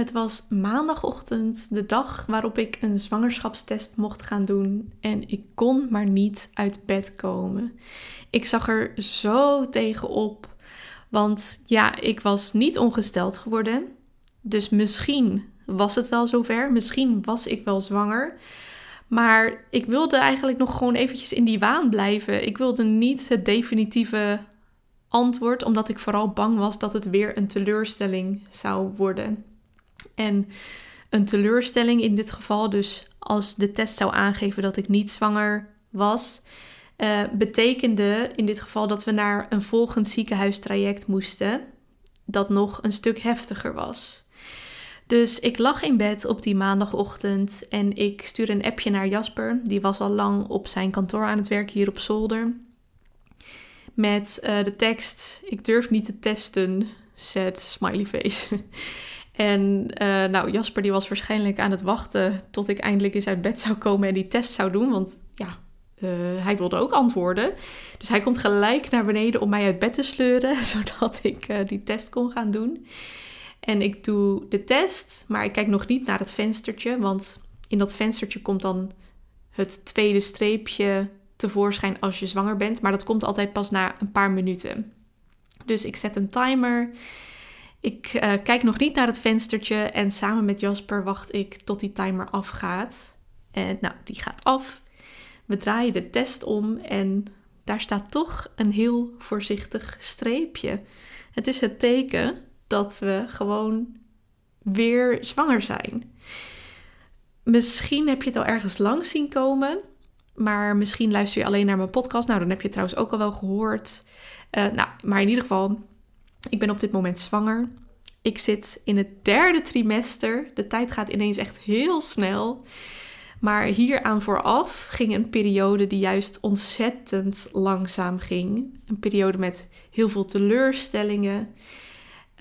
Het was maandagochtend, de dag waarop ik een zwangerschapstest mocht gaan doen. En ik kon maar niet uit bed komen. Ik zag er zo tegenop. Want ja, ik was niet ongesteld geworden. Dus misschien was het wel zover. Misschien was ik wel zwanger. Maar ik wilde eigenlijk nog gewoon eventjes in die waan blijven. Ik wilde niet het definitieve antwoord, omdat ik vooral bang was dat het weer een teleurstelling zou worden. En een teleurstelling in dit geval, dus als de test zou aangeven dat ik niet zwanger was, uh, betekende in dit geval dat we naar een volgend ziekenhuistraject moesten, dat nog een stuk heftiger was. Dus ik lag in bed op die maandagochtend en ik stuurde een appje naar Jasper. Die was al lang op zijn kantoor aan het werken hier op zolder. Met uh, de tekst: Ik durf niet te testen. Zet smiley face. En uh, nou, Jasper die was waarschijnlijk aan het wachten tot ik eindelijk eens uit bed zou komen en die test zou doen. Want ja, uh, hij wilde ook antwoorden. Dus hij komt gelijk naar beneden om mij uit bed te sleuren, zodat ik uh, die test kon gaan doen. En ik doe de test, maar ik kijk nog niet naar het venstertje, want in dat venstertje komt dan het tweede streepje tevoorschijn als je zwanger bent. Maar dat komt altijd pas na een paar minuten. Dus ik zet een timer. Ik uh, kijk nog niet naar het venstertje en samen met Jasper wacht ik tot die timer afgaat. En nou, die gaat af. We draaien de test om en daar staat toch een heel voorzichtig streepje. Het is het teken dat we gewoon weer zwanger zijn. Misschien heb je het al ergens langs zien komen, maar misschien luister je alleen naar mijn podcast. Nou, dan heb je het trouwens ook al wel gehoord. Uh, nou, maar in ieder geval, ik ben op dit moment zwanger. Ik zit in het derde trimester. De tijd gaat ineens echt heel snel. Maar hieraan vooraf ging een periode die juist ontzettend langzaam ging. Een periode met heel veel teleurstellingen.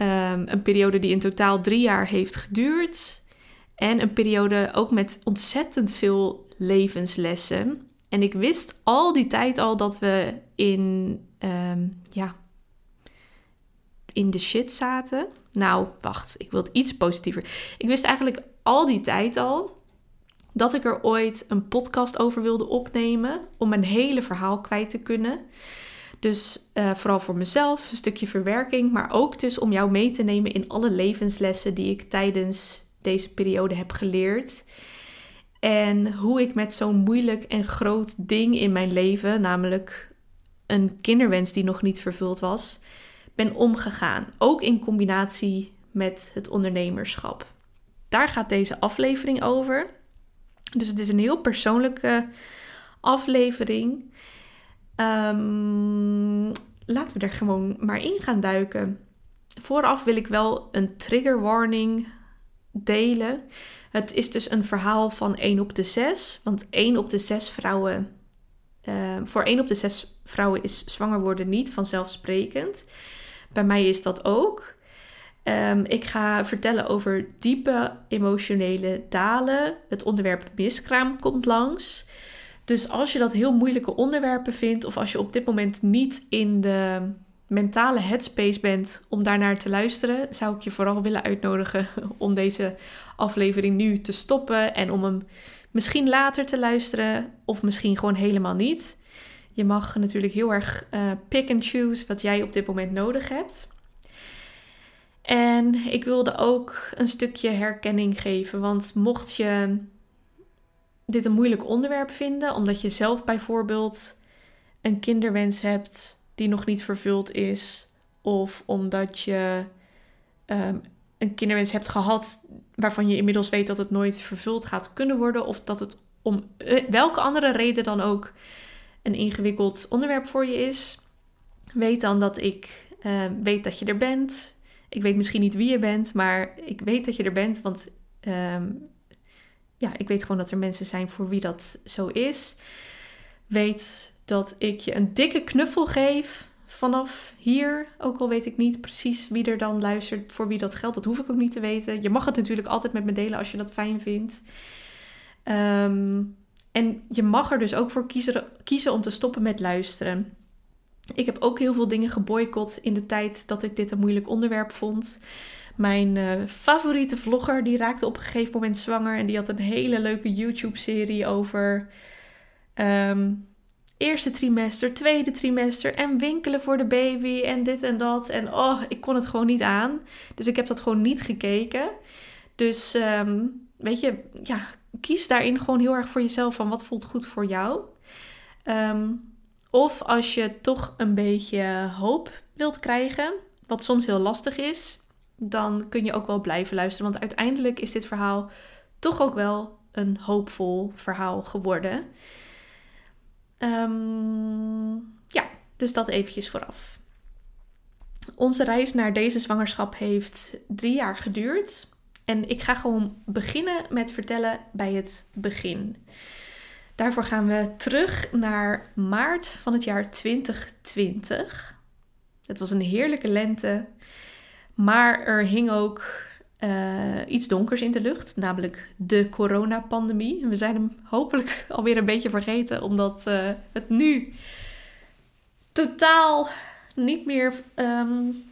Um, een periode die in totaal drie jaar heeft geduurd. En een periode ook met ontzettend veel levenslessen. En ik wist al die tijd al dat we in, um, ja, in de shit zaten. Nou, wacht, ik wil het iets positiever. Ik wist eigenlijk al die tijd al dat ik er ooit een podcast over wilde opnemen om mijn hele verhaal kwijt te kunnen. Dus uh, vooral voor mezelf, een stukje verwerking, maar ook dus om jou mee te nemen in alle levenslessen die ik tijdens deze periode heb geleerd. En hoe ik met zo'n moeilijk en groot ding in mijn leven, namelijk een kinderwens die nog niet vervuld was, ben omgegaan. Ook in combinatie met het ondernemerschap. Daar gaat deze aflevering over. Dus het is een heel persoonlijke aflevering. Um, laten we er gewoon maar in gaan duiken. Vooraf wil ik wel een trigger warning delen. Het is dus een verhaal van 1 op de 6. Want 1 op de 6 vrouwen. Uh, voor 1 op de 6 vrouwen is zwanger worden niet vanzelfsprekend. Bij mij is dat ook. Um, ik ga vertellen over diepe emotionele dalen. Het onderwerp miskraam komt langs. Dus als je dat heel moeilijke onderwerpen vindt, of als je op dit moment niet in de mentale headspace bent om daarnaar te luisteren, zou ik je vooral willen uitnodigen om deze aflevering nu te stoppen en om hem misschien later te luisteren, of misschien gewoon helemaal niet. Je mag natuurlijk heel erg uh, pick and choose wat jij op dit moment nodig hebt. En ik wilde ook een stukje herkenning geven, want mocht je dit een moeilijk onderwerp vinden, omdat je zelf bijvoorbeeld een kinderwens hebt die nog niet vervuld is, of omdat je um, een kinderwens hebt gehad waarvan je inmiddels weet dat het nooit vervuld gaat kunnen worden, of dat het om eh, welke andere reden dan ook een ingewikkeld onderwerp voor je is, weet dan dat ik uh, weet dat je er bent. Ik weet misschien niet wie je bent, maar ik weet dat je er bent, want um, ja, ik weet gewoon dat er mensen zijn voor wie dat zo is. Weet dat ik je een dikke knuffel geef vanaf hier. Ook al weet ik niet precies wie er dan luistert, voor wie dat geldt. Dat hoef ik ook niet te weten. Je mag het natuurlijk altijd met me delen als je dat fijn vindt. Um, en je mag er dus ook voor kiezen, om te stoppen met luisteren. Ik heb ook heel veel dingen geboycott in de tijd dat ik dit een moeilijk onderwerp vond. Mijn eh, favoriete vlogger, die raakte op een gegeven moment zwanger. En die had een hele leuke YouTube-serie over ehm, eerste trimester, tweede trimester. En winkelen voor de baby en dit en dat. En oh, ik kon het gewoon niet aan. Dus ik heb dat gewoon niet gekeken. Dus ehm, weet je, ja, kies daarin gewoon heel erg voor jezelf van wat voelt goed voor jou. Ehm, of als je toch een beetje hoop wilt krijgen, wat soms heel lastig is, dan kun je ook wel blijven luisteren. Want uiteindelijk is dit verhaal toch ook wel een hoopvol verhaal geworden. Ehm, ja, dus dat eventjes vooraf. Onze reis naar deze zwangerschap heeft drie jaar geduurd. En ik ga gewoon beginnen met vertellen bij het begin. Daarvoor gaan we terug naar maart van het jaar 2020. Het was een heerlijke lente, maar er hing ook uh, iets donkers in de lucht, namelijk de coronapandemie. We zijn hem hopelijk alweer een beetje vergeten, omdat uh, het nu totaal niet meer, um,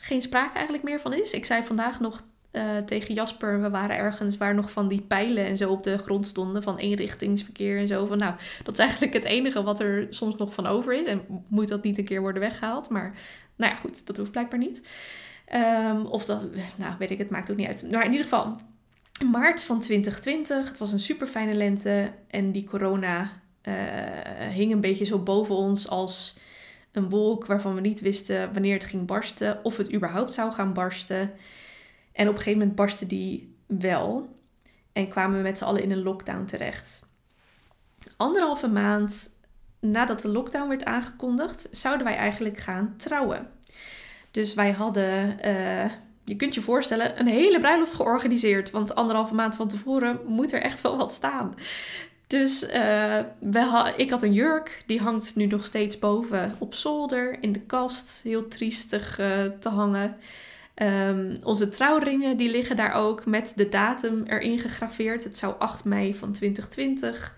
geen sprake eigenlijk meer van is. Ik zei vandaag nog uh, tegen Jasper, we waren ergens waar nog van die pijlen en zo op de grond stonden van eenrichtingsverkeer en zo. Van nou, dat is eigenlijk het enige wat er soms nog van over is. En moet dat niet een keer worden weggehaald? Maar nou ja, goed, dat hoeft blijkbaar niet. Um, of dat, nou weet ik, het maakt ook niet uit. Maar in ieder geval, maart van 2020, het was een super fijne lente en die corona uh, hing een beetje zo boven ons als een wolk waarvan we niet wisten wanneer het ging barsten of het überhaupt zou gaan barsten. En op een gegeven moment barstte die wel. En kwamen we met z'n allen in een lockdown terecht. Anderhalve maand nadat de lockdown werd aangekondigd, zouden wij eigenlijk gaan trouwen. Dus wij hadden, uh, je kunt je voorstellen, een hele bruiloft georganiseerd. Want anderhalve maand van tevoren moet er echt wel wat staan. Dus we ik had een jurk, die hangt nu nog steeds boven op zolder in de kast. Heel triestig uh, te hangen. Um, onze trouwringen die liggen daar ook met de datum erin gegraveerd. Het zou 8 mei van 2020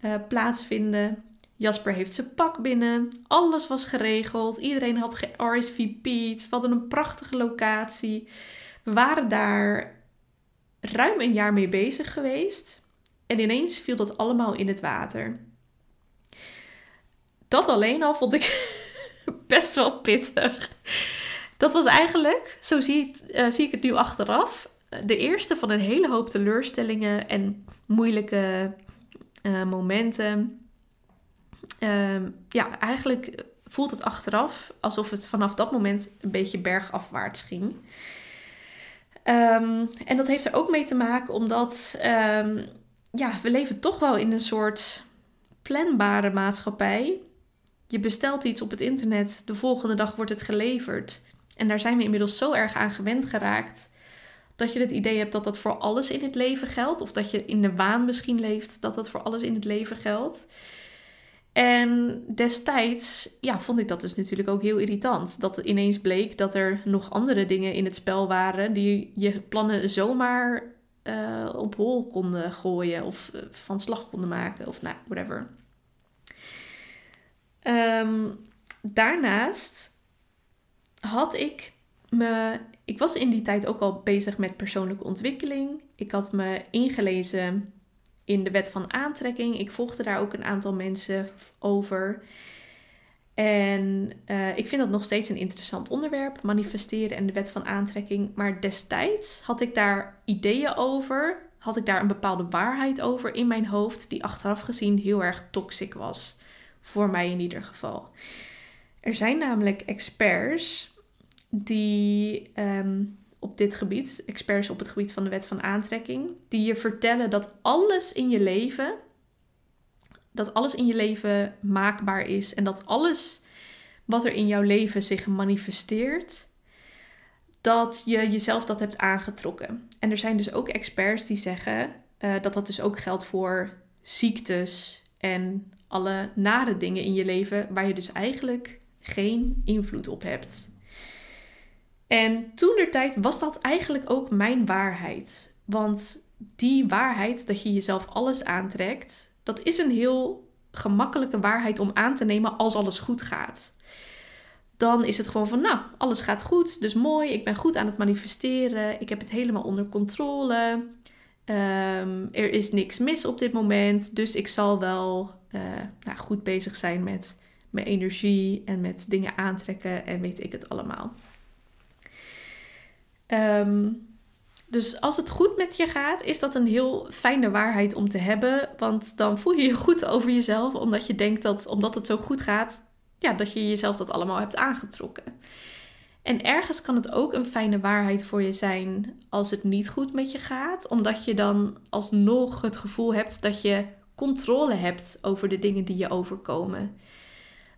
uh, eh, plaatsvinden. Jasper heeft zijn pak binnen. Alles was geregeld. Iedereen had ge-RSVP'd. We hadden een prachtige locatie. We waren daar ruim een jaar mee bezig geweest. En ineens viel dat allemaal in het water. Dat alleen al vond ik best wel pittig. Dat was eigenlijk, zo zie, het, uh, zie ik het nu achteraf, de eerste van een hele hoop teleurstellingen en moeilijke uh, momenten. Uh, ja, eigenlijk voelt het achteraf alsof het vanaf dat moment een beetje bergafwaarts ging. Um, en dat heeft er ook mee te maken omdat um, ja, we leven toch wel in een soort planbare maatschappij. Je bestelt iets op het internet, de volgende dag wordt het geleverd. En daar zijn we inmiddels zo erg aan gewend geraakt dat je het idee hebt dat dat voor alles in het leven geldt. Of dat je in de waan misschien leeft dat dat voor alles in het leven geldt. En destijds ja, vond ik dat dus natuurlijk ook heel irritant. Dat ineens bleek dat er nog andere dingen in het spel waren die je plannen zomaar uh, op hol konden gooien of uh, van slag konden maken of nou, whatever. Um, daarnaast had ik me. Ik was in die tijd ook al bezig met persoonlijke ontwikkeling. Ik had me ingelezen in de wet van aantrekking. Ik volgde daar ook een aantal mensen over. En uh, ik vind dat nog steeds een interessant onderwerp, manifesteren en de wet van aantrekking. Maar destijds had ik daar ideeën over, had ik daar een bepaalde waarheid over in mijn hoofd, die achteraf gezien heel erg toxic was. Voor mij in ieder geval. Er zijn namelijk experts die um, op dit gebied, experts op het gebied van de wet van aantrekking, die je vertellen dat alles in je leven, dat alles in je leven maakbaar is en dat alles wat er in jouw leven zich manifesteert, dat je jezelf dat hebt aangetrokken. En er zijn dus ook experts die zeggen uh, dat dat dus ook geldt voor ziektes en alle nare dingen in je leven waar je dus eigenlijk geen invloed op hebt. En toen der tijd was dat eigenlijk ook mijn waarheid. Want die waarheid dat je jezelf alles aantrekt, dat is een heel gemakkelijke waarheid om aan te nemen als alles goed gaat. dan is het gewoon van, nou, alles gaat goed, dus mooi, ik ben goed aan het manifesteren, ik heb het helemaal onder controle, Ehm, er is niks mis op dit moment, dus ik zal wel uh, nou, goed bezig zijn met mijn energie en met dingen aantrekken en weet ik het allemaal. Ehm, dus als het goed met je gaat, is dat een heel fijne waarheid om te hebben. Want dan voel je je goed over jezelf, omdat je denkt dat omdat het zo goed gaat, ja, dat je jezelf dat allemaal hebt aangetrokken. En ergens kan het ook een fijne waarheid voor je zijn als het niet goed met je gaat, omdat je dan alsnog het gevoel hebt dat je controle hebt over de dingen die je overkomen.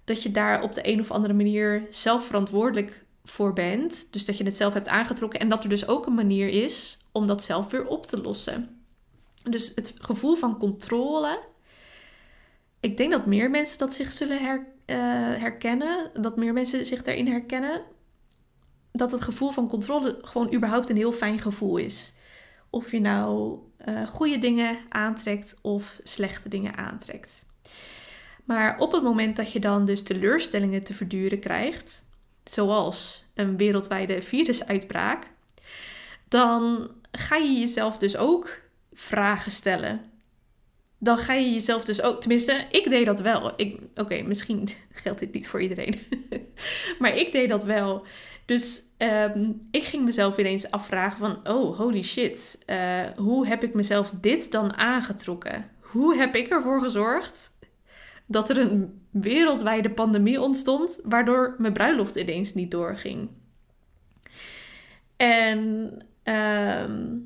Dat je daar op de een of andere manier zelf verantwoordelijk voor bent, dus dat je het zelf hebt aangetrokken en dat er dus ook een manier is om dat zelf weer op te lossen. Dus het gevoel van controle. Ik denk dat meer mensen dat zich zullen her, uh, herkennen, dat meer mensen zich daarin herkennen dat het gevoel van controle gewoon überhaupt een heel fijn gevoel is. Of je nou uh, goede dingen aantrekt of slechte dingen aantrekt. Maar op het moment dat je dan dus teleurstellingen te verduren krijgt, zoals een wereldwijde virusuitbraak, dan ga je jezelf dus ook vragen stellen. Dan ga je jezelf dus ook, tenminste, ik deed dat wel. Oké, misschien geldt dit niet voor iedereen, maar ik deed dat wel. Dus ehm, ik ging mezelf ineens afvragen van, oh, holy shit, uh, hoe heb ik mezelf dit dan aangetrokken? Hoe heb ik ervoor gezorgd dat er een wereldwijde pandemie ontstond, waardoor mijn bruiloft ineens niet doorging? En ehm,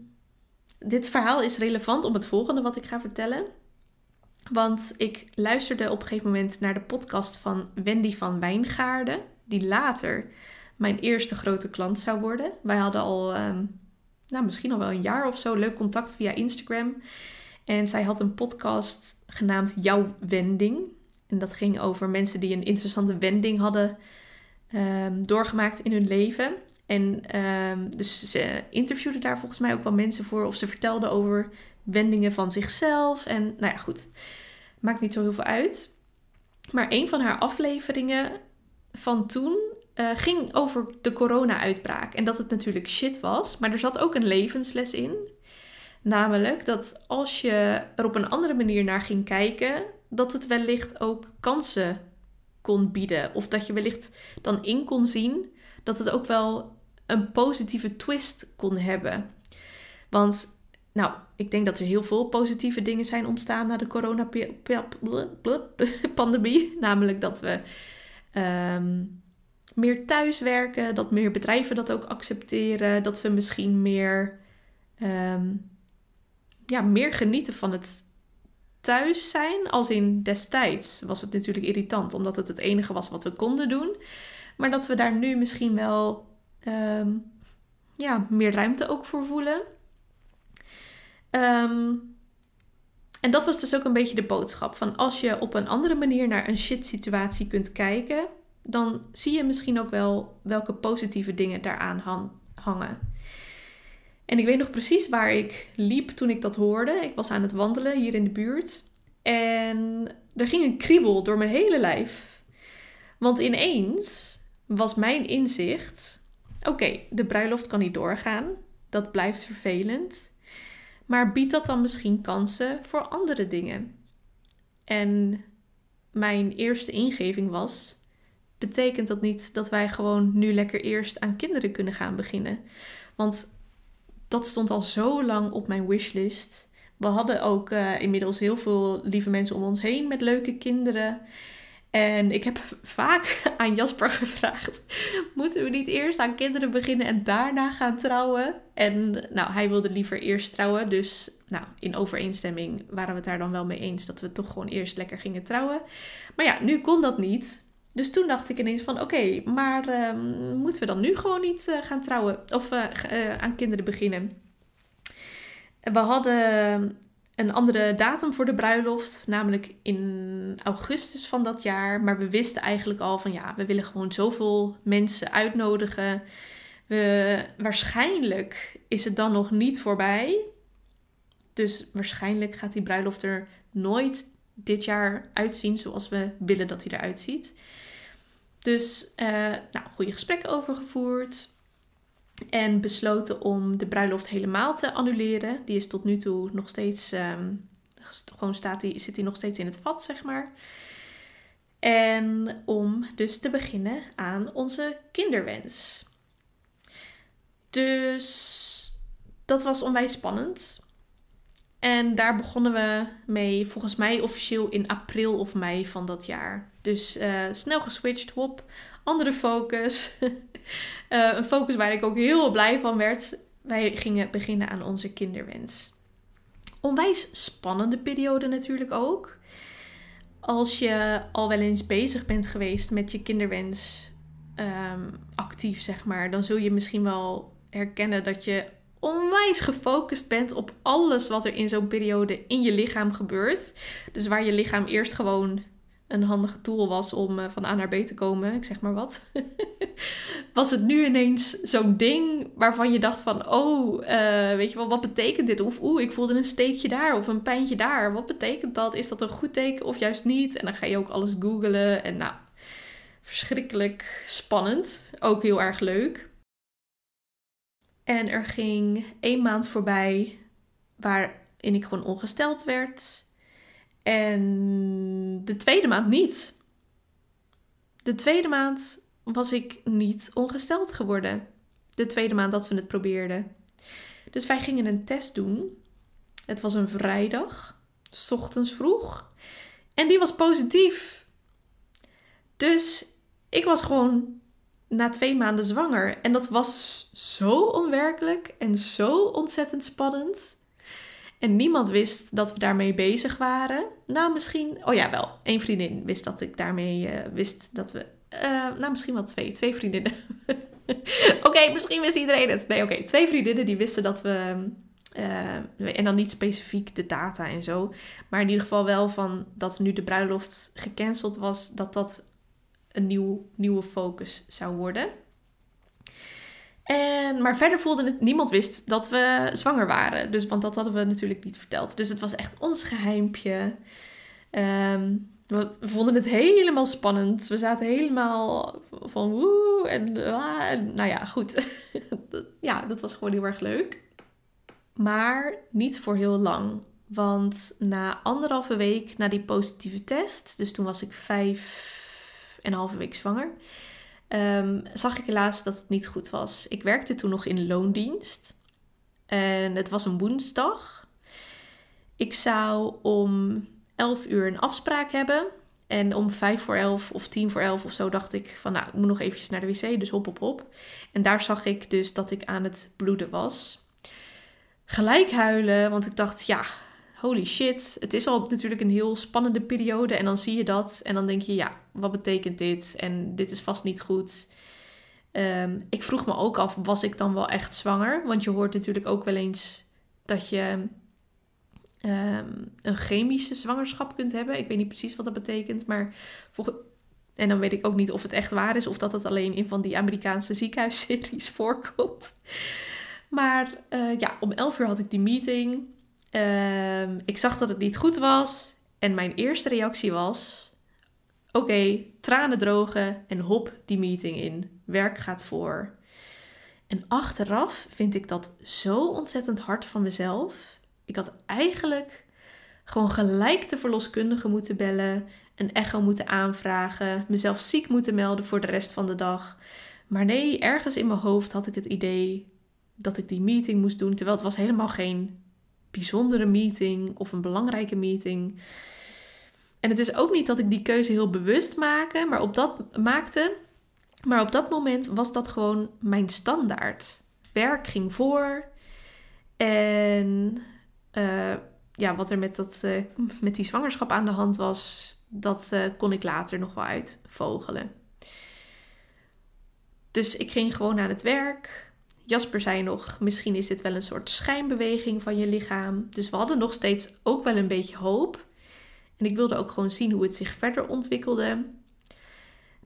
dit verhaal is relevant om het volgende wat ik ga vertellen. Want ik luisterde op een gegeven moment naar de podcast van Wendy van Wijngaarden, die later mijn eerste grote klant zou worden. Wij hadden al, ehm, nou, misschien al wel een jaar of zo leuk contact via Instagram. En zij had een podcast genaamd Jouw Wending. En dat ging over mensen die een interessante wending hadden ehm, doorgemaakt in hun leven. En um, dus ze interviewde daar volgens mij ook wel mensen voor. Of ze vertelde over wendingen van zichzelf. En nou ja, goed. Maakt niet zo heel veel uit. Maar een van haar afleveringen van toen uh, ging over de corona-uitbraak. En dat het natuurlijk shit was. Maar er zat ook een levensles in. Namelijk dat als je er op een andere manier naar ging kijken, dat het wellicht ook kansen kon bieden. Of dat je wellicht dan in kon zien dat het ook wel een positieve twist kon hebben. Want, nou, ik denk dat er heel veel positieve dingen zijn ontstaan na de corona-pandemie. Namelijk dat we. Um, meer thuiswerken, dat meer bedrijven dat ook accepteren, dat we misschien meer, ehm, ja, meer genieten van het thuis zijn. Als in destijds was het natuurlijk irritant, omdat het het enige was wat we konden doen. Maar dat we daar nu misschien wel ehm, ja, meer ruimte ook voor voelen. Ehm, en dat was dus ook een beetje de boodschap van als je op een andere manier naar een shit situatie kunt kijken, dan zie je misschien ook wel welke positieve dingen daaraan hangen. En ik weet nog precies waar ik liep toen ik dat hoorde. Ik was aan het wandelen hier in de buurt. En er ging een kriebel door mijn hele lijf. Want ineens was mijn inzicht: oké, de bruiloft kan niet doorgaan. Dat blijft vervelend. Maar biedt dat dan misschien kansen voor andere dingen? En mijn eerste ingeving was: betekent dat niet dat wij gewoon nu lekker eerst aan kinderen kunnen gaan beginnen. Want dat stond al zo lang op mijn wishlist. We hadden ook uh, inmiddels heel veel lieve mensen om ons heen met leuke kinderen. En ik heb vaak aan Jasper gevraagd: moeten we niet eerst aan kinderen beginnen en daarna gaan trouwen? En nou, hij wilde liever eerst trouwen. Dus nou, in overeenstemming waren we het daar dan wel mee eens dat we toch gewoon eerst lekker gingen trouwen. Maar ja, nu kon dat niet. Dus toen dacht ik ineens van oké, maar ehm, moeten we dan nu gewoon niet uh, gaan trouwen of uh, uh, aan kinderen beginnen? We hadden een andere datum voor de bruiloft, namelijk in augustus van dat jaar. Maar we wisten eigenlijk al van ja, we willen gewoon zoveel mensen uitnodigen. We, waarschijnlijk is het dan nog niet voorbij. Dus waarschijnlijk gaat die bruiloft er nooit dit jaar uitzien zoals we willen dat hij eruit ziet. Dus uh, nou, goede gesprekken over gevoerd. En besloten om de bruiloft helemaal te annuleren. Die is tot nu toe nog steeds. Um, gewoon staat die, zit die nog steeds in het vat, zeg maar. En om dus te beginnen aan onze kinderwens. Dus dat was onwijs spannend. En daar begonnen we mee, volgens mij officieel in april of mei van dat jaar. Dus uh, snel geswitcht, hop, andere focus. uh, een focus waar ik ook heel blij van werd. Wij gingen beginnen aan onze kinderwens. Onwijs spannende periode natuurlijk ook. Als je al wel eens bezig bent geweest met je kinderwens um, actief, zeg maar, dan zul je misschien wel herkennen dat je onwijs gefocust bent op alles wat er in zo'n periode in je lichaam gebeurt. Dus waar je lichaam eerst gewoon een handige tool was om eh, van A naar B te komen, ik zeg maar wat. was het nu ineens zo'n ding waarvan je dacht van, oh, uh, weet je wel, wat betekent dit? Of oeh, ik voelde een steekje daar of een pijntje daar. Wat betekent dat? Is dat een goed teken of juist niet? En dan ga je ook alles googlen en nou, verschrikkelijk spannend. Ook heel erg leuk. En er ging één maand voorbij waarin ik gewoon ongesteld werd. En de tweede maand niet. De tweede maand was ik niet ongesteld geworden. De tweede maand dat we het probeerden. Dus wij gingen een test doen. Het was een vrijdag, s ochtends vroeg. En die was positief. Dus ik was gewoon na twee maanden zwanger. En dat was zo onwerkelijk en zo ontzettend spannend. En niemand wist dat we daarmee bezig waren. Nou, misschien. Oh ja, wel. Één vriendin wist dat ik daarmee uh, wist dat we. Uh, nou, misschien wel twee. Twee vriendinnen. oké, misschien wist iedereen het. Nee, oké. Twee vriendinnen die wisten dat we. Uh, en dan niet specifiek de data en zo. Maar in ieder geval wel van dat nu de bruiloft gecanceld was. Dat dat een nieuw, nieuwe focus zou worden. En, maar verder voelde het, niemand wist dat we zwanger waren. Dus, want dat hadden we natuurlijk niet verteld. Dus het was echt ons geheimpje. Um, we vonden het helemaal spannend. We zaten helemaal van woe en, ah, en nou ja, goed. ja, dat was gewoon heel erg leuk. Maar niet voor heel lang. Want na anderhalve week na die positieve test, dus toen was ik vijf en een halve week zwanger, um, zag ik helaas dat het niet goed was. Ik werkte toen nog in loondienst en het was een woensdag. Ik zou om 11 uur een afspraak hebben. En om vijf voor elf of tien voor elf of zo dacht ik van nou, ik moet nog eventjes naar de wc, dus hop, hop, hop. En daar zag ik dus dat ik aan het bloeden was. Gelijk huilen, want ik dacht ja, holy shit, het is al natuurlijk een heel spannende periode en dan zie je dat en dan denk je, ja, wat betekent dit? En dit is vast niet goed. Ehm, ik vroeg me ook af, was ik dan wel echt zwanger? Want je hoort natuurlijk ook wel eens dat je ehm, een chemische zwangerschap kunt hebben. Ik weet niet precies wat dat betekent, maar en dan weet ik ook niet of het echt waar is of dat het alleen in van die Amerikaanse ziekenhuisseries voorkomt. Maar uh, ja, om 11 uur had ik die meeting. Ehm, ik zag dat het niet goed was. En mijn eerste reactie was: Oké, tranen drogen en hop die meeting in. Werk gaat voor. En achteraf vind ik dat zo ontzettend hard van mezelf. Ik had eigenlijk gewoon gelijk de verloskundige moeten bellen, een echo moeten aanvragen, mezelf ziek moeten melden voor de rest van de dag. Maar nee, ergens in mijn hoofd had ik het idee dat ik die meeting moest doen, terwijl het was helemaal geen bijzondere meeting of een belangrijke meeting. En het is ook niet dat ik die keuze heel bewust maakte, maar op dat, maakte. Maar op dat moment was dat gewoon mijn standaard. Werk ging voor. En uh, ja, wat er met, dat, uh, met die zwangerschap aan de hand was, dat uh, kon ik later nog wel uitvogelen. Dus ik ging gewoon aan het werk. Jasper zei nog, misschien is dit wel een soort schijnbeweging van je lichaam. Dus we hadden nog steeds ook wel een beetje hoop. En ik wilde ook gewoon zien hoe het zich verder ontwikkelde.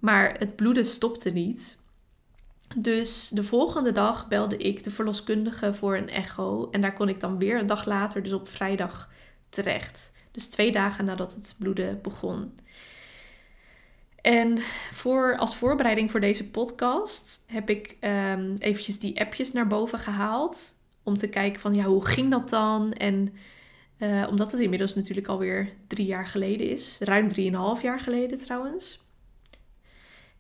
Maar het bloeden stopte niet. Dus de volgende dag belde ik de verloskundige voor een echo. En daar kon ik dan weer een dag later, dus op vrijdag, terecht. Dus twee dagen nadat het bloeden begon. En voor, als voorbereiding voor deze podcast heb ik um, eventjes die appjes naar boven gehaald. Om te kijken van ja, hoe ging dat dan? En uh, omdat het inmiddels natuurlijk alweer drie jaar geleden is. Ruim drieënhalf jaar geleden trouwens.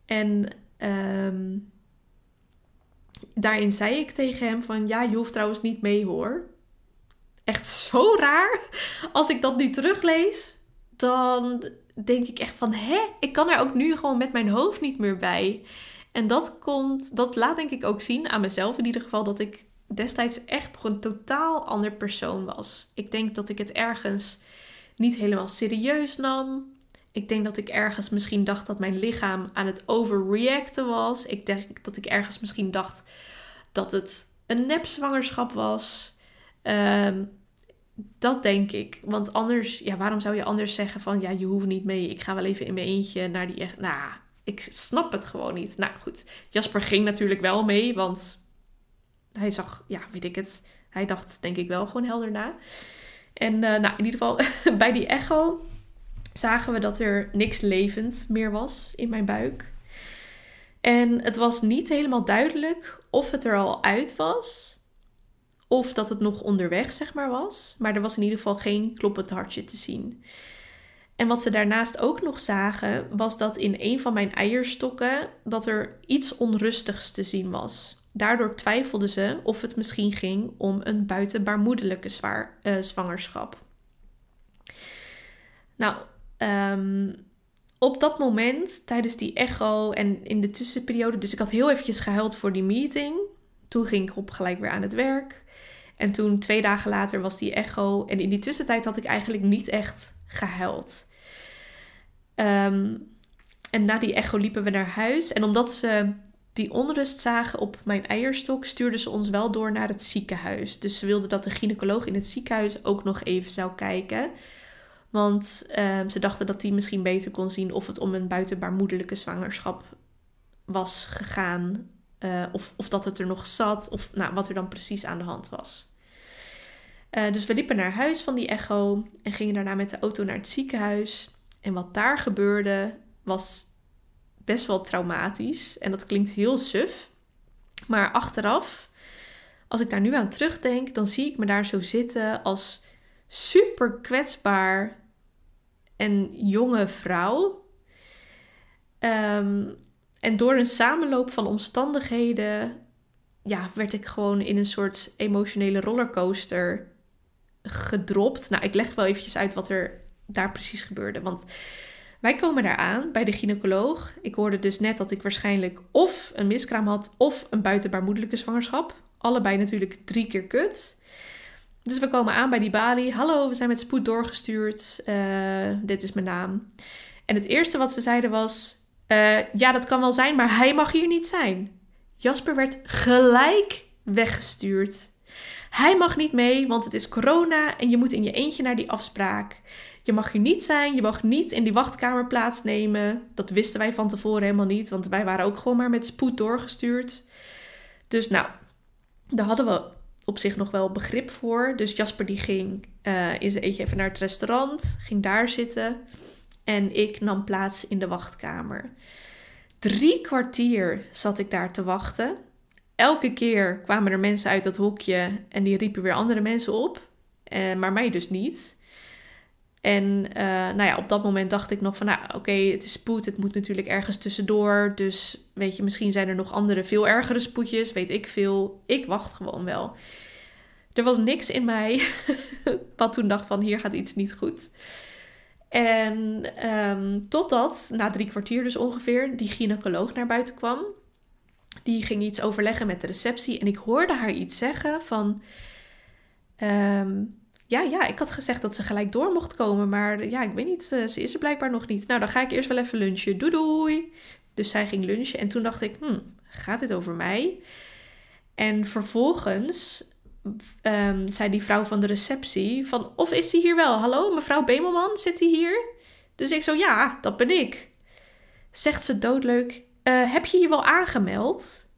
En um, daarin zei ik tegen hem van ja, je hoeft trouwens niet mee hoor. Echt zo raar. Als ik dat nu teruglees, dan denk ik echt van hè, ik kan er ook nu gewoon met mijn hoofd niet meer bij. En dat komt, dat laat denk ik ook zien aan mezelf in ieder geval dat ik destijds echt een totaal ander persoon was. Ik denk dat ik het ergens niet helemaal serieus nam. Ik denk dat ik ergens misschien dacht dat mijn lichaam aan het overreacten was. Ik denk dat ik ergens misschien dacht dat het een nepzwangerschap was. Um, dat denk ik. Want anders, ja, waarom zou je anders zeggen van ja, je hoeft niet mee. Ik ga wel even in mijn eentje naar die echt. Nou, ik snap het gewoon niet. Nou goed, Jasper ging natuurlijk wel mee, want hij zag, ja, weet ik het. Hij dacht denk ik wel gewoon helder na. En uh, nou, in ieder geval bij die echo zagen we dat er niks levend meer was in mijn buik. En het was niet helemaal duidelijk of het er al uit was of dat het nog onderweg zeg maar was. Maar er was in ieder geval geen kloppend hartje te zien. En wat ze daarnaast ook nog zagen, was dat in een van mijn eierstokken dat er iets onrustigs te zien was. Daardoor twijfelden ze of het misschien ging om een buitenbaarmoedelijke zwaar, uh, zwangerschap. Nou, um, op dat moment, tijdens die echo en in de tussenperiode, dus ik had heel eventjes gehuild voor die meeting. Toen ging ik op gelijk weer aan het werk. En toen, twee dagen later, was die echo. En in die tussentijd had ik eigenlijk niet echt gehuild. Ehm, en na die echo liepen we naar huis. En omdat ze die onrust zagen op mijn eierstok, stuurden ze ons wel door naar het ziekenhuis. Dus ze wilden dat de gynaecoloog in het ziekenhuis ook nog even zou kijken. Want ehm, ze dachten dat hij misschien beter kon zien of het om een buitenbaarmoedelijke zwangerschap was gegaan. Uh, of, of dat het er nog zat, of nou, wat er dan precies aan de hand was. Uh, dus we liepen naar huis van die echo en gingen daarna met de auto naar het ziekenhuis. En wat daar gebeurde was best wel traumatisch. En dat klinkt heel suf. Maar achteraf, als ik daar nu aan terugdenk, dan zie ik me daar zo zitten als super kwetsbaar en jonge vrouw. Um, en door een samenloop van omstandigheden ja, werd ik gewoon in een soort emotionele rollercoaster gedropt. Nou, ik leg wel eventjes uit wat er daar precies gebeurde. Want wij komen daar aan bij de gynaecoloog. Ik hoorde dus net dat ik waarschijnlijk of een miskraam had of een buitenbaarmoedelijke zwangerschap. Allebei natuurlijk drie keer kut. Dus we komen aan bij die balie. Hallo, we zijn met spoed doorgestuurd. Uh, dit is mijn naam. En het eerste wat ze zeiden was: uh, Ja, dat kan wel zijn, maar hij mag hier niet zijn. Jasper werd gelijk weggestuurd. Hij mag niet mee, want het is corona en je moet in je eentje naar die afspraak. Je mag hier niet zijn, je mag niet in die wachtkamer plaatsnemen. Dat wisten wij van tevoren helemaal niet, want wij waren ook gewoon maar met spoed doorgestuurd. Dus nou, daar hadden we op zich nog wel begrip voor. Dus Jasper die ging uh, in zijn eentje even naar het restaurant, ging daar zitten. En ik nam plaats in de wachtkamer. Drie kwartier zat ik daar te wachten elke keer kwamen er mensen uit dat hokje en die riepen weer andere mensen op. Uh, maar mij dus niet. En uh, nou ja, op dat moment dacht ik nog van, nou oké, het is spoed, het moet natuurlijk ergens tussendoor. Dus weet je, misschien zijn er nog andere, veel ergere spoedjes, weet ik veel. Ik wacht gewoon wel. Er was niks in mij wat toen dacht van, hier gaat iets niet goed. En um, totdat, na drie kwartier dus ongeveer, die gynaecoloog naar buiten kwam die ging iets overleggen met de receptie en ik hoorde haar iets zeggen van. Ehm, ja, ja, ik had gezegd dat ze gelijk door mocht komen, maar ja, ik weet niet, ze, ze is er blijkbaar nog niet. Nou, dan ga ik eerst wel even lunchen. Doei doei. Dus zij ging lunchen en toen dacht ik, hmm, gaat dit over mij? En vervolgens um, zei die vrouw van de receptie van, of is die hier wel? Hallo, mevrouw Bemelman, zit die hier? Dus ik zo, ja, dat ben ik. Zegt ze doodleuk, uh, heb je je wel aangemeld?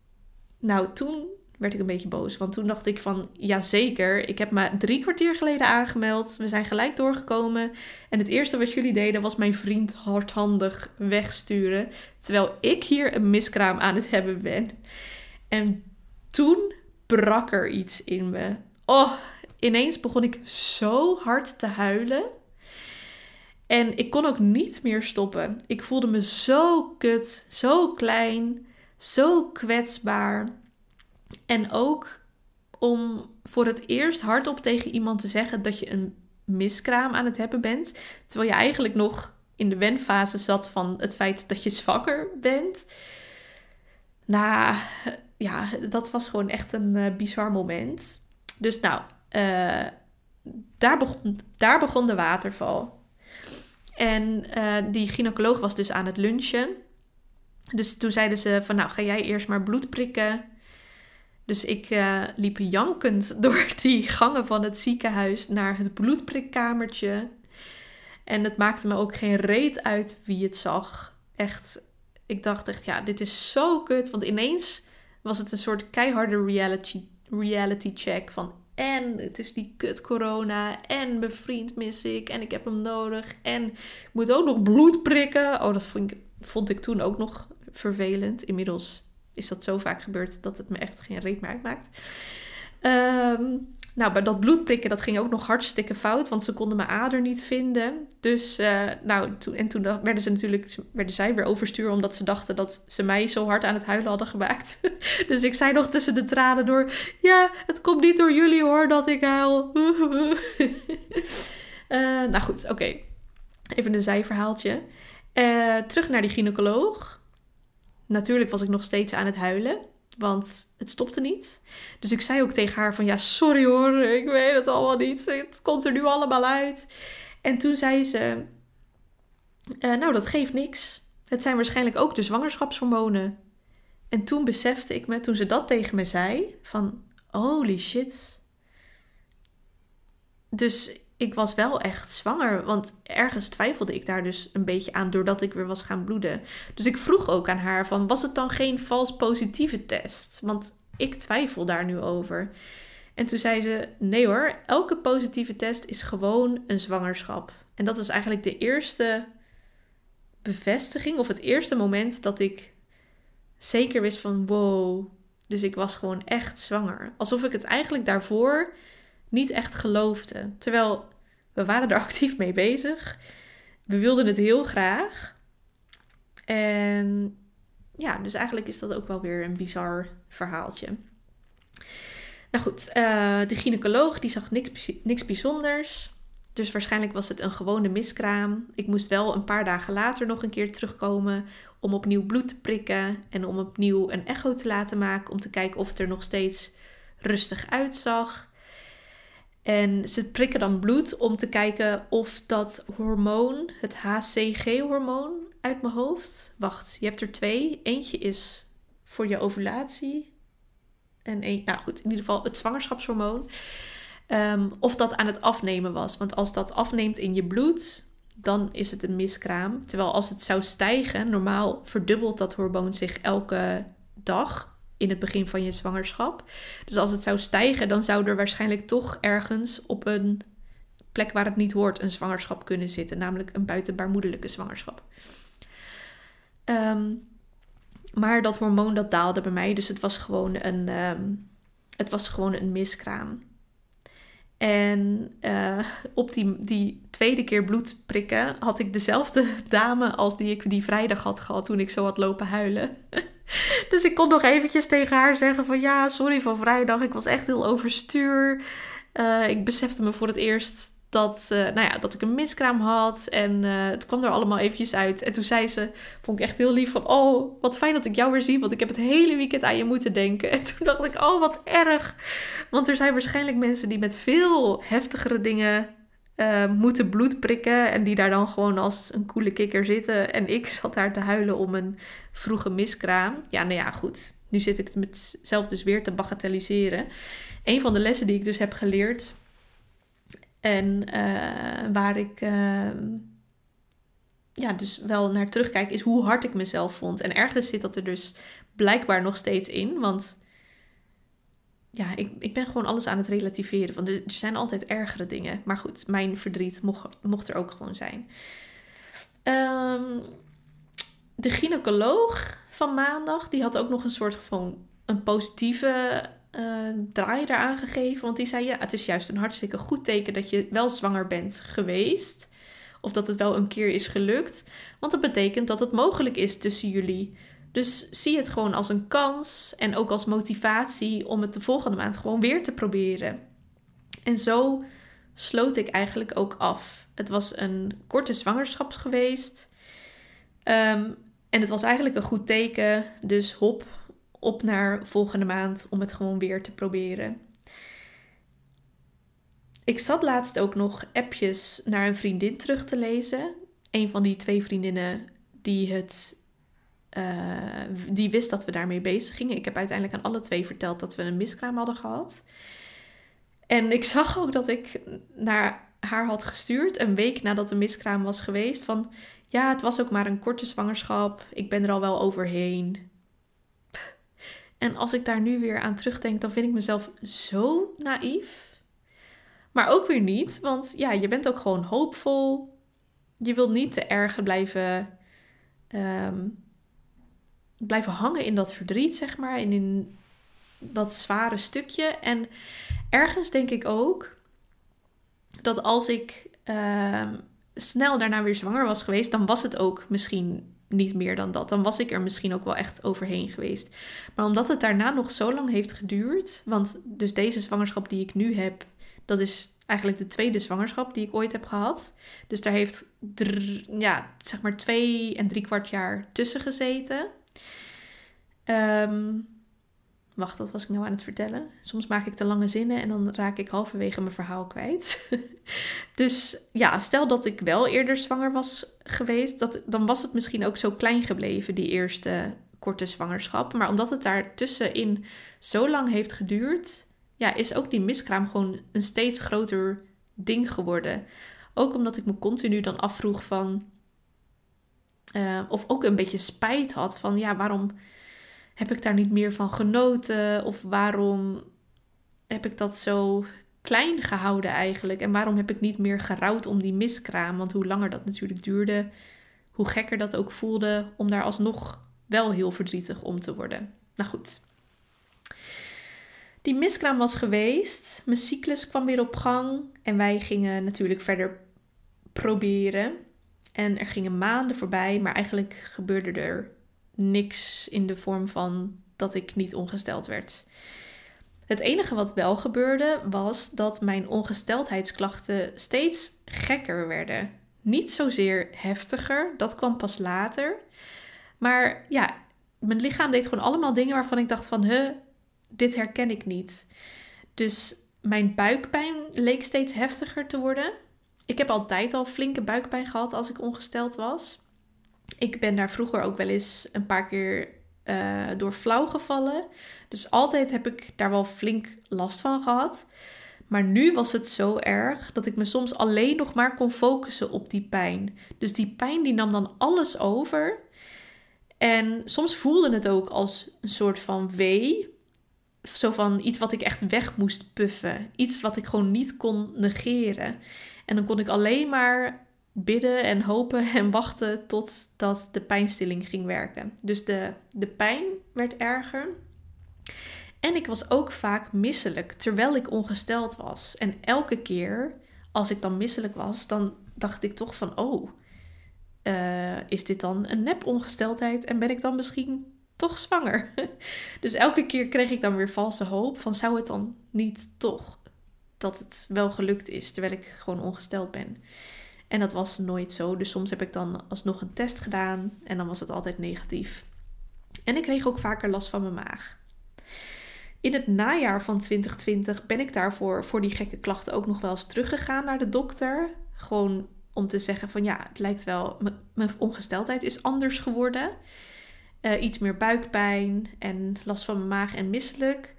Nou, toen werd ik een beetje boos. Want toen dacht ik van, ja zeker, ik heb me drie kwartier geleden aangemeld. We zijn gelijk doorgekomen. En het eerste wat jullie deden was mijn vriend hardhandig wegsturen. Terwijl ik hier een miskraam aan het hebben ben. En toen brak er iets in me. Oh, ineens begon ik zo hard te huilen. En ik kon ook niet meer stoppen. Ik voelde me zo kut, zo klein, zo kwetsbaar. En ook om voor het eerst hardop tegen iemand te zeggen dat je een miskraam aan het hebben bent. Terwijl je eigenlijk nog in de wenfase zat van het feit dat je zwanger bent. Nou, ja, dat was gewoon echt een uh, bizar moment. Dus nou, uh, daar, begon, daar begon de waterval. En uh, die gynaecoloog was dus aan het lunchen. Dus toen zeiden ze van nou ga jij eerst maar bloed prikken. Dus ik uh, liep jankend door die gangen van het ziekenhuis naar het bloedprikkamertje. En het maakte me ook geen reet uit wie het zag. Echt, ik dacht echt, ja, dit is zo kut. Want ineens was het een soort keiharde reality, reality check van... En het is die kut corona. En mijn vriend mis ik. En ik heb hem nodig. En ik moet ook nog bloed prikken. Oh, dat vond ik, toen ook nog vervelend. Inmiddels is dat zo vaak gebeurd dat het me echt geen reet meer uitmaakt. Um, nou, bij dat bloedprikken, dat ging ook nog hartstikke fout, want ze konden mijn ader niet vinden. Dus, uh, nou, toen, en toen werden ze natuurlijk, werden zij weer overstuur, omdat ze dachten dat ze mij zo hard aan het huilen hadden gemaakt. dus ik zei nog tussen de tranen door, ja, het komt niet door jullie hoor, dat ik huil. uh, nou goed, oké. Even een zijverhaaltje. Uh, terug naar die gynaecoloog. Natuurlijk was ik nog steeds aan het huilen. Want het stopte niet. Dus ik zei ook tegen haar van ja, sorry hoor, ik weet het allemaal niet. Het komt er nu allemaal uit. En toen zei ze, uh, nou dat geeft niks. Het zijn waarschijnlijk ook de zwangerschapshormonen. En toen besefte ik me, toen ze dat tegen me zei, van holy shit. Dus ik was wel echt zwanger. Want ergens twijfelde ik daar dus een beetje aan doordat ik weer was gaan bloeden. Dus ik vroeg ook aan haar van, was het dan geen vals positieve test? Want ik twijfel daar nu over. En toen zei ze, nee hoor, elke positieve test is gewoon een zwangerschap. En dat was eigenlijk de eerste bevestiging of het eerste moment dat ik zeker wist van wow, dus ik was gewoon echt zwanger. Alsof ik het eigenlijk daarvoor niet echt geloofde. Terwijl we waren er actief mee bezig. We wilden het heel graag. En ja, dus eigenlijk is dat ook wel weer een bizar verhaaltje. Nou goed, uh, de gynaecoloog die zag niks, niks bijzonders. Dus waarschijnlijk was het een gewone miskraam. Ik moest wel een paar dagen later nog een keer terugkomen om opnieuw bloed te prikken en om opnieuw een echo te laten maken om te kijken of het er nog steeds rustig uitzag. En ze prikken dan bloed om te kijken of dat hormoon, het HCG-hormoon uit mijn hoofd. Wacht, je hebt er twee. Eentje is voor je ovulatie. En een, nou goed, in ieder geval het zwangerschapshormoon. Ehm, of dat aan het afnemen was. Want als dat afneemt in je bloed, dan is het een miskraam. Terwijl als het zou stijgen, normaal verdubbelt dat hormoon zich elke dag in het begin van je zwangerschap. Dus als het zou stijgen, dan zou er waarschijnlijk toch ergens op een plek waar het niet hoort een zwangerschap kunnen zitten, namelijk een buitenbaarmoedelijke zwangerschap. Ehm, maar dat hormoon dat daalde bij mij, dus het was gewoon een, ehm, het was gewoon een miskraam. En uh, op die, die tweede keer bloed prikken had ik dezelfde dame als die ik die vrijdag had gehad toen ik zo had lopen huilen. Dus ik kon nog eventjes tegen haar zeggen van ja, sorry van vrijdag. Ik was echt heel overstuur. Uh, ik besefte me voor het eerst dat, uh, nou ja, dat ik een miskraam had. En uh, het kwam er allemaal eventjes uit. En toen zei ze, vond ik echt heel lief van... Oh, wat fijn dat ik jou weer zie, want ik heb het hele weekend aan je moeten denken. En toen dacht ik, oh, wat erg. Want er zijn waarschijnlijk mensen die met veel heftigere dingen moeten bloed prikken. En die daar dan gewoon als een koele kikker zitten. En ik zat daar te huilen om een vroege miskraam. Ja, nou ja, goed. Nu zit ik het mezelf dus weer te bagatelliseren. Een van de lessen die ik dus heb geleerd. En uh, waar ik uh, ja, dus wel naar terugkijk, is hoe hard ik mezelf vond. En ergens zit dat er dus blijkbaar nog steeds in. Want ja, ik, ik ben gewoon alles aan het relativeren. Van, er zijn altijd ergere dingen. Maar goed, mijn verdriet mocht, mocht er ook gewoon zijn. Ehm, de gynaecoloog van maandag, die had ook nog een soort van een positieve uh, draai eraan gegeven. Want die zei, ja, het is juist een hartstikke goed teken dat je wel zwanger bent geweest. Of dat het wel een keer is gelukt. Want dat betekent dat het mogelijk is tussen jullie. Dus zie het gewoon als een kans en ook als motivatie om het de volgende maand gewoon weer te proberen. En zo sloot ik eigenlijk ook af. Het was een korte zwangerschap geweest. Ehm, en het was eigenlijk een goed teken. Dus hop, op naar volgende maand om het gewoon weer te proberen. Ik zat laatst ook nog appjes naar een vriendin terug te lezen. Een van die twee vriendinnen die het. Uh, die wist dat we daarmee bezig gingen. Ik heb uiteindelijk aan alle twee verteld dat we een miskraam hadden gehad. En ik zag ook dat ik naar haar had gestuurd, een week nadat de miskraam was geweest, van ja, het was ook maar een korte zwangerschap. Ik ben er al wel overheen. En als ik daar nu weer aan terugdenk, dan vind ik mezelf zo naïef. Maar ook weer niet, want ja, je bent ook gewoon hoopvol. Je wilt niet te erg blijven, ehm, blijven hangen in dat verdriet, zeg maar. En in dat zware stukje. En ergens denk ik ook dat als ik ehm, snel daarna weer zwanger was geweest, dan was het ook misschien niet meer dan dat. Dan was ik er misschien ook wel echt overheen geweest. Maar omdat het daarna nog zo lang heeft geduurd, want dus deze zwangerschap die ik nu heb, dat is eigenlijk de tweede zwangerschap die ik ooit heb gehad. Dus daar heeft ja, zeg maar twee en drie kwart jaar tussen gezeten. Um, Wacht, wat was ik nou aan het vertellen? Soms maak ik te lange zinnen en dan raak ik halverwege mijn verhaal kwijt. dus ja, stel dat ik wel eerder zwanger was geweest, dat, dan was het misschien ook zo klein gebleven, die eerste korte zwangerschap. Maar omdat het daar tussenin zo lang heeft geduurd, ja, is ook die miskraam gewoon een steeds groter ding geworden. Ook omdat ik me continu dan afvroeg van. Uh, of ook een beetje spijt had van ja, waarom heb ik daar niet meer van genoten? Of waarom heb ik dat zo klein gehouden eigenlijk? En waarom heb ik niet meer gerouwd om die miskraam? Want hoe langer dat natuurlijk duurde, hoe gekker dat ook voelde om daar alsnog wel heel verdrietig om te worden. Nou goed. Die miskraam was geweest. Mijn cyclus kwam weer op gang. En wij gingen natuurlijk verder proberen. En er gingen maanden voorbij, maar eigenlijk gebeurde er niks in de vorm van dat ik niet ongesteld werd. Het enige wat wel gebeurde was dat mijn ongesteldheidsklachten steeds gekker werden. Niet zozeer heftiger, dat kwam pas later. Maar ja, mijn lichaam deed gewoon allemaal dingen waarvan ik dacht van, huh, dit herken ik niet. Dus mijn buikpijn leek steeds heftiger te worden. Ik heb altijd al flinke buikpijn gehad als ik ongesteld was. Ik ben daar vroeger ook wel eens een paar keer uh, door flauw gevallen. Dus altijd heb ik daar wel flink last van gehad. Maar nu was het zo erg dat ik me soms alleen nog maar kon focussen op die pijn. Dus die pijn die nam dan alles over. En soms voelde het ook als een soort van wee. Zo van iets wat ik echt weg moest puffen. Iets wat ik gewoon niet kon negeren. En dan kon ik alleen maar bidden en hopen en wachten totdat de pijnstilling ging werken. Dus de, de pijn werd erger. En ik was ook vaak misselijk terwijl ik ongesteld was. En elke keer als ik dan misselijk was, dan dacht ik toch van: oh, uh, is dit dan een nep-ongesteldheid en ben ik dan misschien toch zwanger? dus elke keer kreeg ik dan weer valse hoop van: zou het dan niet toch dat het wel gelukt is terwijl ik gewoon ongesteld ben? En dat was nooit zo. Dus soms heb ik dan alsnog een test gedaan en dan was het altijd negatief. En ik kreeg ook vaker last van mijn maag. In het najaar van 2020 ben ik daarvoor voor die gekke klachten ook nog wel eens teruggegaan naar de dokter. Gewoon om te zeggen van ja, het lijkt wel, mijn ongesteldheid is anders geworden. Uh, iets meer buikpijn en last van mijn maag en misselijk.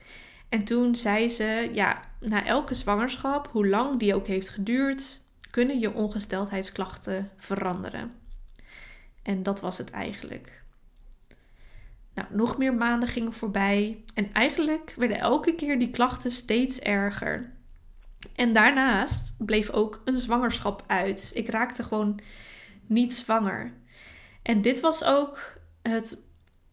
En toen zei ze, ja, na elke zwangerschap, hoe lang die ook heeft geduurd, kunnen je ongesteldheidsklachten veranderen. En dat was het eigenlijk. Nou, nog meer maanden gingen voorbij. En eigenlijk werden elke keer die klachten steeds erger. En daarnaast bleef ook een zwangerschap uit. Ik raakte gewoon niet zwanger. En dit was ook het.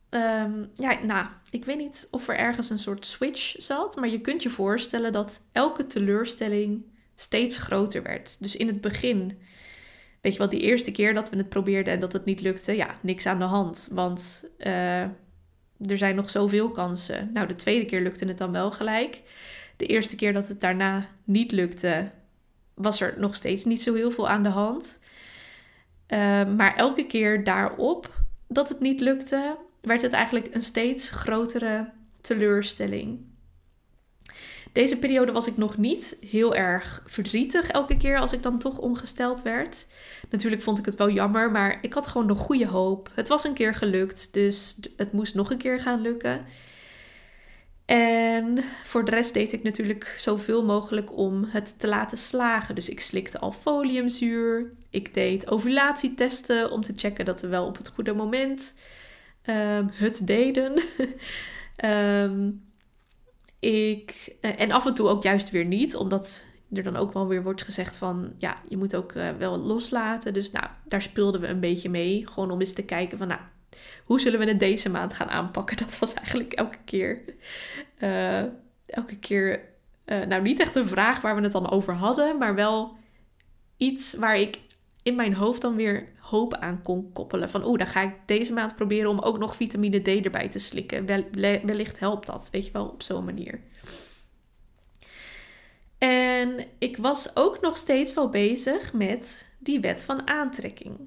Ehm, ja, nou, ik weet niet of er ergens een soort switch zat. Maar je kunt je voorstellen dat elke teleurstelling steeds groter werd. Dus in het begin, weet je wel, die eerste keer dat we het probeerden en dat het niet lukte, ja, niks aan de hand. Want uh, er zijn nog zoveel kansen. Nou, de tweede keer lukte het dan wel gelijk. De eerste keer dat het daarna niet lukte, was er nog steeds niet zo heel veel aan de hand. Uh, maar elke keer daarop dat het niet lukte, werd het eigenlijk een steeds grotere teleurstelling. Deze periode was ik nog niet heel erg verdrietig elke keer als ik dan toch ongesteld werd. Natuurlijk vond ik het wel jammer, maar ik had gewoon de goede hoop. Het was een keer gelukt, dus het moest nog een keer gaan lukken. En voor de rest deed ik natuurlijk zoveel mogelijk om het te laten slagen. Dus ik slikte al foliumzuur. Ik deed ovulatietesten om te checken dat we wel op het goede moment um, het deden. um, ik, eh, en af en toe ook juist weer niet, omdat er dan ook wel weer wordt gezegd van ja, je moet ook uh, wel loslaten. Dus nou, daar speelden we een beetje mee. Gewoon om eens te kijken van nou, hoe zullen we het deze maand gaan aanpakken? Dat was eigenlijk elke keer. Uh, elke keer. Nou, niet echt een vraag waar we het dan over hadden, maar wel iets waar ik in mijn hoofd dan weer hoop aan kon koppelen. Van oeh, dan ga ik deze maand proberen om ook nog vitamine D erbij te slikken. Wel, wellicht helpt dat, weet je wel, op zo'n manier. En ik was ook nog steeds wel bezig met die wet van aantrekking.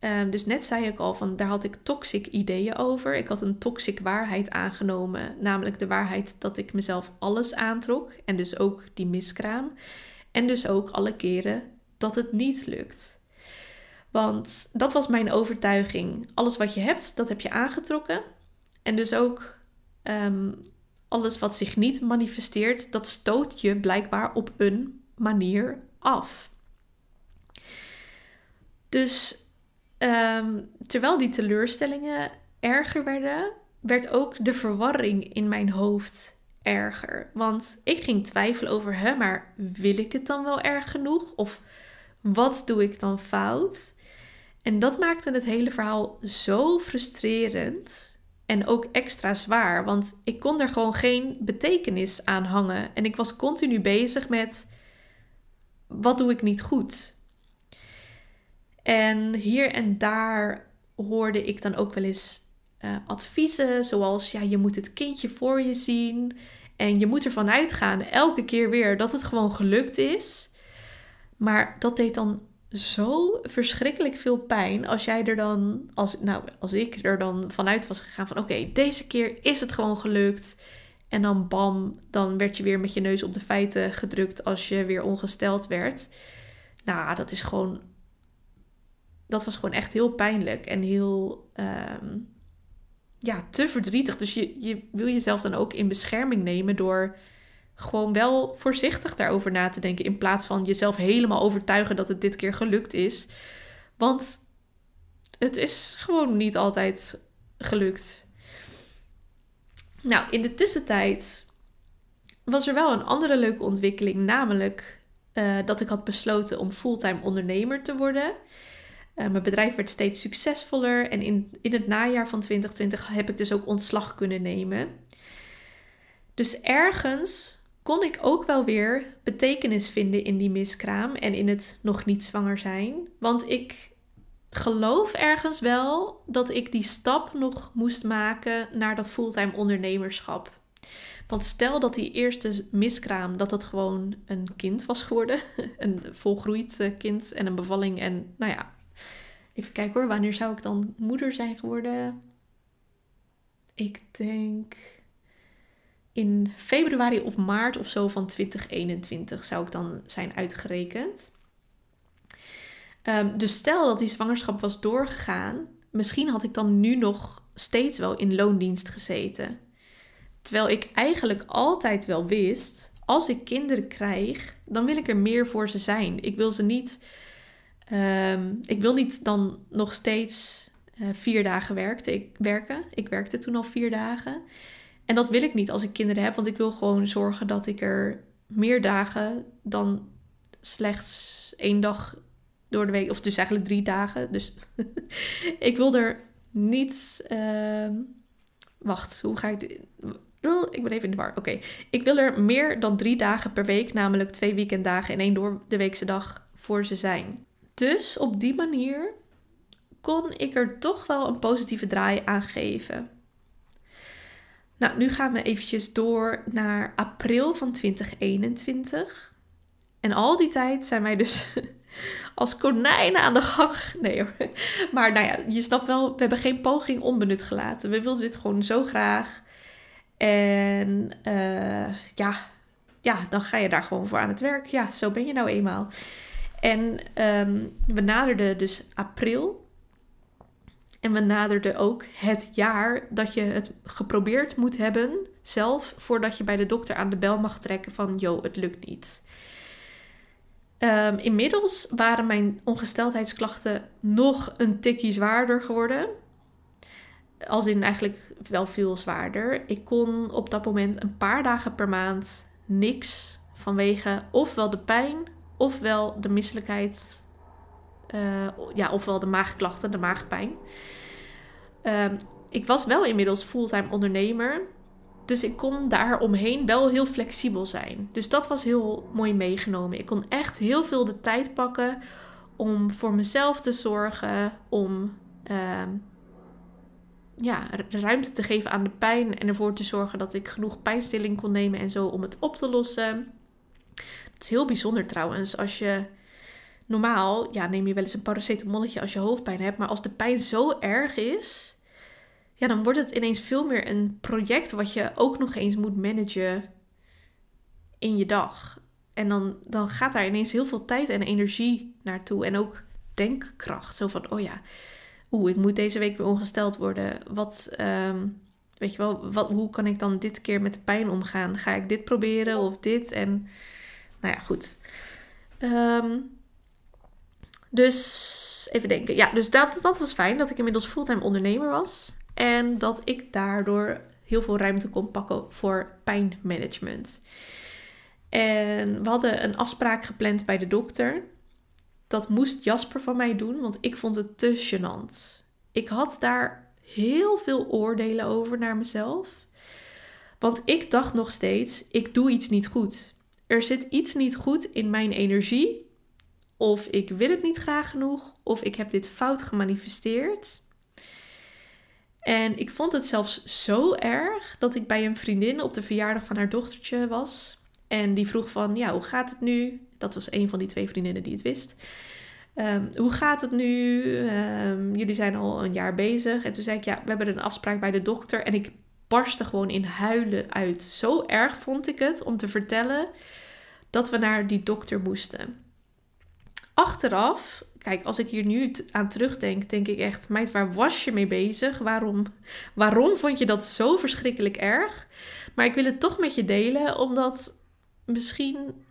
Um, dus net zei ik al van daar had ik toxic ideeën over. Ik had een toxic waarheid aangenomen, namelijk de waarheid dat ik mezelf alles aantrok en dus ook die miskraam. En dus ook alle keren dat het niet lukt. Want dat was mijn overtuiging. Alles wat je hebt, dat heb je aangetrokken. En dus ook um, alles wat zich niet manifesteert, dat stoot je blijkbaar op een manier af. Dus um, terwijl die teleurstellingen erger werden, werd ook de verwarring in mijn hoofd erger. Want ik ging twijfelen over, hè, maar wil ik het dan wel erg genoeg? Of wat doe ik dan fout? En dat maakte het hele verhaal zo frustrerend en ook extra zwaar, want ik kon er gewoon geen betekenis aan hangen. En ik was continu bezig met: wat doe ik niet goed? En hier en daar hoorde ik dan ook wel eens uh, adviezen, zoals: ja, je moet het kindje voor je zien. En je moet ervan uitgaan, elke keer weer, dat het gewoon gelukt is. Maar dat deed dan zo verschrikkelijk veel pijn als jij er dan, als, nou, als ik er dan vanuit was gegaan van oké, deze keer is het gewoon gelukt. En dan bam, dan werd je weer met je neus op de feiten gedrukt als je weer ongesteld werd. Nou, dat is gewoon, dat was gewoon echt heel pijnlijk en heel, um, ja, te verdrietig. Dus je, je wil jezelf dan ook in bescherming nemen door gewoon wel voorzichtig daarover na te denken. In plaats van jezelf helemaal overtuigen dat het dit keer gelukt is. Want het is gewoon niet altijd gelukt. Nou, in de tussentijd was er wel een andere leuke ontwikkeling. Namelijk uh, dat ik had besloten om fulltime ondernemer te worden. Uh, mijn bedrijf werd steeds succesvoller. En in, in het najaar van 2020 heb ik dus ook ontslag kunnen nemen. Dus ergens kon ik ook wel weer betekenis vinden in die miskraam en in het nog niet zwanger zijn. Want ik geloof ergens wel dat ik die stap nog moest maken naar dat fulltime ondernemerschap. Want stel dat die eerste miskraam, dat dat gewoon een kind was geworden. Een volgroeid eh, kind en een bevalling. En nou ja, even kijken hoor, wanneer zou ik dan moeder zijn geworden? Ik denk in februari of maart of zo van 2021 zou ik dan zijn uitgerekend. Um, dus stel dat die zwangerschap was doorgegaan, misschien had ik dan nu nog steeds wel in loondienst gezeten. Terwijl ik eigenlijk altijd wel wist, als ik kinderen krijg, dan wil ik er meer voor ze zijn. Ik wil ze niet, um, ik wil niet dan nog steeds eh, vier dagen. Ik, werken. ik werkte toen al vier dagen. En dat wil ik niet als ik kinderen heb, want ik wil gewoon zorgen dat ik er meer dagen dan slechts één dag door de week, of dus eigenlijk drie dagen. Dus ik wil er niet. Uh, wacht, hoe ga ik? Ik ben even in de war. Oké. Ik wil er meer dan drie dagen per week, namelijk twee weekenddagen en één door de weekse dag voor ze zijn. Dus op die manier kon ik er toch wel een positieve draai aan geven. Nou, nu gaan we eventjes door naar april van 2021. En al die tijd zijn wij dus als konijnen aan de gang. Nee hoor. Maar nou ja, je snapt wel, we hebben geen poging onbenut gelaten. We wilden dit gewoon zo graag. En uh, ja, ja, dan ga je daar gewoon voor aan het werk. Ja, zo ben je nou eenmaal. En um, we naderden dus april. En we naderden ook het jaar dat je het geprobeerd moet hebben zelf voordat je bij de dokter aan de bel mag trekken van yo, het lukt niet. Um, inmiddels waren mijn ongesteldheidsklachten nog een tikje zwaarder geworden. Als in eigenlijk wel veel zwaarder. Ik kon op dat moment een paar dagen per maand niks vanwege ofwel de pijn ofwel de misselijkheid. Uh, ja, ofwel de maagklachten, de maagpijn. Uh, ik was wel inmiddels fulltime ondernemer. Dus ik kon daar omheen wel heel flexibel zijn. Dus dat was heel mooi meegenomen. Ik kon echt heel veel de tijd pakken om voor mezelf te zorgen. Om uh, ja, ruimte te geven aan de pijn. En ervoor te zorgen dat ik genoeg pijnstilling kon nemen en zo om het op te lossen. Het is heel bijzonder trouwens. Als je normaal, ja, neem je wel eens een paracetamolletje als je hoofdpijn hebt. Maar als de pijn zo erg is, ja, dan wordt het ineens veel meer een project wat je ook nog eens moet managen in je dag. En dan, dan gaat daar ineens heel veel tijd en energie naartoe. En ook denkkracht. Zo van, oh ja, oeh, ik moet deze week weer ongesteld worden. Wat, um, weet je wel, wat, hoe kan ik dan dit keer met de pijn omgaan? Ga ik dit proberen of dit? En nou ja, goed. Um, dus even denken. Ja, dus dat, dat was fijn dat ik inmiddels fulltime ondernemer was. En dat ik daardoor heel veel ruimte kon pakken voor pijnmanagement. En we hadden een afspraak gepland bij de dokter. Dat moest Jasper van mij doen, want ik vond het te gênant. Ik had daar heel veel oordelen over naar mezelf. Want ik dacht nog steeds, ik doe iets niet goed. Er zit iets niet goed in mijn energie. Of ik wil het niet graag genoeg. Of ik heb dit fout gemanifesteerd. En ik vond het zelfs zo erg dat ik bij een vriendin op de verjaardag van haar dochtertje was. En die vroeg van, ja, hoe gaat het nu? Dat was een van die twee vriendinnen die het wist. Um, hoe gaat het nu? Um, jullie zijn al een jaar bezig. En toen zei ik, ja, we hebben een afspraak bij de dokter. En ik barstte gewoon in huilen uit. Zo erg vond ik het om te vertellen dat we naar die dokter moesten. Achteraf, kijk, als ik hier nu aan terugdenk, denk ik echt, meid, waar was je mee bezig? Waarom, waarom vond je dat zo verschrikkelijk erg? Maar ik wil het toch met je delen, omdat misschien,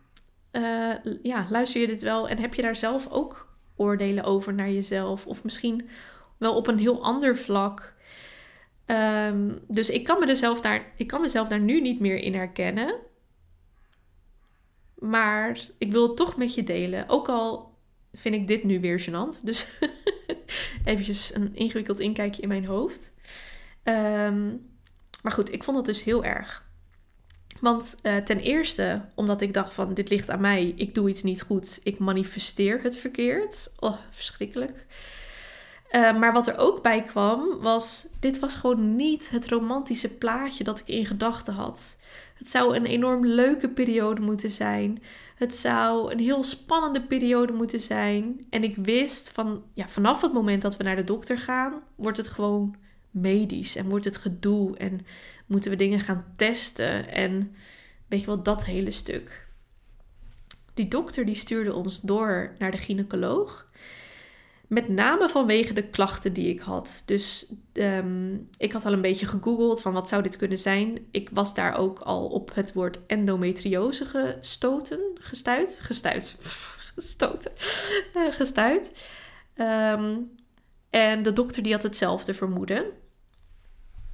uh, ja, luister je dit wel en heb je daar zelf ook oordelen over naar jezelf? Of misschien wel op een heel ander vlak. Um, dus ik kan, me dus zelf daar, ik kan mezelf daar nu niet meer in herkennen. Maar ik wil het toch met je delen. Ook al vind ik dit nu weer gênant. Dus eventjes een ingewikkeld inkijkje in mijn hoofd. Um, maar goed, ik vond het dus heel erg. Want uh, ten eerste, omdat ik dacht van dit ligt aan mij, ik doe iets niet goed, ik manifesteer het verkeerd. Oh, verschrikkelijk. Uh, maar wat er ook bij kwam, was dit was gewoon niet het romantische plaatje dat ik in gedachten had. Het zou een enorm leuke periode moeten zijn. Het zou een heel spannende periode moeten zijn. En ik wist van, ja, vanaf het moment dat we naar de dokter gaan, wordt het gewoon medisch en wordt het gedoe en moeten we dingen gaan testen en weet je wel, dat hele stuk. Die dokter die stuurde ons door naar de gynaecoloog. Met name vanwege de klachten die ik had. Dus um, ik had al een beetje gegoogeld van wat zou dit kunnen zijn. Ik was daar ook al op het woord endometriose gestoten, gestuit, gestuit, gestoten, uh, gestuit. Um, En de dokter die had hetzelfde vermoeden.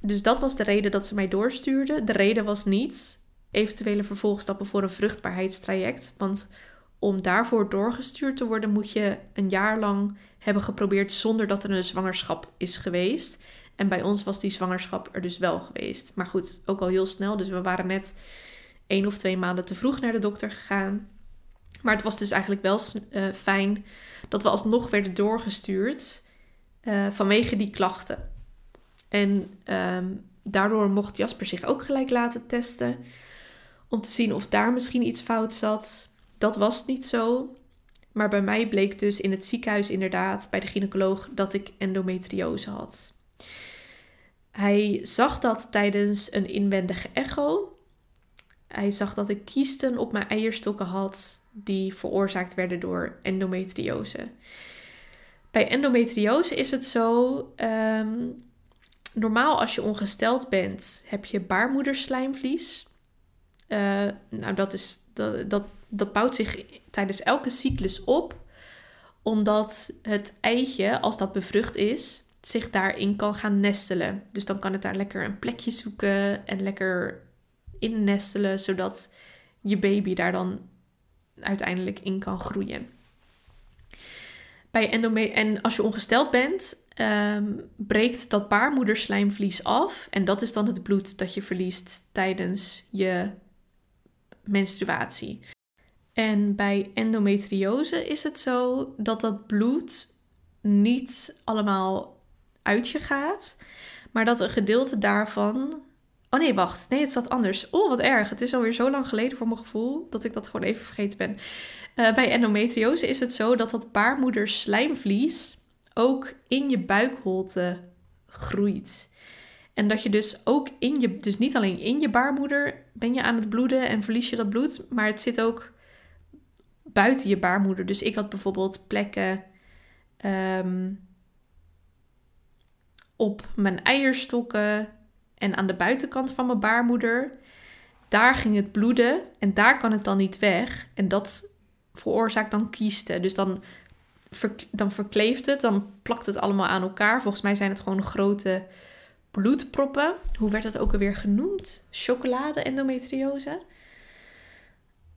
Dus dat was de reden dat ze mij doorstuurde. De reden was niet eventuele vervolgstappen voor een vruchtbaarheidstraject. Want om daarvoor doorgestuurd te worden, moet je een jaar lang hebben geprobeerd zonder dat er een zwangerschap is geweest. En bij ons was die zwangerschap er dus wel geweest. Maar goed, ook al heel snel. Dus we waren net één of twee maanden te vroeg naar de dokter gegaan. Maar het was dus eigenlijk wel uh, fijn dat we alsnog werden doorgestuurd uh, vanwege die klachten. En um, daardoor mocht Jasper zich ook gelijk laten testen. Om te zien of daar misschien iets fout zat. Dat was niet zo. Maar bij mij bleek dus in het ziekenhuis inderdaad, bij de gynaecoloog, dat ik endometriose had. Hij zag dat tijdens een inwendige echo. Hij zag dat ik kiesten op mijn eierstokken had die veroorzaakt werden door endometriose. Bij endometriose is het zo. Ehm, normaal als je ongesteld bent, heb je baarmoederslijmvlies. Uh, nou, dat, is, dat, dat, dat bouwt zich tijdens elke cyclus op, omdat het eitje, als dat bevrucht is, zich daarin kan gaan nestelen. Dus dan kan het daar lekker een plekje zoeken en lekker in nestelen, zodat je baby daar dan uiteindelijk in kan groeien. Bij en als je ongesteld bent, um, breekt dat baarmoederslijmvlies af. En dat is dan het bloed dat je verliest tijdens je menstruatie. En bij endometriose is het zo dat dat bloed niet allemaal uit je gaat, maar dat een gedeelte daarvan. Oh nee, wacht. Nee, het zat anders. Oh, wat erg. Het is alweer zo lang geleden voor mijn gevoel dat ik dat gewoon even vergeten ben. Uh, bij endometriose is het zo dat dat baarmoederslijmvlies ook in je buikholte groeit. En dat je dus ook in je, dus niet alleen in je baarmoeder ben je aan het bloeden en verlies je dat bloed, maar het zit ook buiten je baarmoeder. Dus ik had bijvoorbeeld plekken um, op mijn eierstokken en aan de buitenkant van mijn baarmoeder. Daar ging het bloeden en daar kan het dan niet weg. En dat veroorzaakt dan kiesten. Dus dan, dan verkleeft het, dan plakt het allemaal aan elkaar. Volgens mij zijn het gewoon grote bloedproppen. Hoe werd dat ook alweer genoemd? Chocolade-endometriose?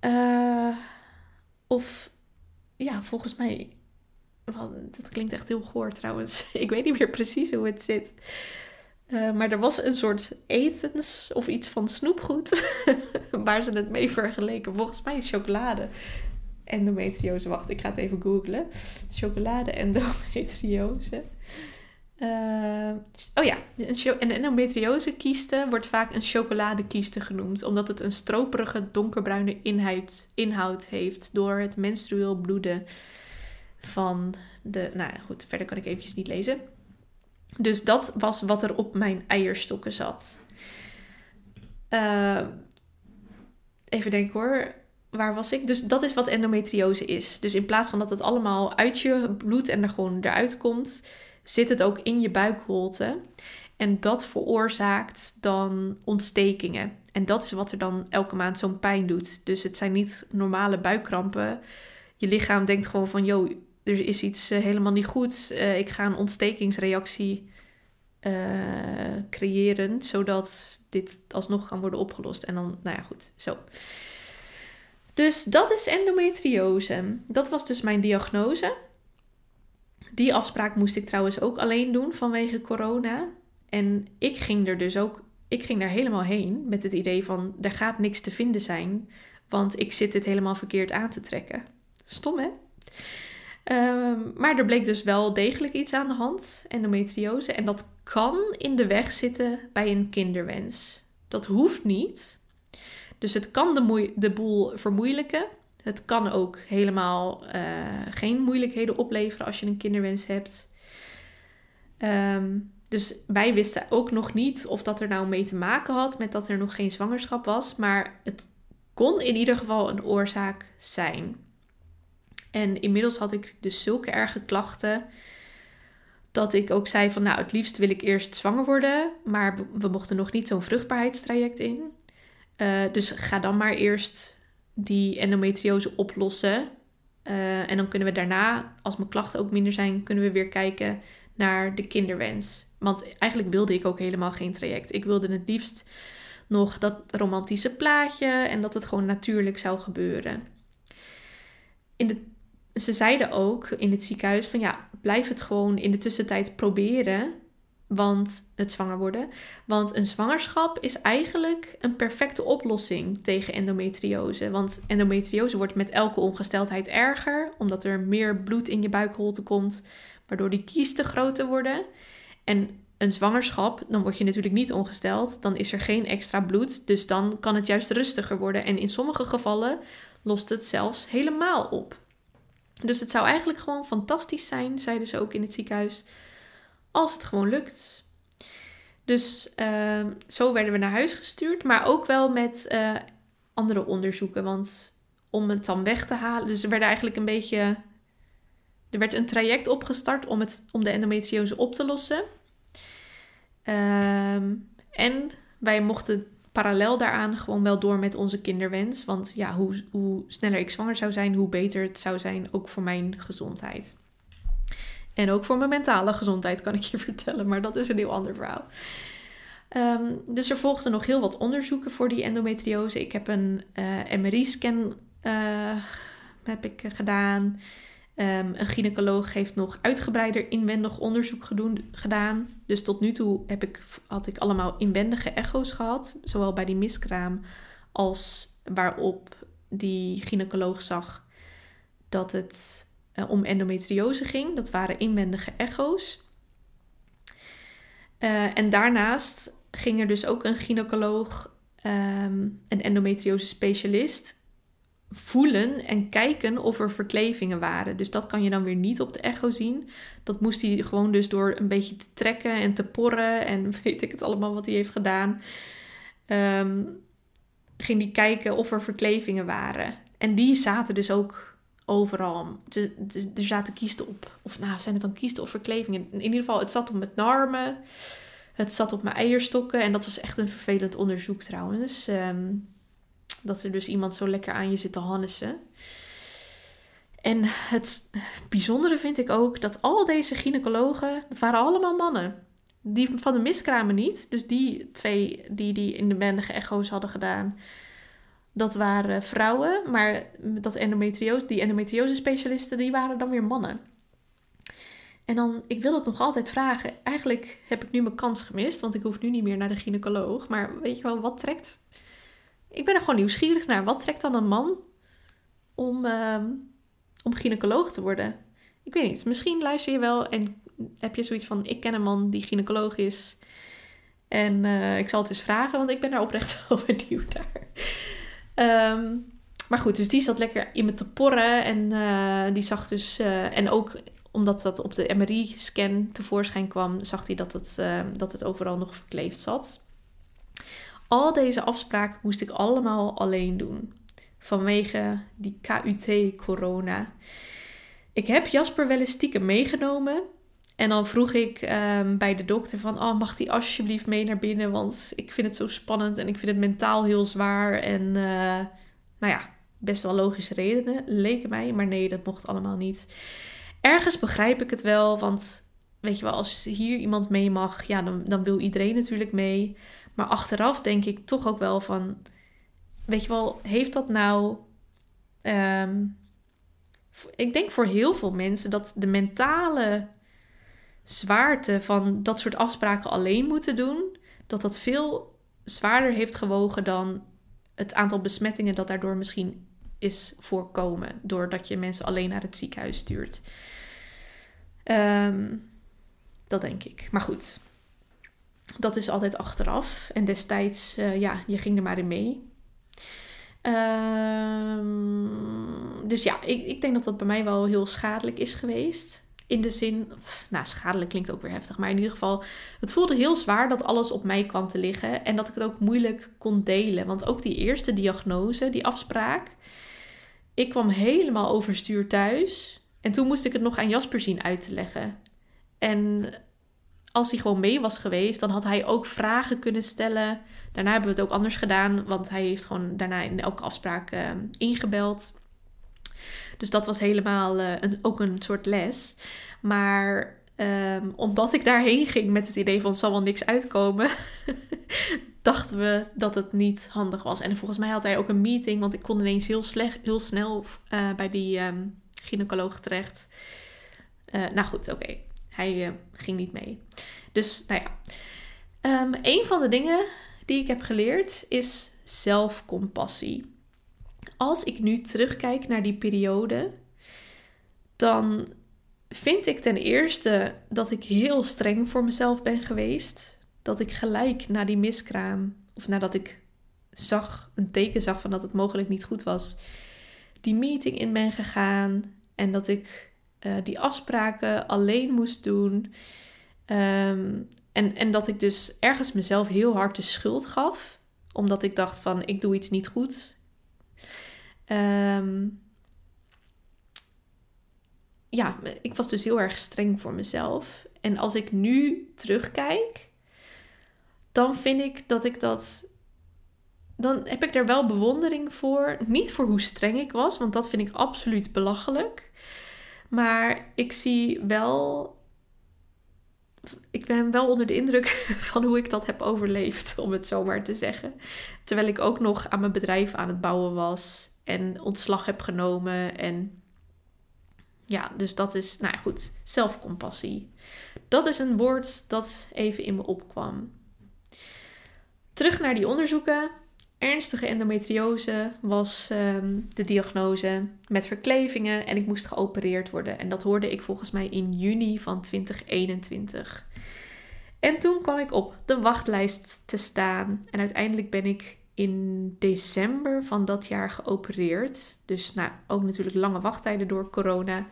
Uh, of ja, volgens mij. Dat klinkt echt heel goor trouwens. Ik weet niet meer precies hoe het zit. Uh, maar er was een soort etens of iets van snoepgoed waar ze het mee vergeleken. Volgens mij chocolade endometriose. Wacht, ik ga het even googlen. Chocolade endometriose. Uh, oh ja, een endometriose kieste wordt vaak een chocoladekieste genoemd, omdat het een stroperige donkerbruine inhoud, heeft door het menstrueel bloeden van de. Nou goed, verder kan ik eventjes niet lezen. Dus dat was wat er op mijn eierstokken zat. Uh, even denken hoor. Waar was ik? Dus dat is wat endometriose is. Dus in plaats van dat het allemaal uit je bloed en er gewoon eruit komt, zit het ook in je buikholte. En dat veroorzaakt dan ontstekingen. En dat is wat er dan elke maand zo'n pijn doet. Dus het zijn niet normale buikkrampen. Je lichaam denkt gewoon van, joh, er is iets eh, helemaal niet goed. Uh, ik ga een ontstekingsreactie uh, creëren, zodat dit alsnog kan worden opgelost. En dan, nou ja, goed, zo. Dus dat is endometriose. Dat was dus mijn diagnose. Die afspraak moest ik trouwens ook alleen doen vanwege corona. En ik ging er dus ook, ik ging daar helemaal heen met het idee van er gaat niks te vinden zijn, want ik zit dit helemaal verkeerd aan te trekken. Stom hè? Ehm, maar er bleek dus wel degelijk iets aan de hand, endometriose. En dat kan in de weg zitten bij een kinderwens. Dat hoeft niet. Dus het kan de, de boel vermoeilijken. Het kan ook helemaal uh, geen moeilijkheden opleveren als je een kinderwens hebt. Um, dus wij wisten ook nog niet of dat er nou mee te maken had met dat er nog geen zwangerschap was. Maar het kon in ieder geval een oorzaak zijn. En inmiddels had ik dus zulke erge klachten. Dat ik ook zei van nou, het liefst wil ik eerst zwanger worden. Maar we mochten nog niet zo'n vruchtbaarheidstraject in. Uh, dus ga dan maar eerst die endometriose oplossen. Uh, en dan kunnen we daarna, als mijn klachten ook minder zijn, kunnen we weer kijken naar de kinderwens. Want eigenlijk wilde ik ook helemaal geen traject. Ik wilde het liefst nog dat romantische plaatje en dat het gewoon natuurlijk zou gebeuren. In de, ze zeiden ook in het ziekenhuis van ja, blijf het gewoon in de tussentijd proberen. Want het zwanger worden. Want een zwangerschap is eigenlijk een perfecte oplossing tegen endometriose. Want endometriose wordt met elke ongesteldheid erger, omdat er meer bloed in je buikholte komt, waardoor die kiesten groter worden. En een zwangerschap, dan word je natuurlijk niet ongesteld, dan is er geen extra bloed, dus dan kan het juist rustiger worden. En in sommige gevallen lost het zelfs helemaal op. Dus het zou eigenlijk gewoon fantastisch zijn, zeiden ze ook in het ziekenhuis, als het gewoon lukt. Dus uh, zo werden we naar huis gestuurd, maar ook wel met uh, andere onderzoeken. Want om het dan weg te halen, dus er werd eigenlijk een beetje. Er werd een traject opgestart om, het, om de endometriose op te lossen. Um, en wij mochten parallel daaraan gewoon wel door met onze kinderwens. Want ja, hoe, hoe sneller ik zwanger zou zijn, hoe beter het zou zijn, ook voor mijn gezondheid. En ook voor mijn mentale gezondheid kan ik je vertellen, maar dat is een heel ander verhaal. Um, dus er volgden nog heel wat onderzoeken voor die endometriose. Ik heb een eh, MRI-scan eh, heb ik gedaan. Um, een gynaecoloog heeft nog uitgebreider inwendig onderzoek gedaan. Dus tot nu toe heb ik, had ik allemaal inwendige echo's gehad. Zowel bij die miskraam als waarop die gynaecoloog zag dat het uh, om endometriose ging. Dat waren inwendige echo's. Uh, en daarnaast ging er dus ook een gynaecoloog, um, een endometriose specialist, voelen en kijken of er verklevingen waren. Dus dat kan je dan weer niet op de echo zien. Dat moest hij gewoon dus door een beetje te trekken en te porren en weet ik het allemaal wat hij heeft gedaan. Um, ging hij kijken of er verklevingen waren. En die zaten dus ook overal. Er zaten kiesten op. Of nou, zijn het dan kiesten of verklevingen? In ieder geval, het zat op mijn darmen. Het zat op mijn eierstokken. En dat was echt een vervelend onderzoek trouwens. Um, dat er dus iemand zo lekker aan je zit te hannissen. En het bijzondere vind ik ook dat al deze gynaecologen, dat waren allemaal mannen. Die van de miskramen niet. Dus die twee die, die in de bendige echo's hadden gedaan, dat waren vrouwen. Maar dat endometriose, die endometriose specialisten, die waren dan weer mannen. En dan, ik wil het nog altijd vragen. Eigenlijk heb ik nu mijn kans gemist, want ik hoef nu niet meer naar de gynaecoloog. Maar weet je wel, wat trekt ik ben er gewoon nieuwsgierig naar. Wat trekt dan een man om, uh, om gynaecoloog te worden? Ik weet niet. Misschien luister je wel en heb je zoiets van: ik ken een man die gynaecoloog is. En uh, ik zal het eens vragen, want ik ben daar oprecht wel benieuwd naar. Um, maar goed, dus die zat lekker in me te porren. En uh, die zag dus. Uh, en ook omdat dat op de MRI-scan tevoorschijn kwam, zag hij dat het, dat het overal nog verkleefd zat. Al deze afspraken moest ik allemaal alleen doen. Vanwege die KUT-corona. Ik heb Jasper wel eens stiekem meegenomen. En dan vroeg ik um, bij de dokter van... Oh, mag die alsjeblieft mee naar binnen? Want ik vind het zo spannend en ik vind het mentaal heel zwaar. En uh, nou ja, best wel logische redenen, leken mij. Maar nee, dat mocht allemaal niet. Ergens begrijp ik het wel, want weet je wel, als hier iemand mee mag, ja, dan, dan wil iedereen natuurlijk mee. Maar achteraf denk ik toch ook wel van, weet je wel, heeft dat nou. Um, ik denk voor heel veel mensen dat de mentale zwaarte van dat soort afspraken alleen moeten doen, dat dat veel zwaarder heeft gewogen dan het aantal besmettingen dat daardoor misschien is voorkomen, doordat je mensen alleen naar het ziekenhuis stuurt. Um, dat denk ik. Maar goed, dat is altijd achteraf. En destijds, uh, ja, je ging er maar in mee. Um, dus ja, ik, ik denk dat dat bij mij wel heel schadelijk is geweest. In de zin, nou, schadelijk klinkt ook weer heftig, maar in ieder geval, het voelde heel zwaar dat alles op mij kwam te liggen en dat ik het ook moeilijk kon delen. Want ook die eerste diagnose, die afspraak, ik kwam helemaal overstuur thuis en toen moest ik het nog aan Jasper zien uit te leggen. En als hij gewoon mee was geweest, dan had hij ook vragen kunnen stellen. Daarna hebben we het ook anders gedaan, want hij heeft gewoon daarna in elke afspraak uh, ingebeld. Dus dat was helemaal uh, een, ook een soort les. Maar Ehm, omdat ik daarheen ging met het idee van zal wel niks uitkomen, dachten we dat het niet handig was. En volgens mij had hij ook een meeting, want ik kon ineens heel, slecht, heel snel uh, bij die um, gynaecoloog terecht. Uh, nou goed, oké. Hij ging niet mee. Dus, nou ja. Um, een van de dingen die ik heb geleerd is zelfcompassie. Als ik nu terugkijk naar die periode, dan vind ik ten eerste dat ik heel streng voor mezelf ben geweest. Dat ik gelijk na die miskraam, of nadat ik zag, een teken zag van dat het mogelijk niet goed was, die meeting in ben gegaan. En dat ik uh, die afspraken alleen moest doen. Um, en, en dat ik dus ergens mezelf heel hard de schuld gaf. Omdat ik dacht van ik doe iets niet goed. Um, ja, ik was dus heel erg streng voor mezelf. En als ik nu terugkijk, dan vind ik dat ik dat. Dan heb ik er wel bewondering voor. Niet voor hoe streng ik was, want dat vind ik absoluut belachelijk. Maar ik zie wel. Ik ben wel onder de indruk van hoe ik dat heb overleefd, om het zo maar te zeggen. Terwijl ik ook nog aan mijn bedrijf aan het bouwen was en ontslag heb genomen en ja, dus dat is, nou ja, goed, zelfcompassie. Dat is een woord dat even in me opkwam. Terug naar die onderzoeken. Ernstige endometriose was um, de diagnose met verklevingen en ik moest geopereerd worden. En dat hoorde ik volgens mij in juni van 2021. En toen kwam ik op de wachtlijst te staan. En uiteindelijk ben ik in december van dat jaar geopereerd. Dus nou, ook natuurlijk lange wachttijden door corona.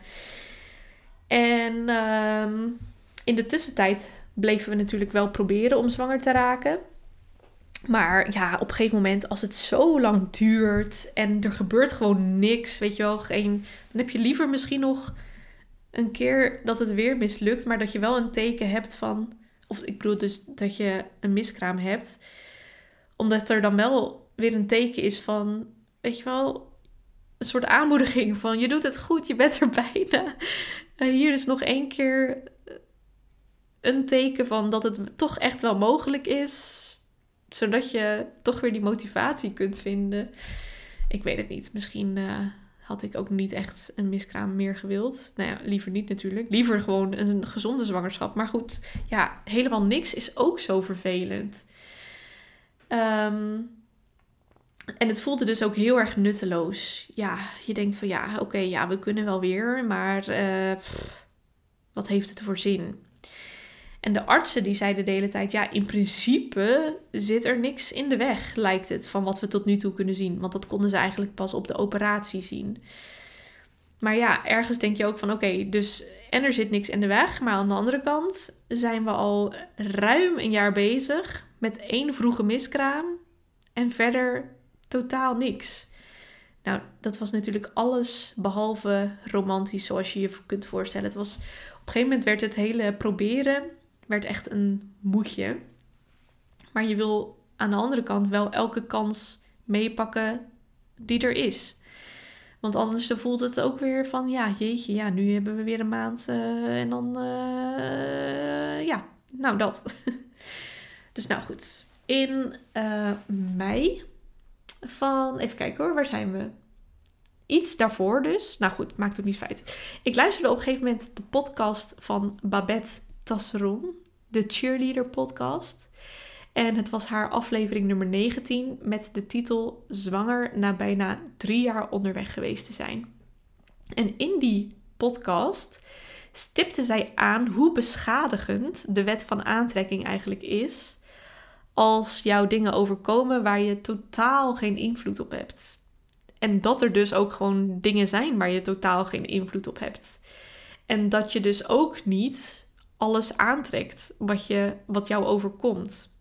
En ehm, in de tussentijd bleven we natuurlijk wel proberen om zwanger te raken. Maar ja, op een gegeven moment, als het zo lang duurt en er gebeurt gewoon niks, weet je wel, geen, dan heb je liever misschien nog een keer dat het weer mislukt, maar dat je wel een teken hebt van, of ik bedoel dus dat je een miskraam hebt omdat er dan wel weer een teken is van, weet je wel, een soort aanmoediging van je doet het goed, je bent er bijna. Uh, hier is nog één keer eh, een teken van dat het toch echt wel mogelijk is. Zodat je toch weer die motivatie kunt vinden. Ik weet het niet. Misschien uh, had ik ook niet echt een miskraam meer gewild. Nou ja, liever niet natuurlijk. Liever gewoon een gezonde zwangerschap. Maar goed, ja, helemaal niks is ook zo vervelend. Um, en het voelde dus ook heel erg nutteloos. Ja, je denkt van ja, oké, ja, we kunnen wel weer, maar pff, wat heeft het voor zin? En de artsen die zeiden de hele tijd, ja, in principe zit er niks in de weg, lijkt het, van wat we tot nu toe kunnen zien. Want dat konden ze eigenlijk pas op de operatie zien. Maar ja, ergens denk je ook van oké, dus en er zit niks in de weg. Maar aan de andere kant zijn we al ruim een jaar bezig met één vroege miskraam en verder totaal niks. Nou, dat was natuurlijk alles behalve romantisch zoals je je kunt voorstellen. Het was, op een gegeven moment werd het hele proberen werd echt een moedje. Maar je wil aan de andere kant wel elke kans meepakken die er is. Want anders dan voelt het ook weer van, ja, jeetje, ja, nu hebben we weer een maand uh, en dan, uh, ja, nou dat. dus nou goed, in uh, mei van, even kijken hoor, waar zijn we? Iets daarvoor dus. Nou goed, maakt ook niet feit. Ik luisterde op een gegeven moment de podcast van Babette Tasseron, de cheerleader podcast. En het was haar aflevering nummer 19 met de titel Zwanger na bijna drie jaar onderweg geweest te zijn. En in die podcast stipte zij aan hoe beschadigend de wet van aantrekking eigenlijk is als jouw dingen overkomen waar je totaal geen invloed op hebt. En dat er dus ook gewoon dingen zijn waar je totaal geen invloed op hebt. En dat je dus ook niet alles aantrekt wat, je, wat jou overkomt.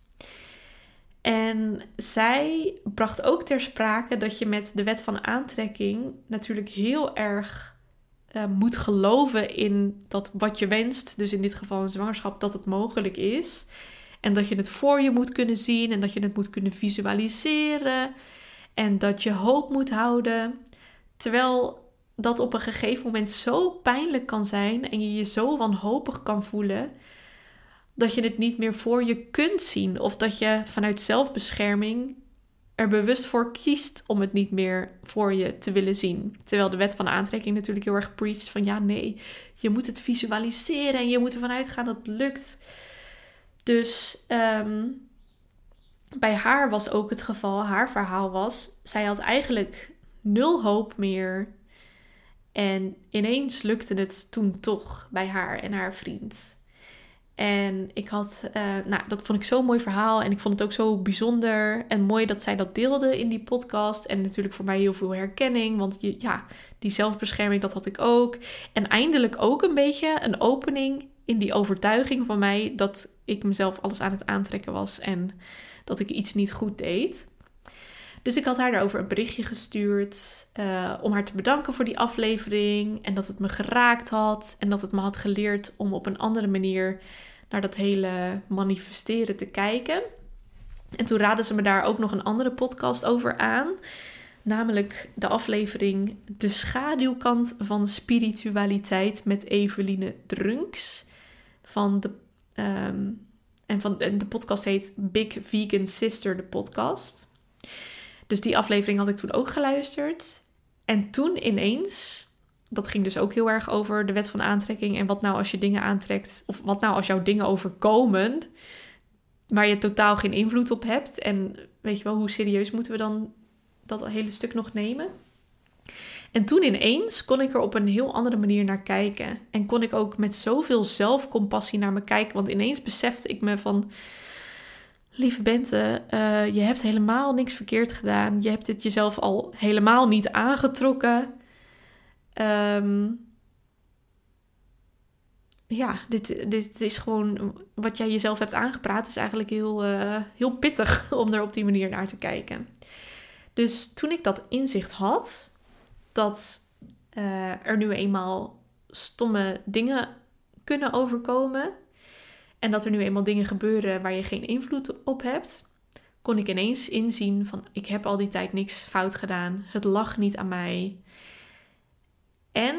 En zij bracht ook ter sprake dat je met de wet van aantrekking natuurlijk heel erg uh, moet geloven in dat wat je wenst, dus in dit geval een zwangerschap, dat het mogelijk is. En dat je het voor je moet kunnen zien en dat je het moet kunnen visualiseren. En dat je hoop moet houden. Terwijl dat op een gegeven moment zo pijnlijk kan zijn en je je zo wanhopig kan voelen dat je het niet meer voor je kunt zien of dat je vanuit zelfbescherming er bewust voor kiest om het niet meer voor je te willen zien. Terwijl de wet van aantrekking natuurlijk heel erg preacht van ja, nee, je moet het visualiseren en je moet ervan uitgaan dat het lukt. Dus ehm, bij haar was ook het geval, haar verhaal was, zij had eigenlijk nul hoop meer. En ineens lukte het toen toch bij haar en haar vriend. En ik had, uh, nou, dat vond ik zo'n mooi verhaal. En ik vond het ook zo bijzonder en mooi dat zij dat deelde in die podcast. En natuurlijk voor mij heel veel herkenning. Want je, ja, die zelfbescherming, dat had ik ook. En eindelijk ook een beetje een opening in die overtuiging van mij dat ik mezelf alles aan het aantrekken was. En dat ik iets niet goed deed. Dus ik had haar daarover een berichtje gestuurd uh, om haar te bedanken voor die aflevering en dat het me geraakt had en dat het me had geleerd om op een andere manier naar dat hele manifesteren te kijken. En toen raadde ze me daar ook nog een andere podcast over aan, namelijk de aflevering De schaduwkant van spiritualiteit met Eveline Drunks van de um, en van de podcast heet Big Vegan Sister, de podcast. Dus die aflevering had ik toen ook geluisterd. En toen ineens, dat ging dus ook heel erg over de wet van aantrekking. En wat nou als je dingen aantrekt, of wat nou als jouw dingen overkomen, waar je totaal geen invloed op hebt. En weet je wel, hoe serieus moeten we dan dat hele stuk nog nemen? En toen ineens kon ik er op een heel andere manier naar kijken. En kon ik ook met zoveel zelfcompassie naar me kijken. Want ineens besefte ik me van... Lieve Bente, uh, je hebt helemaal niks verkeerd gedaan. Je hebt dit jezelf al helemaal niet aangetrokken. Um, ja, dit, dit is gewoon wat jij jezelf hebt aangepraat. is eigenlijk heel, uh, heel pittig om er op die manier naar te kijken. Dus toen ik dat inzicht had, dat uh, er nu eenmaal stomme dingen kunnen overkomen. En dat er nu eenmaal dingen gebeuren waar je geen invloed op hebt. Kon ik ineens inzien van ik heb al die tijd niks fout gedaan. Het lag niet aan mij. En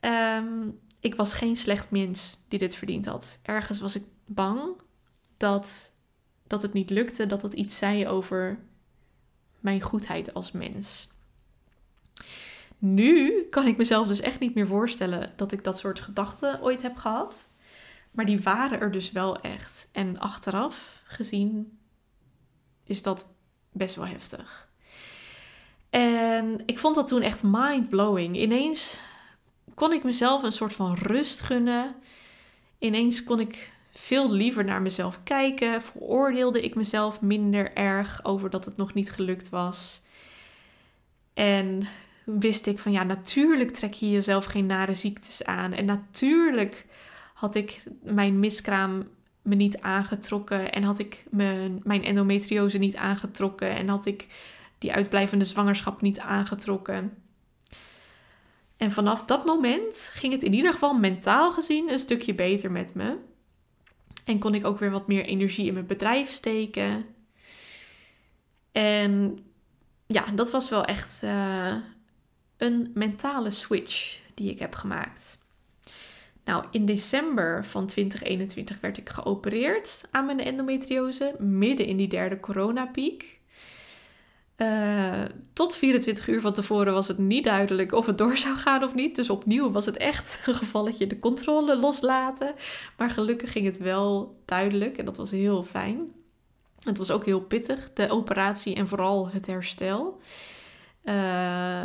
um, ik was geen slecht mens die dit verdiend had. Ergens was ik bang dat, dat het niet lukte, dat het iets zei over mijn goedheid als mens. Nu kan ik mezelf dus echt niet meer voorstellen dat ik dat soort gedachten ooit heb gehad. Maar die waren er dus wel echt. En achteraf gezien is dat best wel heftig. En ik vond dat toen echt mind-blowing. Ineens kon ik mezelf een soort van rust gunnen. Ineens kon ik veel liever naar mezelf kijken. Veroordeelde ik mezelf minder erg over dat het nog niet gelukt was. En wist ik van ja, natuurlijk trek je jezelf geen nare ziektes aan. En natuurlijk had ik mijn miskraam me niet aangetrokken en had ik mijn, mijn endometriose niet aangetrokken en had ik die uitblijvende zwangerschap niet aangetrokken. En vanaf dat moment ging het in ieder geval mentaal gezien een stukje beter met me. En kon ik ook weer wat meer energie in mijn bedrijf steken. En ja, dat was wel echt uh, een mentale switch die ik heb gemaakt. Nou, in december van 2021 werd ik geopereerd aan mijn endometriose, midden in die derde coronapiek. Uh, tot 24 uur van tevoren was het niet duidelijk of het door zou gaan of niet. Dus opnieuw was het echt een gevalletje de controle loslaten. Maar gelukkig ging het wel duidelijk en dat was heel fijn. Het was ook heel pittig, de operatie en vooral het herstel. Uh,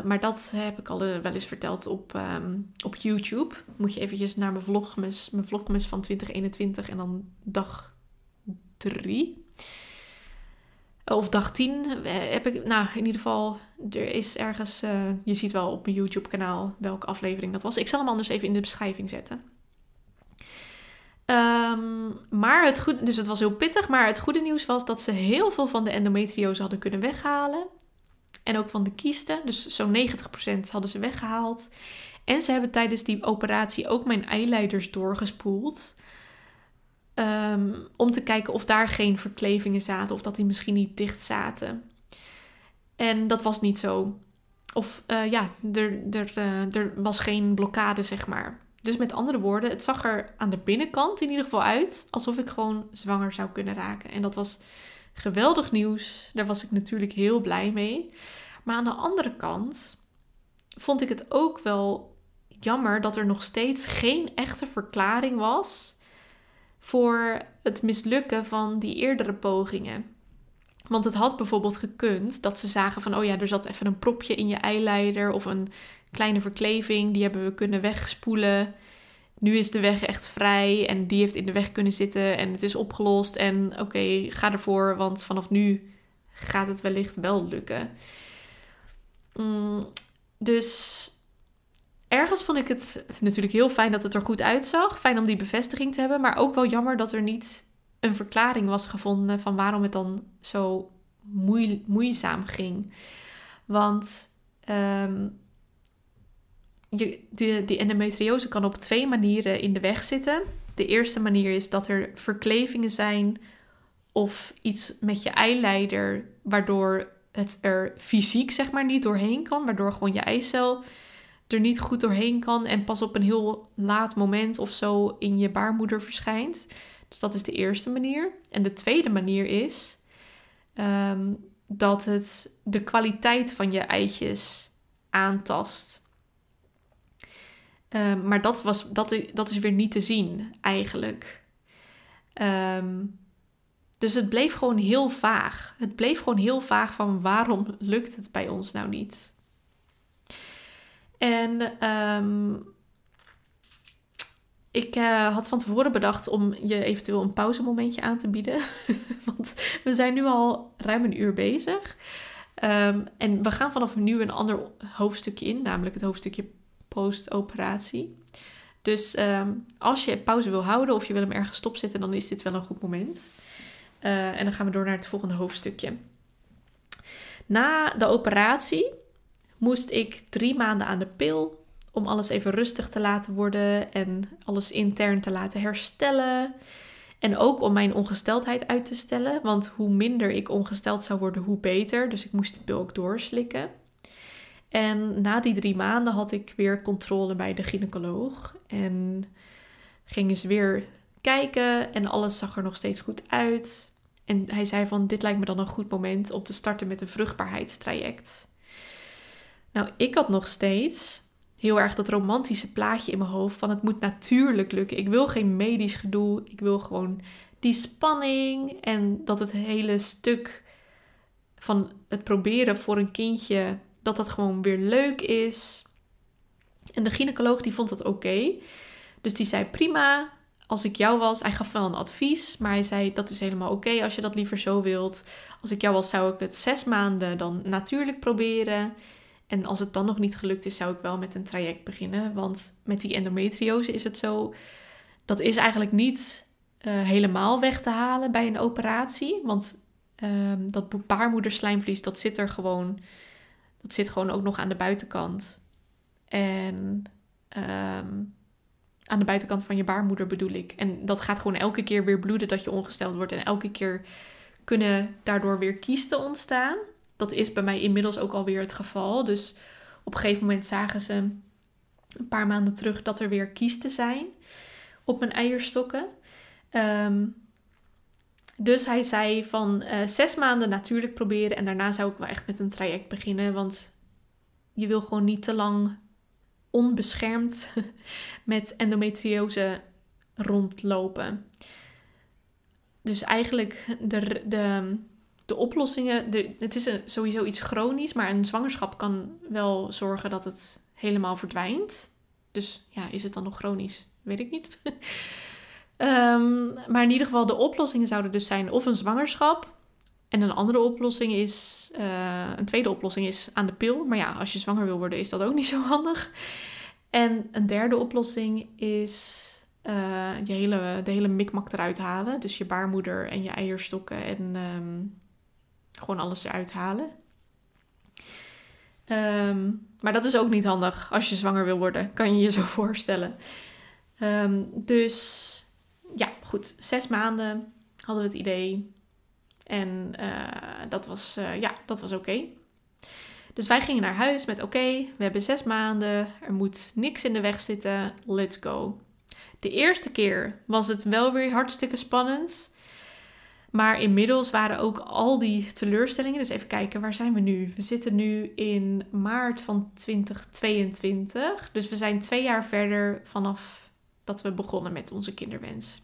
maar dat heb ik al eh, wel eens verteld op, um, op YouTube. Moet je eventjes naar mijn vlogmas, mijn vlogmas van 2021 en dan dag 3. Of dag 10 eh, heb ik, nou in ieder geval, er is ergens, je ziet wel op mijn YouTube kanaal welke aflevering dat was. Ik zal hem anders even in de beschrijving zetten. Um, maar het goede, dus het was heel pittig, maar het goede nieuws was dat ze heel veel van de endometriose hadden kunnen weghalen. En ook van de kiesten. Dus zo'n 90% hadden ze weggehaald. En ze hebben tijdens die operatie ook mijn eileiders doorgespoeld. Um, om te kijken of daar geen verklevingen zaten. Of dat die misschien niet dicht zaten. En dat was niet zo. of uh, ja, er, er, uh, er was geen blokkade, zeg maar. Dus met andere woorden, het zag er aan de binnenkant in ieder geval uit alsof ik gewoon zwanger zou kunnen raken. En dat was geweldig nieuws. Daar was ik natuurlijk heel blij mee. Maar aan de andere kant vond ik het ook wel jammer dat er nog steeds geen echte verklaring was voor het mislukken van die eerdere pogingen. Want het had bijvoorbeeld gekund dat ze zagen van, oh ja, er zat even een propje in je eileider of een kleine verkleving, die hebben we kunnen wegspoelen. Nu is de weg echt vrij en die heeft in de weg kunnen zitten en het is opgelost. En oké, ga ervoor, want vanaf nu gaat het wellicht wel lukken. Mm, dus ergens vond ik het natuurlijk heel fijn dat het er goed uitzag. Fijn om die bevestiging te hebben, maar ook wel jammer dat er niet een verklaring was gevonden van waarom het dan zo moeizaam ging. Want um, je, die, endometriose kan op twee manieren in de weg zitten. De eerste manier is dat er verklevingen zijn of iets met je eileider, waardoor het er fysiek zeg maar niet doorheen kan, waardoor gewoon je eicel er niet goed doorheen kan en pas op een heel laat moment of zo in je baarmoeder verschijnt. Dus dat is de eerste manier. En de tweede manier is ehm, dat het de kwaliteit van je eitjes aantast. Ehm, maar dat, was, dat, dat is weer niet te zien eigenlijk. Ehm, dus het bleef gewoon heel vaag. Het bleef gewoon heel vaag van waarom lukt het bij ons nou niet? En um, ik uh, had van tevoren bedacht om je eventueel een pauzemomentje aan te bieden. Want we zijn nu al ruim een uur bezig. en we gaan vanaf nu een ander hoofdstukje in, namelijk het hoofdstukje post-operatie. Dus ehm, als je pauze wil houden of je wil hem ergens stopzetten, dan is dit wel een goed moment. Uh, en dan gaan we door naar het volgende hoofdstukje. Na de operatie moest ik drie maanden aan de pil om alles even rustig te laten worden en alles intern te laten herstellen. En ook om mijn ongesteldheid uit te stellen, want hoe minder ik ongesteld zou worden, hoe beter. Dus ik moest de pil ook doorslikken. En na die drie maanden had ik weer controle bij de gynaecoloog. En gingen ze weer kijken en alles zag er nog steeds goed uit. En hij zei van dit lijkt me dan een goed moment om te starten met een vruchtbaarheidstraject. Nou, ik had nog steeds heel erg dat romantische plaatje in mijn hoofd van het moet natuurlijk lukken. Ik wil geen medisch gedoe. Ik wil gewoon die spanning en dat het hele stuk van het proberen voor een kindje dat dat gewoon weer leuk is. En de gynaecoloog die vond dat oké. Dus die zei prima, als ik jou was, hij gaf wel een advies, maar hij zei dat is helemaal oké als je dat liever zo wilt. Als ik jou was, zou ik het zes maanden dan natuurlijk proberen. En als het dan nog niet gelukt is, zou ik wel met een traject beginnen. Want met die endometriose is het zo, dat is eigenlijk niet uh, helemaal weg te halen bij een operatie. Want uh, dat baarmoederslijmvlies, dat zit er gewoon dat zit gewoon ook nog aan de buitenkant. En ehm, aan de buitenkant van je baarmoeder bedoel ik. En dat gaat gewoon elke keer weer bloeden dat je ongesteld wordt. En elke keer kunnen daardoor weer kiesten ontstaan. Dat is bij mij inmiddels ook alweer het geval. Dus op een gegeven moment zagen ze een paar maanden terug dat er weer kiesten zijn op mijn eierstokken. Um, dus hij zei van uh, zes maanden natuurlijk proberen en daarna zou ik wel echt met een traject beginnen. Want je wil gewoon niet te lang onbeschermd met endometriose rondlopen. Dus eigenlijk de, de, de oplossingen, het is sowieso iets chronisch, maar een zwangerschap kan wel zorgen dat het helemaal verdwijnt. Dus ja, is het dan nog chronisch? Weet ik niet. Ehm, maar in ieder geval, de oplossingen zouden dus zijn of een zwangerschap. En een andere oplossing is, uh, een tweede oplossing is aan de pil. Maar ja, als je zwanger wil worden, is dat ook niet zo handig. En een derde oplossing is uh, je hele, de hele mikmak eruit halen. Dus je baarmoeder en je eierstokken en um, gewoon alles eruit halen. Um, maar dat is ook niet handig als je zwanger wil worden, kan je je zo voorstellen. dus ja, goed. Zes maanden hadden we het idee. En uh, dat was, uh, ja, dat was oké. Dus wij gingen naar huis met oké, we hebben zes maanden, er moet niks in de weg zitten, let's go. De eerste keer was het wel weer hartstikke spannend. Maar inmiddels waren ook al die teleurstellingen. Dus even kijken, waar zijn we nu? We zitten nu in maart van 2022. Dus we zijn twee jaar verder vanaf dat we begonnen met onze kinderwens.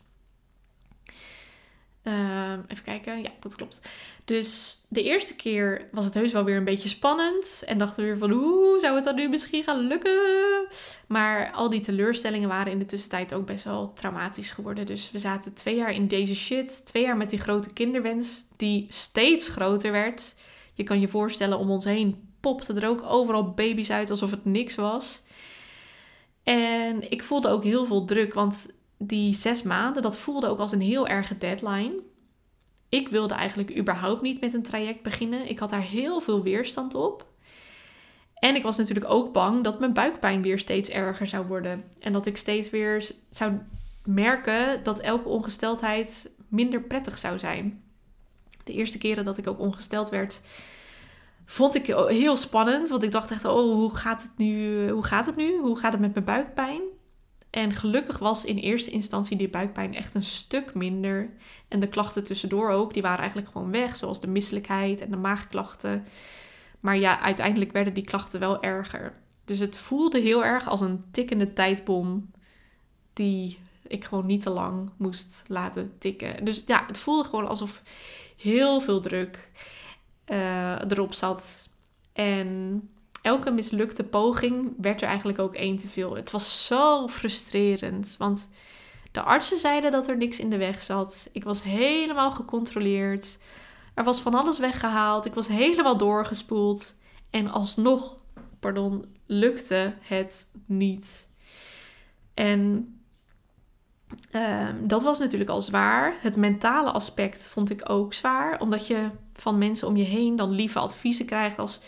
Ehm, even kijken, ja, dat klopt. Dus de eerste keer was het heus wel weer een beetje spannend. En dachten we weer van, hoe zou het dan nu misschien gaan lukken? Maar al die teleurstellingen waren in de tussentijd ook best wel traumatisch geworden. Dus we zaten twee jaar in deze shit. Twee jaar met die grote kinderwens, die steeds groter werd. Je kan je voorstellen, om ons heen popten er ook overal baby's uit alsof het niks was. En ik voelde ook heel veel druk, want die zes maanden, dat voelde ook als een heel erge deadline. Ik wilde eigenlijk überhaupt niet met een traject beginnen. Ik had daar heel veel weerstand op. En ik was natuurlijk ook bang dat mijn buikpijn weer steeds erger zou worden. En dat ik steeds weer zou merken dat elke ongesteldheid minder prettig zou zijn. De eerste keren dat ik ook ongesteld werd, vond ik heel spannend. Want ik dacht echt, oh, hoe gaat het nu? Hoe gaat het nu? Hoe gaat het met mijn buikpijn? En gelukkig was in eerste instantie die buikpijn echt een stuk minder. En de klachten tussendoor ook, die waren eigenlijk gewoon weg. Zoals de misselijkheid en de maagklachten. Maar ja, uiteindelijk werden die klachten wel erger. Dus het voelde heel erg als een tikkende tijdbom. Die ik gewoon niet te lang moest laten tikken. Dus ja, het voelde gewoon alsof heel veel druk uh, erop zat. En elke mislukte poging werd er eigenlijk ook één te veel. Het was zo frustrerend, want de artsen zeiden dat er niks in de weg zat. Ik was helemaal gecontroleerd. Er was van alles weggehaald. Ik was helemaal doorgespoeld. En alsnog, pardon, lukte het niet. En ehm, dat was natuurlijk al zwaar. Het mentale aspect vond ik ook zwaar, omdat je van mensen om je heen dan lieve adviezen krijgt als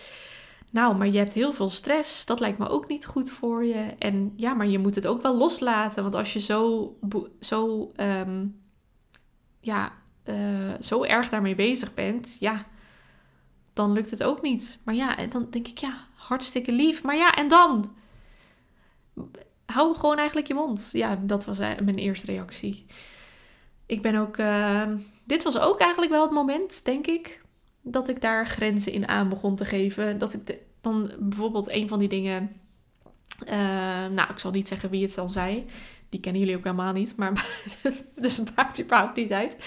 nou, maar je hebt heel veel stress. Dat lijkt me ook niet goed voor je. En ja, maar je moet het ook wel loslaten. Want als je zo, zo, ehm, ja, uh, zo erg daarmee bezig bent, ja, dan lukt het ook niet. Maar ja, en dan denk ik, ja, hartstikke lief. Maar ja, en dan? Hou gewoon eigenlijk je mond. Ja, dat was eh, mijn eerste reactie. Ik ben ook. Uh, dit was ook eigenlijk wel het moment, denk ik, dat ik daar grenzen in aan begon te geven. Dat ik dan bijvoorbeeld een van die dingen. Uh, nou, ik zal niet zeggen wie het dan zei. Die kennen jullie ook helemaal niet. Maar dus het maakt überhaupt niet uit.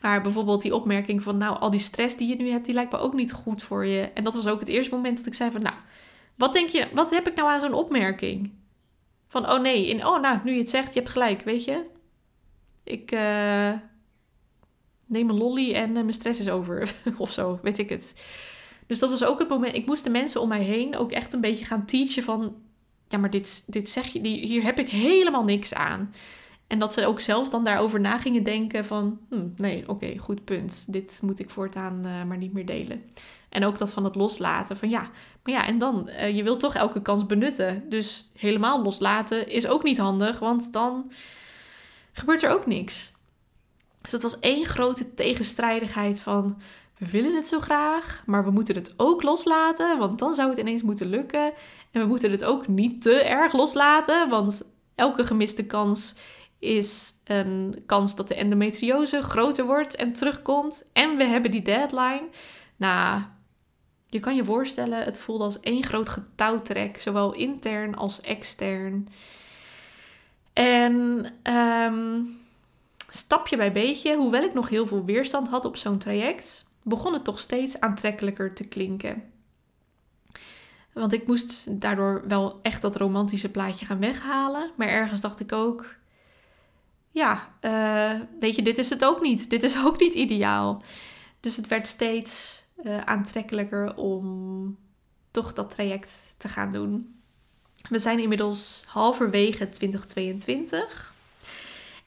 Maar bijvoorbeeld die opmerking van, nou, al die stress die je nu hebt, die lijkt me ook niet goed voor je. En dat was ook het eerste moment dat ik zei van, nou, wat denk je, wat heb ik nou aan zo'n opmerking? Van, oh nee, in, oh nou, nu je het zegt, je hebt gelijk, weet je. Ik, uh, neem een lolly en uh, mijn stress is over. of zo, weet ik het. Dus dat was ook het moment. Ik moest de mensen om mij heen ook echt een beetje gaan teachen van... Ja, maar dit, dit zeg je, hier heb ik helemaal niks aan. En dat ze ook zelf dan daarover na gingen denken van... Hm, nee, oké, goed punt. Dit moet ik voortaan uh, maar niet meer delen. En ook dat van het loslaten. Van ja, maar ja, en dan? Uh, je wilt toch elke kans benutten. Dus helemaal loslaten is ook niet handig. Want dan gebeurt er ook niks. Dus het was één grote tegenstrijdigheid van we willen het zo graag, maar we moeten het ook loslaten, want dan zou het ineens moeten lukken. En we moeten het ook niet te erg loslaten, want elke gemiste kans is een kans dat de endometriose groter wordt en terugkomt. En we hebben die deadline. Nou, je kan je voorstellen, het voelde als één groot getouwtrek, zowel intern als extern. En um, stapje bij beetje, hoewel ik nog heel veel weerstand had op zo'n traject, begon het toch steeds aantrekkelijker te klinken. Want ik moest daardoor wel echt dat romantische plaatje gaan weghalen. Maar ergens dacht ik ook, ja, uh, weet je, dit is het ook niet. Dit is ook niet ideaal. Dus het werd steeds uh, aantrekkelijker om toch dat traject te gaan doen. We zijn inmiddels halverwege 2022.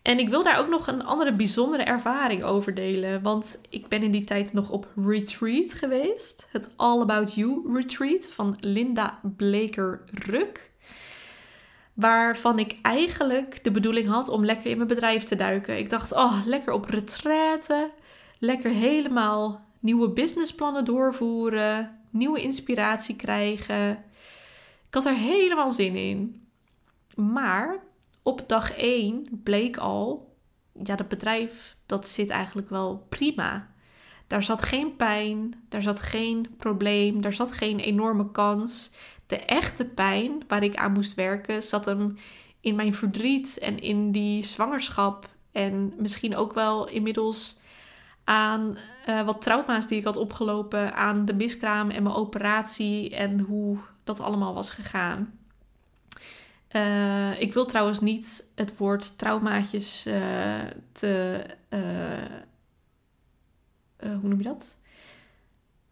En ik wil daar ook nog een andere bijzondere ervaring over delen. Want ik ben in die tijd nog op retreat geweest. Het All About You retreat van Linda Bleker-Ruk. Waarvan ik eigenlijk de bedoeling had om lekker in mijn bedrijf te duiken. Ik dacht, oh, lekker op retraite. Lekker helemaal nieuwe businessplannen doorvoeren. nieuwe inspiratie krijgen. Ik had er helemaal zin in. Maar op dag 1 bleek al, ja, dat bedrijf dat zit eigenlijk wel prima. Daar zat geen pijn, daar zat geen probleem, daar zat geen enorme kans. De echte pijn waar ik aan moest werken zat hem in mijn verdriet en in die zwangerschap. En misschien ook wel inmiddels aan uh, wat trauma's die ik had opgelopen, aan de miskraam en mijn operatie en hoe dat allemaal was gegaan. Uh, ik wil trouwens niet het woord traumaatjes uh, te. hoe noem je dat?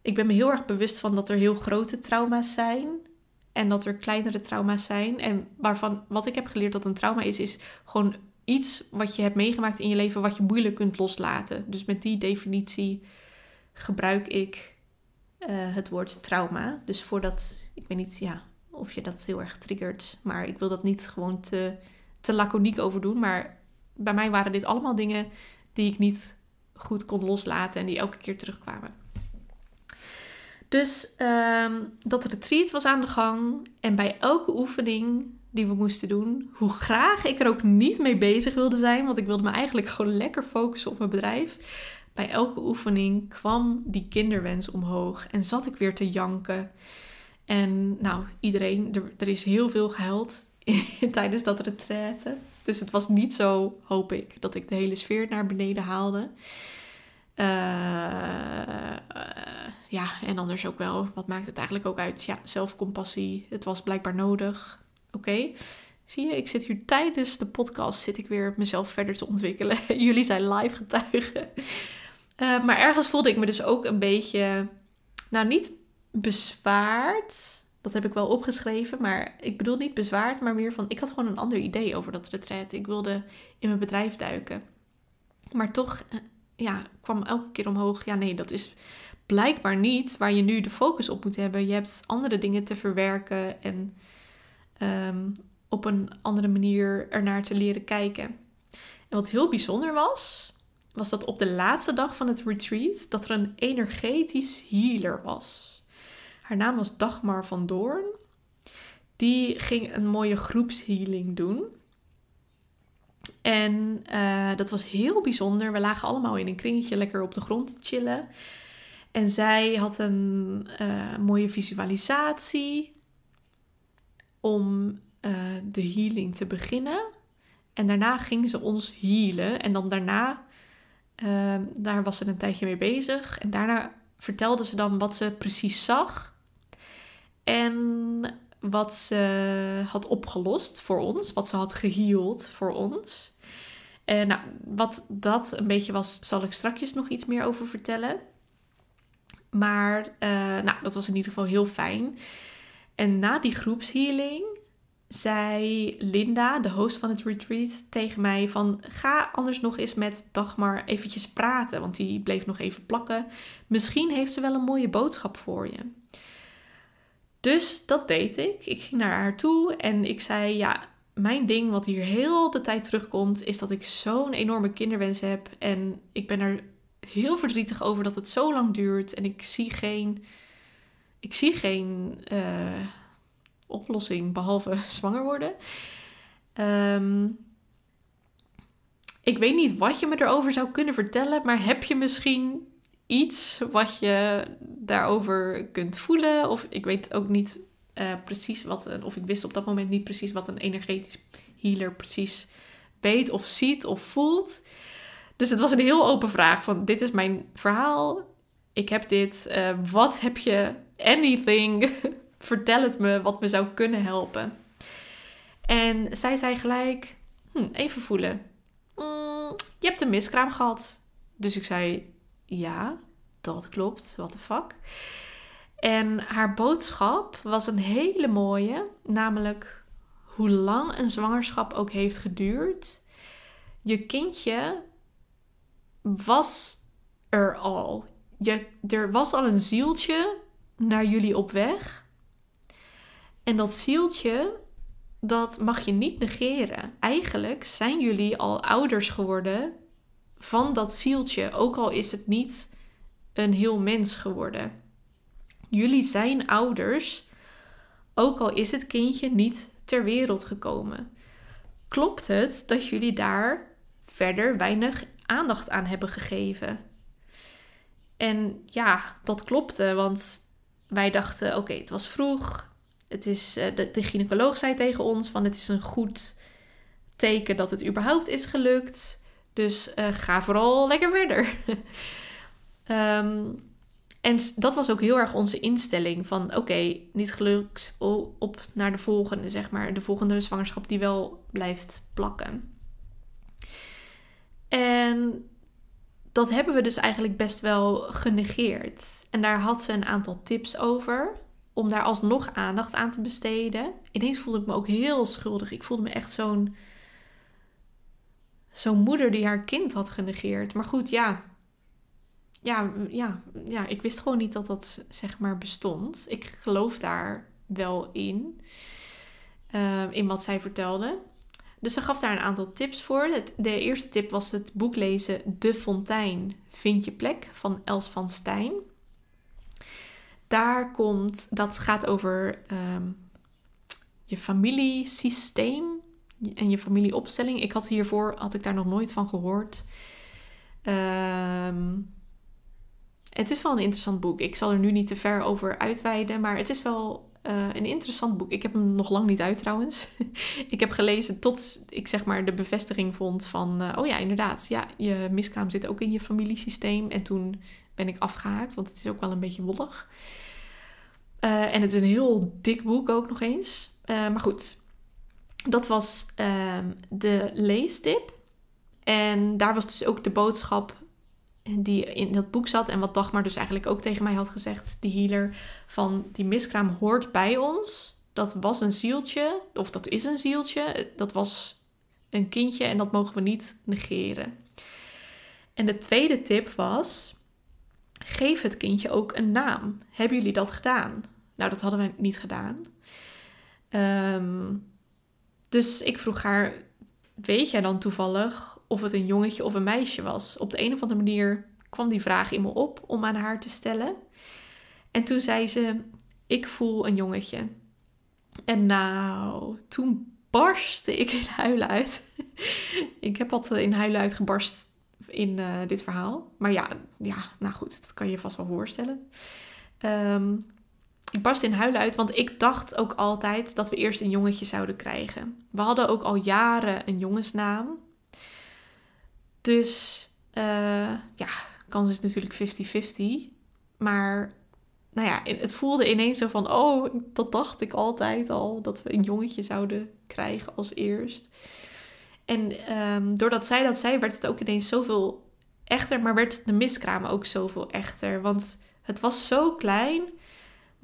Ik ben me heel erg bewust van dat er heel grote trauma's zijn. En dat er kleinere trauma's zijn. En waarvan wat ik heb geleerd dat een trauma is, is gewoon iets wat je hebt meegemaakt in je leven wat je moeilijk kunt loslaten. Dus met die definitie gebruik ik het woord trauma. Dus voordat, ik weet niet ja, of je dat heel erg triggert, maar ik wil dat niet gewoon te, te laconiek over doen. Maar bij mij waren dit allemaal dingen die ik niet goed kon loslaten en die elke keer terugkwamen. Dus um, dat retreat was aan de gang en bij elke oefening die we moesten doen. Hoe graag ik er ook niet mee bezig wilde zijn, want ik wilde me eigenlijk gewoon lekker focussen op mijn bedrijf. Bij elke oefening kwam die kinderwens omhoog en zat ik weer te janken. En nou, iedereen, er, er is heel veel gehuild tijdens dat retraite. Dus het was niet zo, hoop ik, dat ik de hele sfeer naar beneden haalde. Uh, ja, en anders ook wel. Wat maakt het eigenlijk ook uit? Ja, zelfcompassie. Het was blijkbaar nodig. Oké. Zie je, ik zit hier tijdens de podcast zit ik weer mezelf verder te ontwikkelen. Jullie zijn live getuigen. Uh, maar ergens voelde ik me dus ook een beetje, nou niet bezwaard. Dat heb ik wel opgeschreven, maar ik bedoel niet bezwaard, maar meer van ik had gewoon een ander idee over dat retreat. Ik wilde in mijn bedrijf duiken. Maar toch, eh, ja, kwam elke keer omhoog. Ja, nee, dat is blijkbaar niet waar je nu de focus op moet hebben. Je hebt andere dingen te verwerken en um, op een andere manier ernaar te leren kijken. En wat heel bijzonder was, was dat op de laatste dag van het retreat dat er een energetisch healer was. Haar naam was Dagmar van Doorn. Die ging een mooie groepshealing doen. En uh, dat was heel bijzonder. We lagen allemaal in een kringetje lekker op de grond te chillen. En zij had een uh, mooie visualisatie om uh, de healing te beginnen. En daarna ging ze ons healen. En dan daarna, daar was ze een tijdje mee bezig. En daarna vertelde ze dan wat ze precies zag. En wat ze had opgelost voor ons. Wat ze had geheeld voor ons. En nou, wat dat een beetje was, zal ik straks nog iets meer over vertellen. Maar uh, nou, dat was in ieder geval heel fijn. En na die groepshealing zei Linda, de host van het retreat, tegen mij van ga anders nog eens met Dagmar eventjes praten, want die bleef nog even plakken. Misschien heeft ze wel een mooie boodschap voor je. Dus dat deed ik. Ik ging naar haar toe en ik zei ja, mijn ding wat hier heel de tijd terugkomt is dat ik zo'n enorme kinderwens heb en ik ben er heel verdrietig over dat het zo lang duurt en ik zie geen ik zie geen uh, oplossing behalve zwanger worden. Um, ik weet niet wat je me erover zou kunnen vertellen, maar heb je misschien iets wat je daarover kunt voelen? Of ik weet ook niet uh, precies wat, of ik wist op dat moment niet precies wat een energetisch healer precies weet of ziet of voelt. Dus het was een heel open vraag van dit is mijn verhaal. Ik heb dit. Uh, wat heb je anything. Vertel het me wat me zou kunnen helpen. En zij zei gelijk: hm, even voelen. Mm, je hebt een miskraam gehad. Dus ik zei: Ja, dat klopt. What the fuck. En haar boodschap was een hele mooie, namelijk hoe lang een zwangerschap ook heeft geduurd. Je kindje was er al. Je, er was al een zieltje naar jullie op weg. En dat zieltje, dat mag je niet negeren. Eigenlijk zijn jullie al ouders geworden van dat zieltje, ook al is het niet een heel mens geworden. jullie zijn ouders, ook al is het kindje niet ter wereld gekomen. Klopt het dat jullie daar verder weinig aandacht aan hebben gegeven? En ja, dat klopte, want wij dachten: oké, het was vroeg. Het is, uh, de, de gynaecoloog zei tegen ons: van het is een goed teken dat het überhaupt is gelukt. Dus uh, ga vooral lekker verder. um, en dat was ook heel erg onze instelling van oké, niet gelukt, op naar de volgende, zeg maar. De volgende zwangerschap die wel blijft plakken. En dat hebben we dus eigenlijk best wel genegeerd. En daar had ze een aantal tips over. Om daar alsnog aandacht aan te besteden. Ineens voelde ik me ook heel schuldig. Ik voelde me echt zo'n. Zo'n moeder die haar kind had genegeerd. Maar goed, ja. Ja, ja, ja, ik wist gewoon niet dat dat zeg maar bestond. Ik geloof daar wel in. Uh, in wat zij vertelde. Dus ze gaf daar een aantal tips voor. de eerste tip was het boek lezen De Fontein Vind je plek van Els van Stijn. Daar komt, dat gaat over um, je familiesysteem en je familieopstelling. Ik had hiervoor, had ik daar nog nooit van gehoord. Um, het is wel een interessant boek. Ik zal er nu niet te ver over uitweiden, maar het is wel uh, een interessant boek. Ik heb hem nog lang niet uit trouwens. ik heb gelezen tot ik zeg maar de bevestiging vond van... Uh, oh ja, inderdaad. Ja, je miskraam zit ook in je familiesysteem. En toen ben ik afgehaakt, want het is ook wel een beetje wollig. Uh, en het is een heel dik boek ook nog eens. maar goed, dat was ehm, de leestip. En daar was dus ook de boodschap die in dat boek zat en wat Dagmar dus eigenlijk ook tegen mij had gezegd, die healer, van die miskraam hoort bij ons. Dat was een zieltje, of dat is een zieltje, dat was een kindje en dat mogen we niet negeren. En de tweede tip was, geef het kindje ook een naam. Hebben jullie dat gedaan? Nou, dat hadden wij niet gedaan. Um, dus ik vroeg haar, weet jij dan toevallig of het een jongetje of een meisje was. Op de een of andere manier kwam die vraag in me op om aan haar te stellen. En toen zei ze: Ik voel een jongetje. En nou, toen barstte ik in huilen uit. ik heb wat in huilen uitgebarst in uh, dit verhaal. Maar ja, ja, nou goed, dat kan je vast wel voorstellen. Um, ik barst in huilen uit, want ik dacht ook altijd dat we eerst een jongetje zouden krijgen. We hadden ook al jaren een jongensnaam. Dus uh, ja, kans is natuurlijk 50-50. Maar nou ja, het voelde ineens zo van: oh, dat dacht ik altijd al, dat we een jongetje zouden krijgen als eerst. En um, doordat zij dat zei, werd het ook ineens zoveel echter, maar werd de miskraam ook zoveel echter. Want het was zo klein.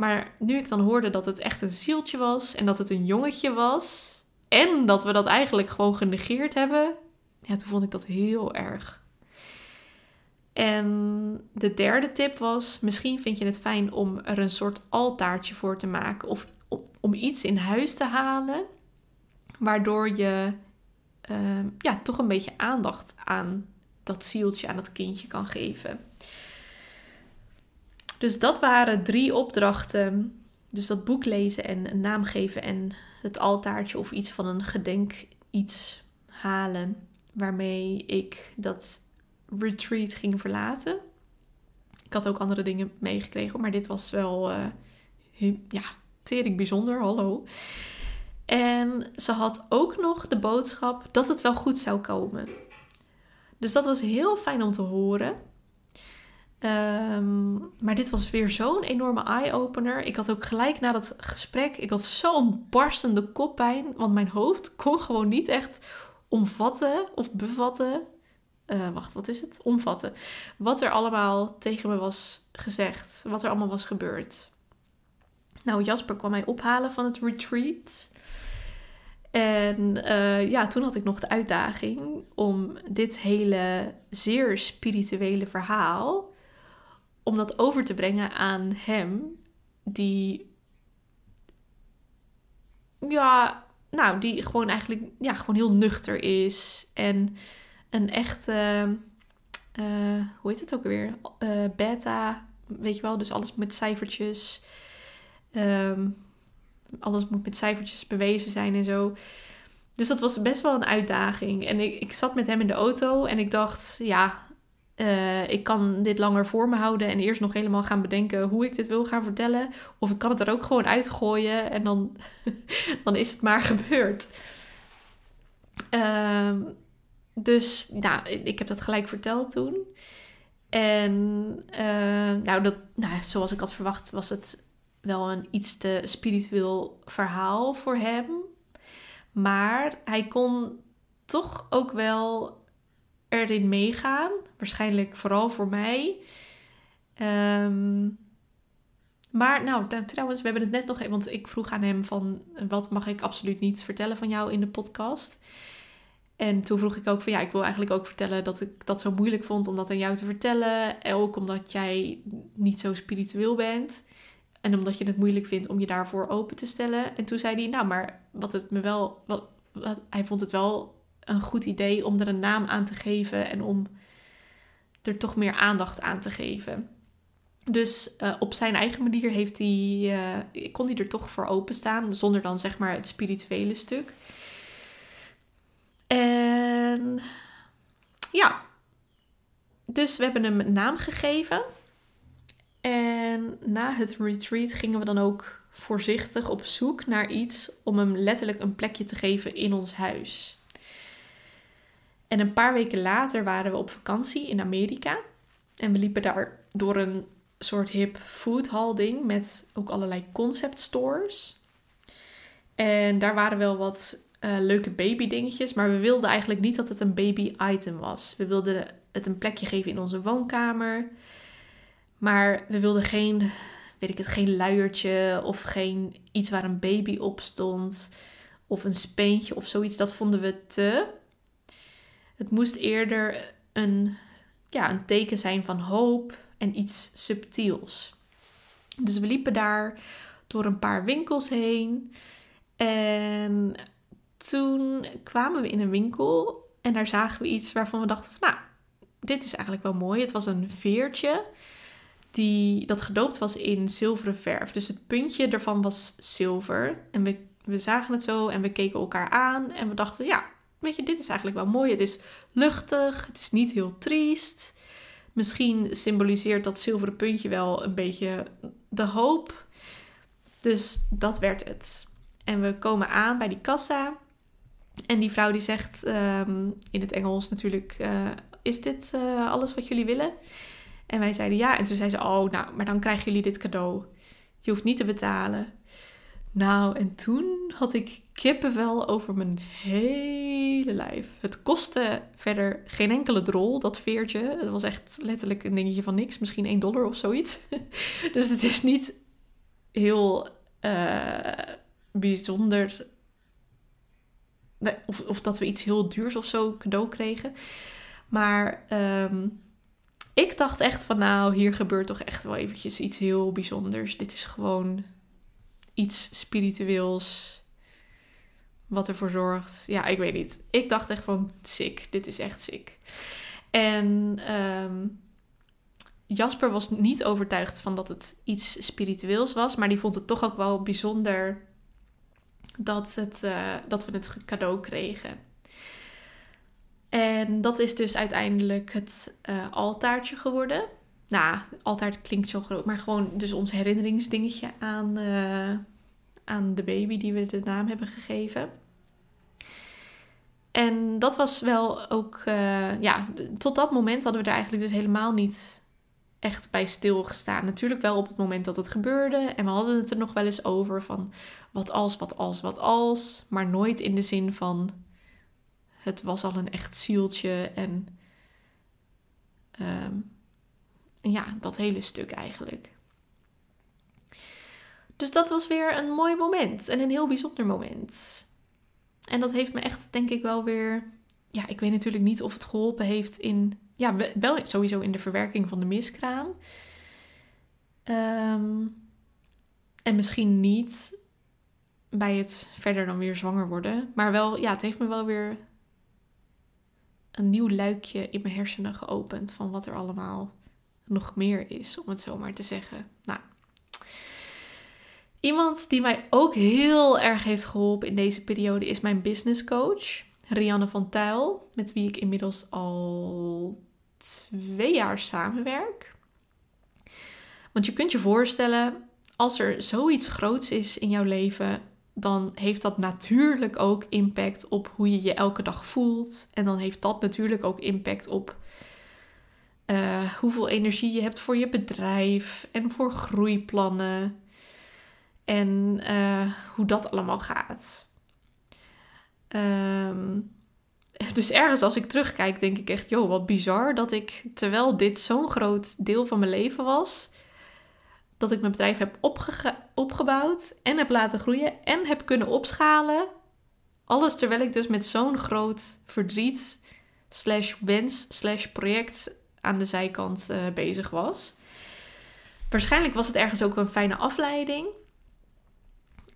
Maar nu ik dan hoorde dat het echt een zieltje was en dat het een jongetje was. En dat we dat eigenlijk gewoon genegeerd hebben ja, toen vond ik dat heel erg. En de derde tip was: misschien vind je het fijn om er een soort altaartje voor te maken of om iets in huis te halen, waardoor je uh, ja, toch een beetje aandacht aan dat zieltje, aan dat kindje kan geven. Dus dat waren drie opdrachten. Dus dat boek lezen en een naam geven en het altaartje of iets van een gedenk iets halen waarmee ik dat retreat ging verlaten. Ik had ook andere dingen meegekregen, maar dit was wel, uh, ja, tering bijzonder, hallo. En ze had ook nog de boodschap dat het wel goed zou komen. Dus dat was heel fijn om te horen. Um, maar dit was weer zo'n enorme eye-opener. Ik had ook gelijk na dat gesprek, ik had zo'n barstende koppijn, want mijn hoofd kon gewoon niet echt omvatten of bevatten. Uh, wacht, wat is het? Omvatten. Wat er allemaal tegen me was gezegd. Wat er allemaal was gebeurd. Nou, Jasper kwam mij ophalen van het retreat. En uh, ja, toen had ik nog de uitdaging om dit hele zeer spirituele verhaal, om dat over te brengen aan hem, die ja, nou, die gewoon eigenlijk ja, gewoon heel nuchter is. En een echte, uh, hoe heet het ook weer? Uh, beta weet je wel, dus alles met cijfertjes. Ehm, alles moet met cijfertjes bewezen zijn en zo. Dus dat was best wel een uitdaging. En ik, ik zat met hem in de auto en ik dacht, ja, uh, ik kan dit langer voor me houden en eerst nog helemaal gaan bedenken hoe ik dit wil gaan vertellen. Of ik kan het er ook gewoon uitgooien en dan, dan is het maar gebeurd. Uh, dus nou, ik heb dat gelijk verteld toen. En uh, nou, dat, nou, zoals ik had verwacht, was het wel een iets te spiritueel verhaal voor hem. Maar hij kon toch ook wel erin meegaan. Waarschijnlijk vooral voor mij. Um, maar nou, trouwens, we hebben het net nog even, want ik vroeg aan hem van wat mag ik absoluut niet vertellen van jou in de podcast. En toen vroeg ik ook van ja, ik wil eigenlijk ook vertellen dat ik dat zo moeilijk vond om dat aan jou te vertellen. En ook omdat jij niet zo spiritueel bent. En omdat je het moeilijk vindt om je daarvoor open te stellen. En toen zei hij, nou, maar wat het me wel. Wat, hij vond het wel een goed idee om er een naam aan te geven en om er toch meer aandacht aan te geven. Dus uh, op zijn eigen manier heeft hij, uh, kon hij er toch voor openstaan, zonder dan zeg maar het spirituele stuk. En ja, dus we hebben hem een naam gegeven. En na het retreat gingen we dan ook voorzichtig op zoek naar iets om hem letterlijk een plekje te geven in ons huis. En een paar weken later waren we op vakantie in Amerika. En we liepen daar door een soort hip food hall ding met ook allerlei concept stores. En daar waren wel wat uh, leuke baby dingetjes, maar we wilden eigenlijk niet dat het een baby item was. We wilden het een plekje geven in onze woonkamer. Maar we wilden geen, weet ik het, geen luiertje of geen iets waar een baby op stond. Of een speentje of zoiets. Dat vonden we te. Het moest eerder een, ja, een teken zijn van hoop en iets subtiels. Dus we liepen daar door een paar winkels heen. En toen kwamen we in een winkel en daar zagen we iets waarvan we dachten van nou, dit is eigenlijk wel mooi. Het was een veertje die, dat gedoopt was in zilveren verf. Dus het puntje ervan was zilver. En we, we zagen het zo en we keken elkaar aan en we dachten ja, weet je, dit is eigenlijk wel mooi. Het is luchtig, het is niet heel triest. Misschien symboliseert dat zilveren puntje wel een beetje de hoop. Dus dat werd het. En we komen aan bij die kassa. En die vrouw die zegt ehm, in het Engels natuurlijk: uh, Is dit uh, alles wat jullie willen? En wij zeiden ja. En toen zei ze: Oh, nou, maar dan krijgen jullie dit cadeau. Je hoeft niet te betalen. Nou, en toen had ik kippenvel over mijn hele lijf. Het kostte verder geen enkele drol, dat veertje. Het was echt letterlijk een dingetje van niks. Misschien 1 dollar of zoiets. dus het is niet heel uh, bijzonder. Nee, of, of dat we iets heel duurs of zo cadeau kregen. Maar um, ik dacht echt van nou, hier gebeurt toch echt wel eventjes iets heel bijzonders. Dit is gewoon iets spiritueels. Wat ervoor zorgt. Ja, ik weet niet. Ik dacht echt van sick. Dit is echt sick. En um, Jasper was niet overtuigd van dat het iets spiritueels was. Maar die vond het toch ook wel bijzonder dat, het, uh, dat we het cadeau kregen. En dat is dus uiteindelijk het uh, altaartje geworden. Nou, altaar klinkt zo groot, maar gewoon dus ons herinneringsdingetje aan, uh, aan de baby die we de naam hebben gegeven. En dat was wel ook, uh, ja, tot dat moment hadden we er eigenlijk dus helemaal niet echt bij stilgestaan. Natuurlijk wel op het moment dat het gebeurde. En we hadden het er nog wel eens over van wat als, wat als, wat als. Maar nooit in de zin van het was al een echt zieltje en um, ja, dat hele stuk eigenlijk. Dus dat was weer een mooi moment en een heel bijzonder moment. En dat heeft me echt, denk ik, wel weer. Ja, ik weet natuurlijk niet of het geholpen heeft in. Ja, wel sowieso in de verwerking van de miskraam. Um, en misschien niet bij het verder dan weer zwanger worden. Maar wel, ja, het heeft me wel weer een nieuw luikje in mijn hersenen geopend van wat er allemaal nog meer is, om het zo maar te zeggen. Nou, iemand die mij ook heel erg heeft geholpen in deze periode is mijn business coach, Rianne van Tuil, met wie ik inmiddels al twee jaar samenwerk. Want je kunt je voorstellen, als er zoiets groots is in jouw leven, dan heeft dat natuurlijk ook impact op hoe je je elke dag voelt. En dan heeft dat natuurlijk ook impact op uh, hoeveel energie je hebt voor je bedrijf en voor groeiplannen. En uh, hoe dat allemaal gaat. Um, dus ergens als ik terugkijk, denk ik echt, joh, wat bizar dat ik, terwijl dit zo'n groot deel van mijn leven was, dat ik mijn bedrijf heb opgebouwd en heb laten groeien en heb kunnen opschalen. Alles terwijl ik dus met zo'n groot verdriet, slash wens, slash project aan de zijkant uh, bezig was. Waarschijnlijk was het ergens ook een fijne afleiding.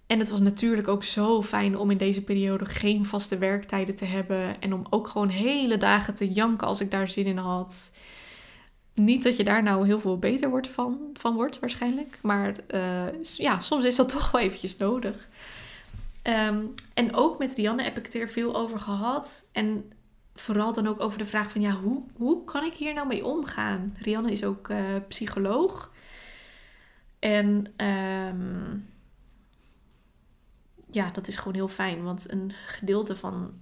En het was natuurlijk ook zo fijn om in deze periode geen vaste werktijden te hebben. En om ook gewoon hele dagen te janken als ik daar zin in had. Niet dat je daar nou heel veel beter wordt van, van wordt, waarschijnlijk. Maar uh, ja, soms is dat toch wel eventjes nodig. Um, en ook met Rianne heb ik het er veel over gehad. En vooral dan ook over de vraag van ja, hoe, hoe kan ik hier nou mee omgaan? Rianne is ook uh, psycholoog. En um, ja, dat is gewoon heel fijn. Want een gedeelte van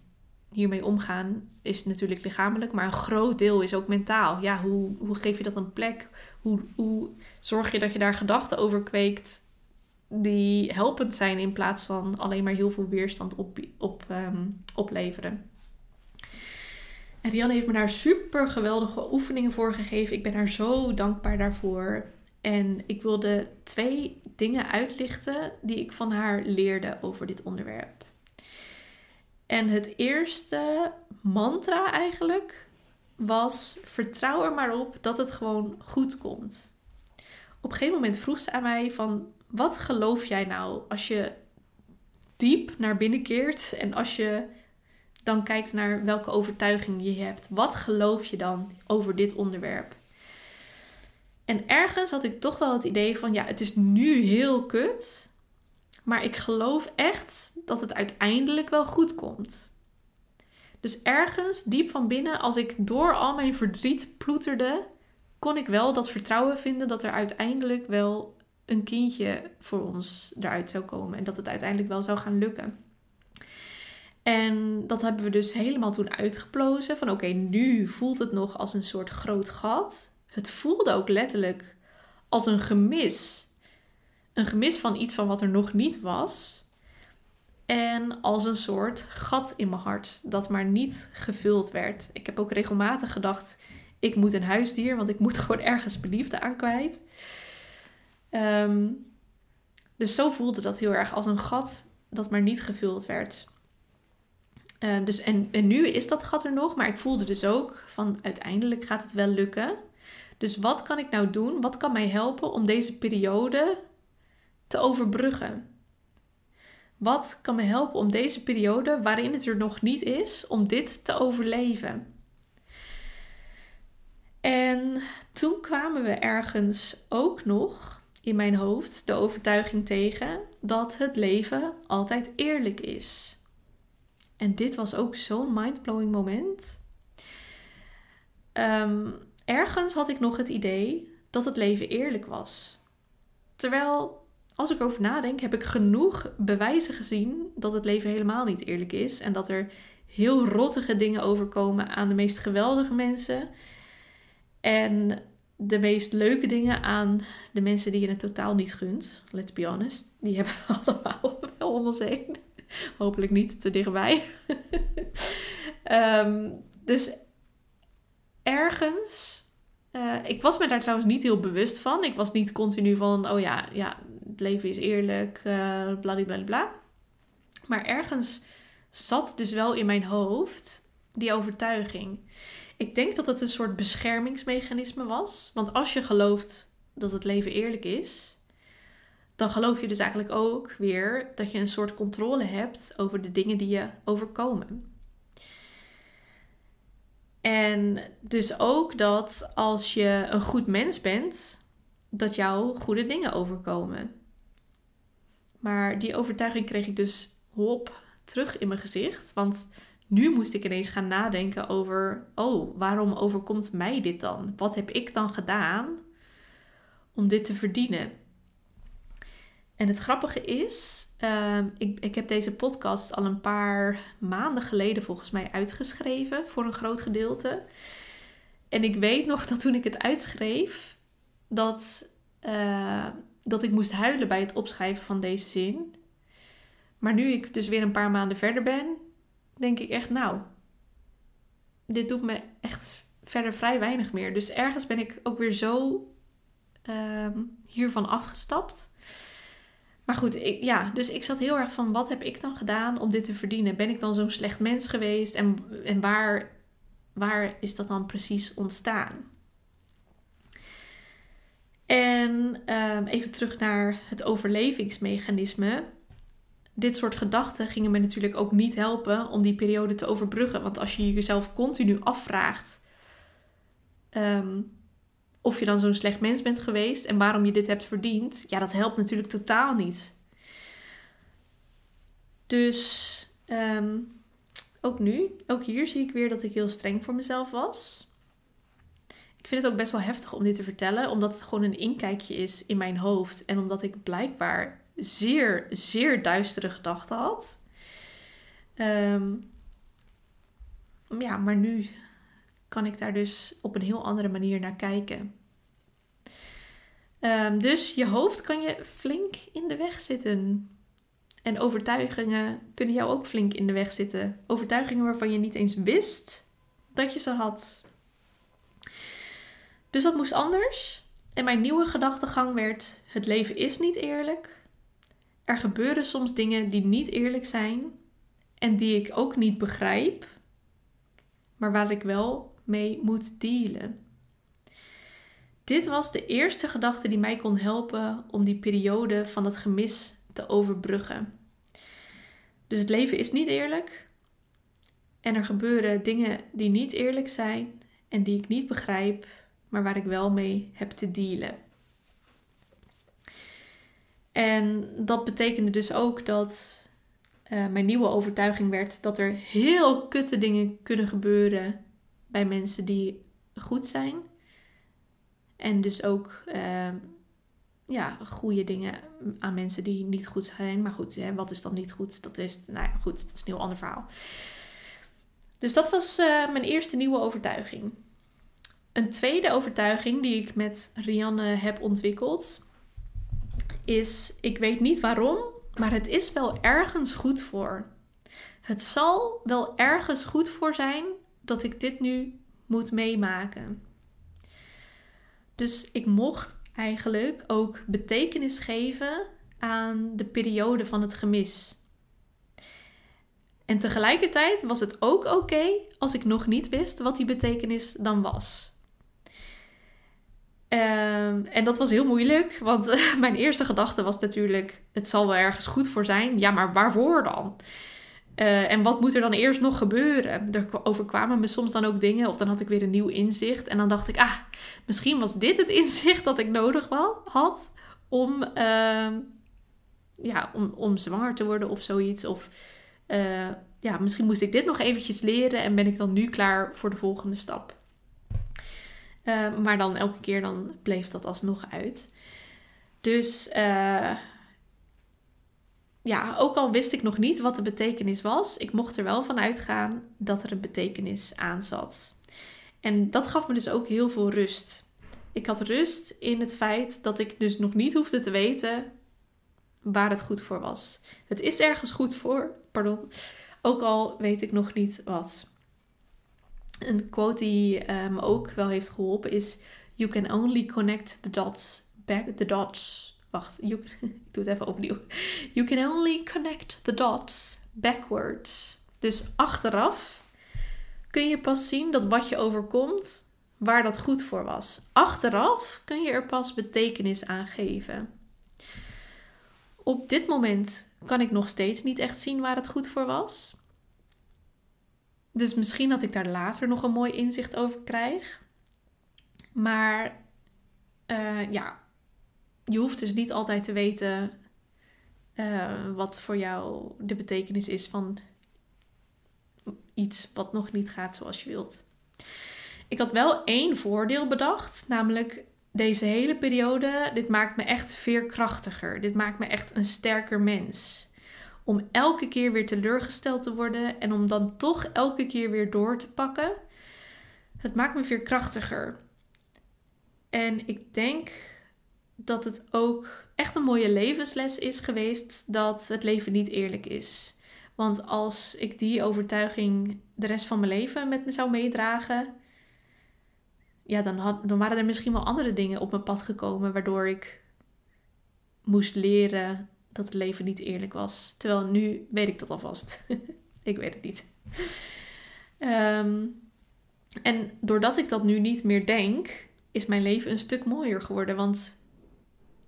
hiermee omgaan is natuurlijk lichamelijk, maar een groot deel is ook mentaal. Ja, hoe, hoe geef je dat een plek? Hoe, hoe zorg je dat je daar gedachten over kweekt die helpend zijn in plaats van alleen maar heel veel weerstand op, op, um, opleveren? En Rianne heeft me daar super geweldige oefeningen voor gegeven. Ik ben haar zo dankbaar daarvoor. En ik wilde twee dingen uitlichten die ik van haar leerde over dit onderwerp. En het eerste mantra eigenlijk was: vertrouw er maar op dat het gewoon goed komt. Op een gegeven moment vroeg ze aan mij van wat geloof jij nou als je diep naar binnen keert en als je dan kijkt naar welke overtuiging je hebt. Wat geloof je dan over dit onderwerp? En ergens had ik toch wel het idee van, ja, het is nu heel kut. Maar ik geloof echt dat het uiteindelijk wel goed komt. Dus ergens diep van binnen, als ik door al mijn verdriet ploeterde, kon ik wel dat vertrouwen vinden dat er uiteindelijk wel een kindje voor ons eruit zou komen. En dat het uiteindelijk wel zou gaan lukken. En dat hebben we dus helemaal toen uitgeplozen. Van oké, nu voelt het nog als een soort groot gat. Het voelde ook letterlijk als een gemis. Een gemis van iets van wat er nog niet was. En als een soort gat in mijn hart dat maar niet gevuld werd. Ik heb ook regelmatig gedacht: ik moet een huisdier, want ik moet gewoon ergens beliefde aan kwijt. Ehm, dus zo voelde dat heel erg als een gat dat maar niet gevuld werd. Ehm, dus en, en nu is dat gat er nog, maar ik voelde dus ook van uiteindelijk gaat het wel lukken. Dus wat kan ik nou doen? Wat kan mij helpen om deze periode te overbruggen? Wat kan me helpen om deze periode waarin het er nog niet is, om dit te overleven? En toen kwamen we ergens ook nog in mijn hoofd de overtuiging tegen dat het leven altijd eerlijk is. En dit was ook zo'n mindblowing moment. Um, ergens had ik nog het idee dat het leven eerlijk was. Terwijl, als ik over nadenk, heb ik genoeg bewijzen gezien dat het leven helemaal niet eerlijk is. En dat er heel rottige dingen overkomen aan de meest geweldige mensen. En de meest leuke dingen aan de mensen die je het totaal niet gunt. Let's be honest. Die hebben we allemaal wel om ons heen. Hopelijk niet te dichtbij. um, dus ergens. Uh, ik was me daar trouwens niet heel bewust van. Ik was niet continu van, oh ja, ja het leven is eerlijk, uh, bla. Maar ergens zat dus wel in mijn hoofd die overtuiging. Ik denk dat het een soort beschermingsmechanisme was. Want als je gelooft dat het leven eerlijk is, dan geloof je dus eigenlijk ook weer dat je een soort controle hebt over de dingen die je overkomen. En dus ook dat als je een goed mens bent, dat jou goede dingen overkomen. Maar die overtuiging kreeg ik dus hop terug in mijn gezicht. Want nu moest ik ineens gaan nadenken over: oh, waarom overkomt mij dit dan? Wat heb ik dan gedaan om dit te verdienen? En het grappige is, uh, ik, ik heb deze podcast al een paar maanden geleden volgens mij uitgeschreven voor een groot gedeelte. En ik weet nog dat toen ik het uitschreef, dat, uh, dat ik moest huilen bij het opschrijven van deze zin. Maar nu ik dus weer een paar maanden verder ben, denk ik echt, nou, dit doet me echt verder vrij weinig meer. Dus ergens ben ik ook weer zo uh, hiervan afgestapt. Maar goed, ik, ja, dus ik zat heel erg van wat heb ik dan gedaan om dit te verdienen? Ben ik dan zo'n slecht mens geweest? En, en waar, waar is dat dan precies ontstaan? En um, even terug naar het overlevingsmechanisme. Dit soort gedachten gingen me natuurlijk ook niet helpen om die periode te overbruggen. Want als je jezelf continu afvraagt um, of je dan zo'n slecht mens bent geweest en waarom je dit hebt verdiend, ja, dat helpt natuurlijk totaal niet. Dus um, ook nu, ook hier zie ik weer dat ik heel streng voor mezelf was. Ik vind het ook best wel heftig om dit te vertellen, omdat het gewoon een inkijkje is in mijn hoofd en omdat ik blijkbaar zeer, zeer duistere gedachten had. Um, ja, maar nu kan ik daar dus op een heel andere manier naar kijken. Um, dus je hoofd kan je flink in de weg zitten. En overtuigingen kunnen jou ook flink in de weg zitten. Overtuigingen waarvan je niet eens wist dat je ze had. Dus dat moest anders. En mijn nieuwe gedachtegang werd: het leven is niet eerlijk. Er gebeuren soms dingen die niet eerlijk zijn en die ik ook niet begrijp, maar waar ik wel mee moet dealen. Dit was de eerste gedachte die mij kon helpen om die periode van het gemis te overbruggen. Dus het leven is niet eerlijk en er gebeuren dingen die niet eerlijk zijn en die ik niet begrijp, maar waar ik wel mee heb te dealen. En dat betekende dus ook dat uh, mijn nieuwe overtuiging werd dat er heel kutte dingen kunnen gebeuren bij mensen die goed zijn. En dus ook uh, ja, goede dingen aan mensen die niet goed zijn. Maar goed, hè, wat is dan niet goed? Dat is, nou ja, goed, dat is een heel ander verhaal. Dus dat was uh, mijn eerste nieuwe overtuiging. Een tweede overtuiging die ik met Rianne heb ontwikkeld is: ik weet niet waarom, maar het is wel ergens goed voor. Het zal wel ergens goed voor zijn dat ik dit nu moet meemaken. Dus ik mocht eigenlijk ook betekenis geven aan de periode van het gemis. En tegelijkertijd was het ook oké als ik nog niet wist wat die betekenis dan was. Um, en dat was heel moeilijk, want mijn eerste gedachte was natuurlijk: het zal wel ergens goed voor zijn. Ja, maar waarvoor dan? Uh, en wat moet er dan eerst nog gebeuren? Er overkwamen me soms dan ook dingen, of dan had ik weer een nieuw inzicht. En dan dacht ik: ah, misschien was dit het inzicht dat ik nodig had om, uh, ja, om, om zwanger te worden of zoiets. Of uh, ja, misschien moest ik dit nog eventjes leren en ben ik dan nu klaar voor de volgende stap. Uh, maar dan elke keer dan bleef dat alsnog uit. Dus ja, ook al wist ik nog niet wat de betekenis was, ik mocht er wel van uitgaan dat er een betekenis aan zat. En dat gaf me dus ook heel veel rust. Ik had rust in het feit dat ik dus nog niet hoefde te weten waar het goed voor was. Het is ergens goed voor, pardon, ook al weet ik nog niet wat. Een quote die me um, ook wel heeft geholpen is: You can only connect the dots back the dots. Wacht, ik doe het even opnieuw. You can only connect the dots backwards. Dus achteraf kun je pas zien dat wat je overkomt, waar dat goed voor was. Achteraf kun je er pas betekenis aan geven. Op dit moment kan ik nog steeds niet echt zien waar het goed voor was. Dus misschien dat ik daar later nog een mooi inzicht over krijg. Maar uh, ja, je hoeft dus niet altijd te weten uh, wat voor jou de betekenis is van iets wat nog niet gaat zoals je wilt. Ik had wel één voordeel bedacht, namelijk deze hele periode. Dit maakt me echt veerkrachtiger. Dit maakt me echt een sterker mens. Om elke keer weer teleurgesteld te worden en om dan toch elke keer weer door te pakken. Het maakt me veerkrachtiger. En ik denk dat het ook echt een mooie levensles is geweest dat het leven niet eerlijk is. Want als ik die overtuiging de rest van mijn leven met me zou meedragen, ja, dan, had, dan waren er misschien wel andere dingen op mijn pad gekomen waardoor ik moest leren dat het leven niet eerlijk was. Terwijl nu weet ik dat alvast. ik weet het niet. Ehm, en doordat ik dat nu niet meer denk, is mijn leven een stuk mooier geworden. Want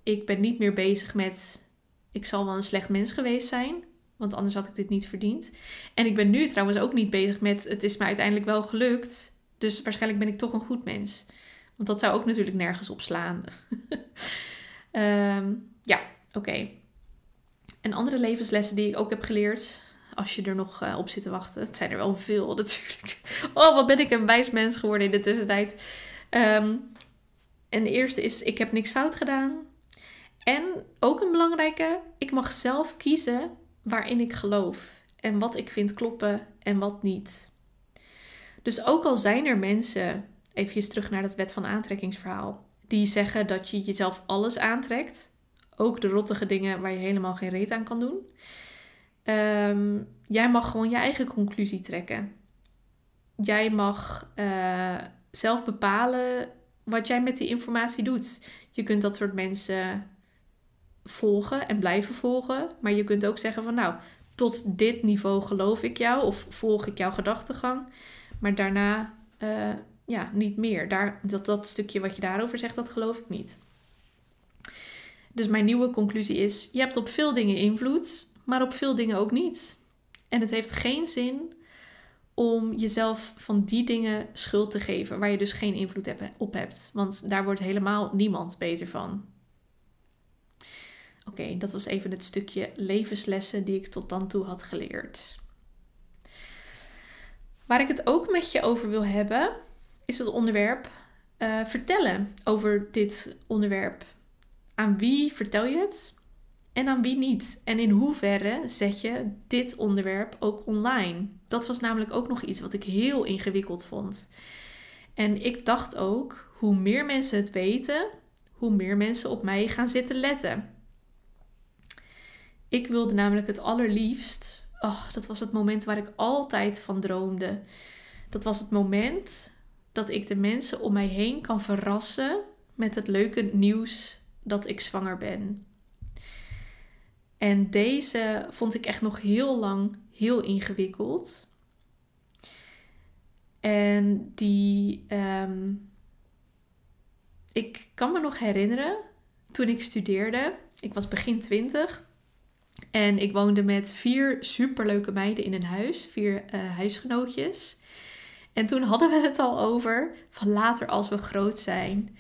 ik ben niet meer bezig met. Ik zal wel een slecht mens geweest zijn. Want anders had ik dit niet verdiend. En ik ben nu trouwens ook niet bezig met. Het is me uiteindelijk wel gelukt. Dus waarschijnlijk ben ik toch een goed mens. Want dat zou ook natuurlijk nergens op slaan. Ehm, ja, oké. En andere levenslessen die ik ook heb geleerd. Als je er nog uh, op zit te wachten. Het zijn er wel veel natuurlijk. Oh, wat ben ik een wijs mens geworden in de tussentijd. Um, en de eerste is: ik heb niks fout gedaan. En ook een belangrijke: ik mag zelf kiezen waarin ik geloof. En wat ik vind kloppen en wat niet. Dus ook al zijn er mensen, even terug naar dat wet van aantrekkingsverhaal, die zeggen dat je jezelf alles aantrekt, ook de rottige dingen waar je helemaal geen reet aan kan doen. Ehm, jij mag gewoon je eigen conclusie trekken. Jij mag uh, zelf bepalen wat jij met die informatie doet. Je kunt dat soort mensen volgen en blijven volgen, maar je kunt ook zeggen van nou, tot dit niveau geloof ik jou of volg ik jouw gedachtegang. Maar daarna uh, ja, niet meer. Daar, dat, dat stukje wat je daarover zegt, dat geloof ik niet. Dus mijn nieuwe conclusie is: je hebt op veel dingen invloed, maar op veel dingen ook niet. En het heeft geen zin om jezelf van die dingen schuld te geven waar je dus geen invloed op hebt. Want daar wordt helemaal niemand beter van. Oké, dat was even het stukje levenslessen die ik tot dan toe had geleerd. Waar ik het ook met je over wil hebben, is het onderwerp uh, vertellen over dit onderwerp. Aan wie vertel je het en aan wie niet? En in hoeverre zet je dit onderwerp ook online? Dat was namelijk ook nog iets wat ik heel ingewikkeld vond. En ik dacht ook, hoe meer mensen het weten, hoe meer mensen op mij gaan zitten letten. Ik wilde namelijk het allerliefst oh, dat was het moment waar ik altijd van droomde. Dat was het moment dat ik de mensen om mij heen kan verrassen met het leuke nieuws dat ik zwanger ben. En deze vond ik echt nog heel lang heel ingewikkeld. En die. Ehm, ik kan me nog herinneren toen ik studeerde. Ik was begin twintig. En ik woonde met vier superleuke meiden in een huis, vier uh, huisgenootjes. En toen hadden we het al over van later als we groot zijn.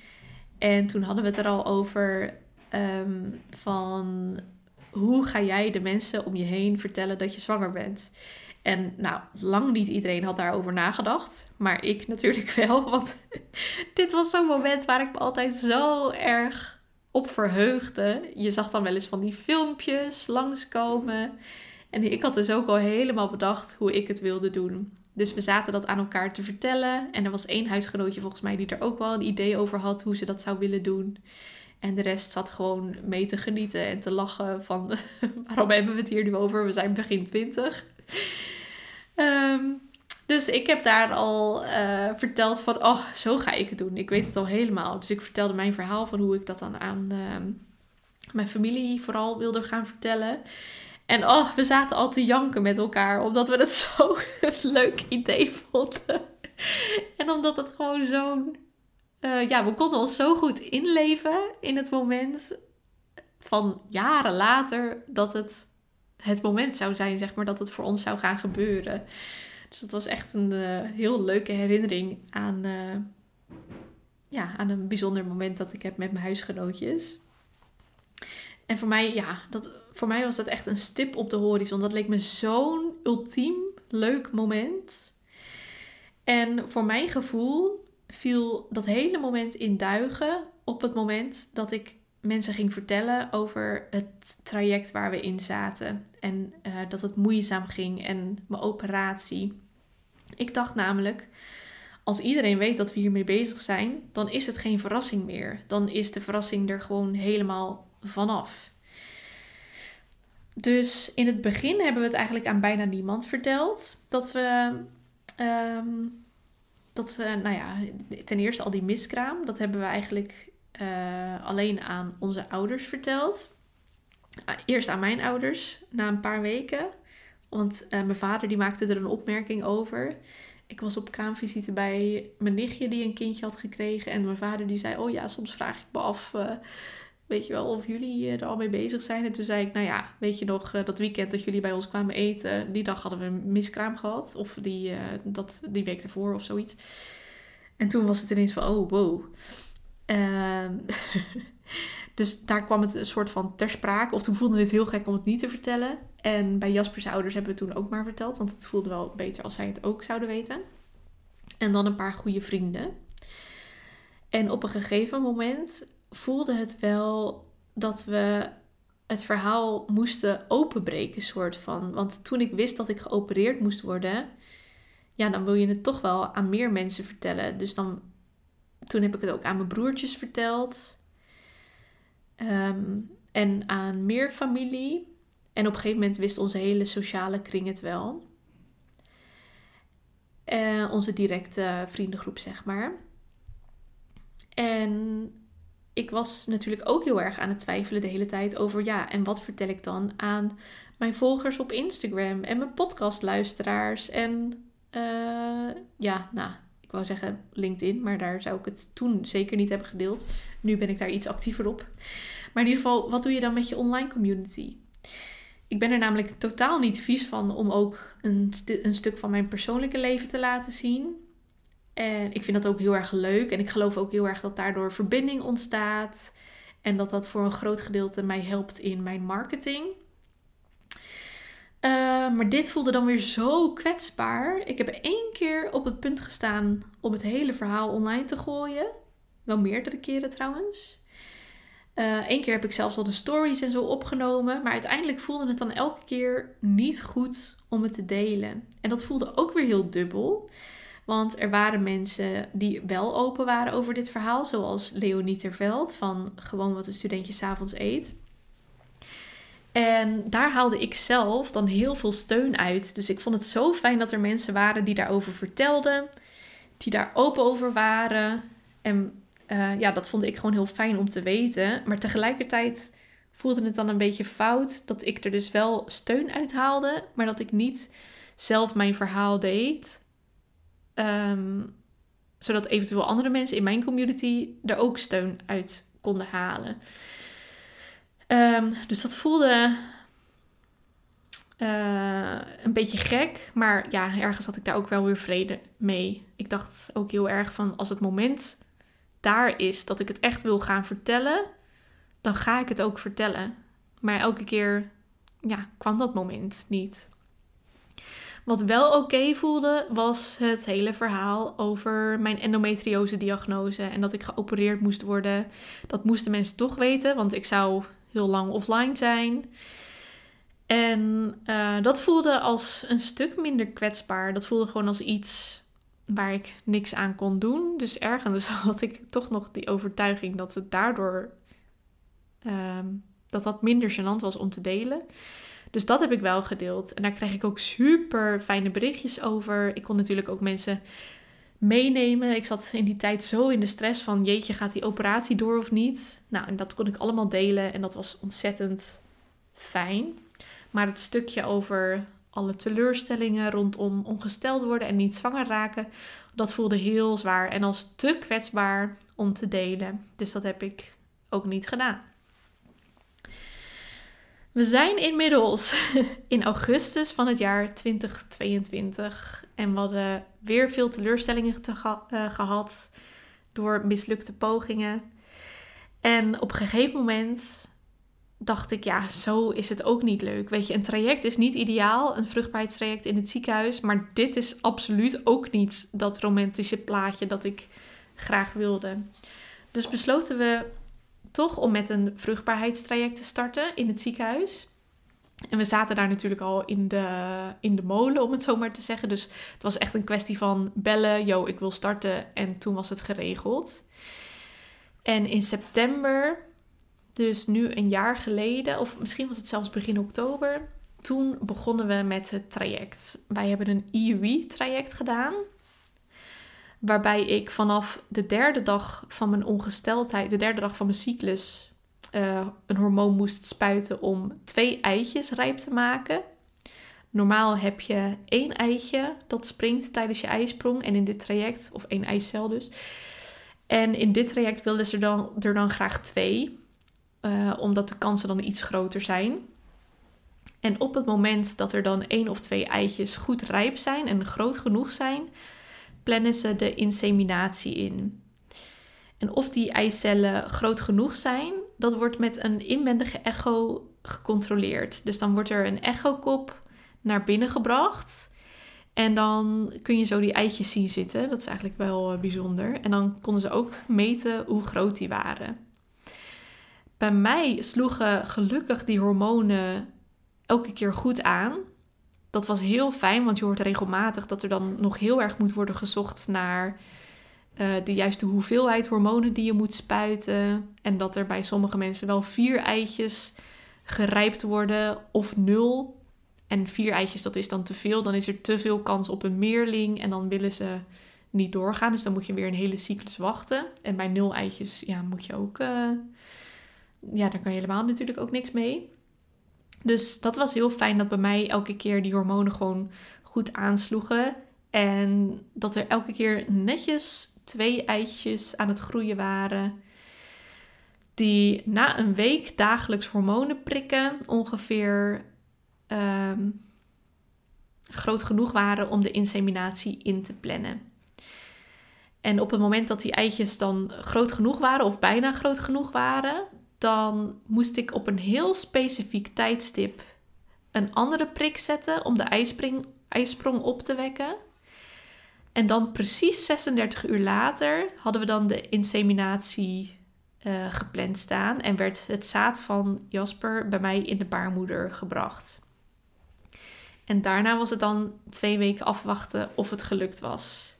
En toen hadden we het er al over ehm, van hoe ga jij de mensen om je heen vertellen dat je zwanger bent. En nou, lang niet iedereen had daarover nagedacht. Maar ik natuurlijk wel. Want dit was zo'n moment waar ik me altijd zo erg op verheugde. Je zag dan wel eens van die filmpjes langskomen. En ik had dus ook al helemaal bedacht hoe ik het wilde doen. Dus we zaten dat aan elkaar te vertellen. En er was één huisgenootje volgens mij die er ook wel een idee over had hoe ze dat zou willen doen. En de rest zat gewoon mee te genieten en te lachen van waarom hebben we het hier nu over? We zijn begin twintig. Um, dus ik heb daar al uh, verteld van, oh, zo ga ik het doen. Ik weet het al helemaal. Dus ik vertelde mijn verhaal van hoe ik dat dan aan uh, mijn familie vooral wilde gaan vertellen. En oh, we zaten al te janken met elkaar, omdat we het zo'n leuk idee vonden. en omdat het gewoon zo'n... Uh, ja, we konden ons zo goed inleven in het moment van jaren later dat het het moment zou zijn, zeg maar, dat het voor ons zou gaan gebeuren. Dus dat was echt een uh, heel leuke herinnering aan, uh, ja, aan een bijzonder moment dat ik heb met mijn huisgenootjes. En voor mij, ja, dat, voor mij was dat echt een stip op de horizon. Dat leek me zo'n ultiem leuk moment. En voor mijn gevoel viel dat hele moment in duigen op het moment dat ik mensen ging vertellen over het traject waar we in zaten. En uh, dat het moeizaam ging en mijn operatie. Ik dacht namelijk, als iedereen weet dat we hiermee bezig zijn, dan is het geen verrassing meer. Dan is de verrassing er gewoon helemaal vanaf. Dus in het begin hebben we het eigenlijk aan bijna niemand verteld. Dat we, um, dat we, nou ja, ten eerste al die miskraam, dat hebben we eigenlijk uh, alleen aan onze ouders verteld. Eerst aan mijn ouders, na een paar weken. Want uh, mijn vader die maakte er een opmerking over. Ik was op kraamvisite bij mijn nichtje die een kindje had gekregen. En mijn vader die zei, oh ja, soms vraag ik me af weet je wel, of jullie er al mee bezig zijn. En toen zei ik, nou ja, weet je nog, dat weekend dat jullie bij ons kwamen eten, die dag hadden we een miskraam gehad. Of die, dat, die week ervoor of zoiets. En toen was het ineens van, oh wow. Uh, dus daar kwam het een soort van ter sprake. Of toen voelde het heel gek om het niet te vertellen. En bij Jasper's ouders hebben we toen ook maar verteld. Want het voelde wel beter als zij het ook zouden weten. En dan een paar goede vrienden. En op een gegeven moment voelde het wel dat we het verhaal moesten openbreken, soort van. Want toen ik wist dat ik geopereerd moest worden, ja, dan wil je het toch wel aan meer mensen vertellen. Dus dan, toen heb ik het ook aan mijn broertjes verteld. Ehm, en aan meer familie. En op een gegeven moment wist onze hele sociale kring het wel. Uh, onze directe vriendengroep, zeg maar. En ik was natuurlijk ook heel erg aan het twijfelen de hele tijd over ja, en wat vertel ik dan aan mijn volgers op Instagram en mijn podcastluisteraars en uh, ja, nou, ik wou zeggen LinkedIn, maar daar zou ik het toen zeker niet hebben gedeeld. Nu ben ik daar iets actiever op. Maar in ieder geval, wat doe je dan met je online community? Ik ben er namelijk totaal niet vies van om ook een, een stuk van mijn persoonlijke leven te laten zien. En ik vind dat ook heel erg leuk. En ik geloof ook heel erg dat daardoor verbinding ontstaat. En dat dat voor een groot gedeelte mij helpt in mijn marketing. Uh, maar dit voelde dan weer zo kwetsbaar. Ik heb één keer op het punt gestaan om het hele verhaal online te gooien. Wel meerdere keren trouwens. Eén uh, keer heb ik zelfs al de stories en zo opgenomen. Maar uiteindelijk voelde het dan elke keer niet goed om het te delen. En dat voelde ook weer heel dubbel. Want er waren mensen die wel open waren over dit verhaal, zoals Leonie Terveld van Gewoon wat een studentje s'avonds eet. En daar haalde ik zelf dan heel veel steun uit. Dus ik vond het zo fijn dat er mensen waren die daarover vertelden, die daar open over waren. En uh, ja, dat vond ik gewoon heel fijn om te weten. Maar tegelijkertijd voelde het dan een beetje fout dat ik er dus wel steun uit haalde, maar dat ik niet zelf mijn verhaal deed. Um, zodat eventueel andere mensen in mijn community er ook steun uit konden halen. Um, dus dat voelde uh, een beetje gek. Maar ja, ergens had ik daar ook wel weer vrede mee. Ik dacht ook heel erg van als het moment daar is dat ik het echt wil gaan vertellen, dan ga ik het ook vertellen. Maar elke keer ja, kwam dat moment niet. Wat wel oké voelde, was het hele verhaal over mijn endometriose-diagnose en dat ik geopereerd moest worden. Dat moesten mensen toch weten, want ik zou heel lang offline zijn. En uh, dat voelde als een stuk minder kwetsbaar. Dat voelde gewoon als iets waar ik niks aan kon doen. Dus ergens had ik toch nog die overtuiging dat het daardoor uh, dat dat minder gênant was om te delen. Dus dat heb ik wel gedeeld. En daar kreeg ik ook super fijne berichtjes over. Ik kon natuurlijk ook mensen meenemen. Ik zat in die tijd zo in de stress van jeetje, gaat die operatie door of niet? Nou, en dat kon ik allemaal delen en dat was ontzettend fijn. Maar het stukje over alle teleurstellingen rondom ongesteld worden en niet zwanger raken, dat voelde heel zwaar en als te kwetsbaar om te delen. Dus dat heb ik ook niet gedaan. We zijn inmiddels in augustus van het jaar 2022 En we hadden weer veel teleurstellingen te uh, gehad door mislukte pogingen. En op een gegeven moment dacht ik, ja, zo is het ook niet leuk. Weet je, een traject is niet ideaal, een vruchtbaarheidstraject in het ziekenhuis. Maar dit is absoluut ook niet dat romantische plaatje dat ik graag wilde. Dus besloten we toch om met een vruchtbaarheidstraject te starten in het ziekenhuis. En we zaten daar natuurlijk al in de, in de molen, om het zo maar te zeggen. Dus het was echt een kwestie van bellen, yo, ik wil starten. En toen was het geregeld. En in september, dus nu een jaar geleden, of misschien was het zelfs begin oktober, toen begonnen we met het traject. Wij hebben een IUI-traject gedaan. Waarbij ik vanaf de derde dag van mijn ongesteldheid, de derde dag van mijn cyclus, uh, een hormoon moest spuiten om twee eitjes rijp te maken. Normaal heb je één eitje dat springt tijdens je ijsprong. En in dit traject, of één eicel dus. En in dit traject wilden ze dan, er dan graag twee. Uh, omdat de kansen dan iets groter zijn. En op het moment dat er dan één of twee eitjes goed rijp zijn en groot genoeg zijn, plannen ze de inseminatie in. En of die eicellen groot genoeg zijn, dat wordt met een inwendige echo gecontroleerd. Dus dan wordt er een echokop naar binnen gebracht. En dan kun je zo die eitjes zien zitten. Dat is eigenlijk wel eh, bijzonder. En dan konden ze ook meten hoe groot die waren. Bij mij sloegen gelukkig die hormonen elke keer goed aan. Dat was heel fijn, want je hoort regelmatig dat er dan nog heel erg moet worden gezocht naar uh, de juiste hoeveelheid hormonen die je moet spuiten. En dat er bij sommige mensen wel vier eitjes gerijpt worden of nul. En vier eitjes, dat is dan te veel. Dan is er te veel kans op een meerling en dan willen ze niet doorgaan. Dus dan moet je weer een hele cyclus wachten. En bij nul eitjes, ja, moet je ook... Uh, ja, daar kan je helemaal natuurlijk ook niks mee. Dus dat was heel fijn dat bij mij elke keer die hormonen gewoon goed aansloegen. En dat er elke keer netjes twee eitjes aan het groeien waren. Die na een week dagelijks hormonen prikken ongeveer ehm, groot genoeg waren om de inseminatie in te plannen. En op het moment dat die eitjes dan groot genoeg waren, of bijna groot genoeg waren, dan moest ik op een heel specifiek tijdstip een andere prik zetten om de ijspring, ijsprong op te wekken. En dan precies 36 uur later hadden we dan de inseminatie uh, gepland staan en werd het zaad van Jasper bij mij in de baarmoeder gebracht. En daarna was het dan twee weken afwachten of het gelukt was.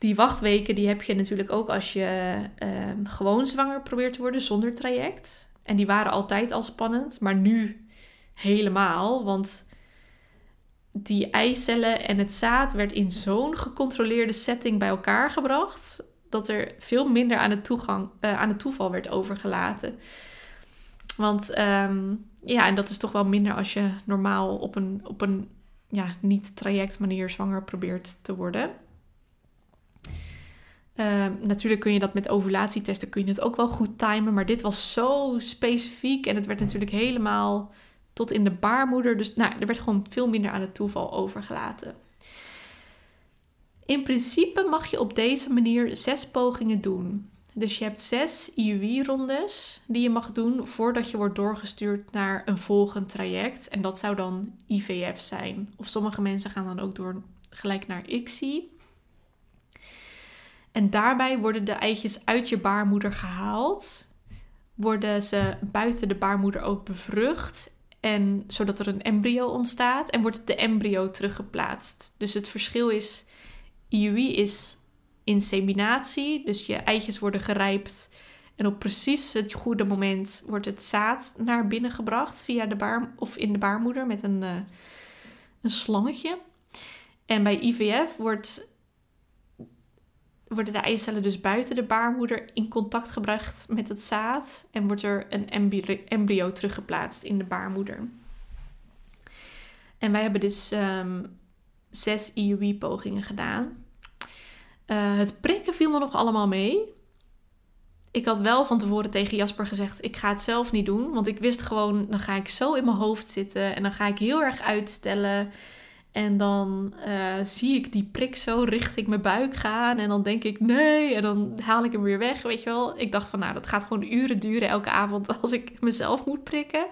Die wachtweken die heb je natuurlijk ook als je ehm, gewoon zwanger probeert te worden zonder traject. En die waren altijd al spannend, maar nu helemaal. Want die eicellen en het zaad werd in zo'n gecontroleerde setting bij elkaar gebracht. Dat er veel minder aan het, toegang, uh, aan het toeval werd overgelaten. Want um, ja, en dat is toch wel minder als je normaal op een, op een ja, niet-traject manier zwanger probeert te worden. Uh, natuurlijk kun je dat met ovulatietesten kun je het ook wel goed timen. Maar dit was zo specifiek en het werd natuurlijk helemaal tot in de baarmoeder. Dus nou, er werd gewoon veel minder aan het toeval overgelaten. In principe mag je op deze manier zes pogingen doen. Dus je hebt zes IUI-rondes die je mag doen voordat je wordt doorgestuurd naar een volgend traject. En dat zou dan IVF zijn. Of sommige mensen gaan dan ook door gelijk naar ICSI. En daarbij worden de eitjes uit je baarmoeder gehaald. Worden ze buiten de baarmoeder ook bevrucht en zodat er een embryo ontstaat en wordt de embryo teruggeplaatst. Dus het verschil is, IUI is inseminatie, dus je eitjes worden gerijpt en op precies het goede moment wordt het zaad naar binnen gebracht via de baar of in de baarmoeder met een, uh, een slangetje. En bij IVF wordt worden de eicellen dus buiten de baarmoeder in contact gebracht met het zaad en wordt er een embryo teruggeplaatst in de baarmoeder. En wij hebben dus um, zes IUI-pogingen gedaan. Uh, het prikken viel me nog allemaal mee. Ik had wel van tevoren tegen Jasper gezegd: ik ga het zelf niet doen. Want ik wist gewoon, dan ga ik zo in mijn hoofd zitten en dan ga ik heel erg uitstellen. En dan eh, zie ik die prik zo richting mijn buik gaan. En dan denk ik nee. En dan haal ik hem weer weg, weet je wel. Ik dacht van nou, dat gaat gewoon uren duren elke avond als ik mezelf moet prikken.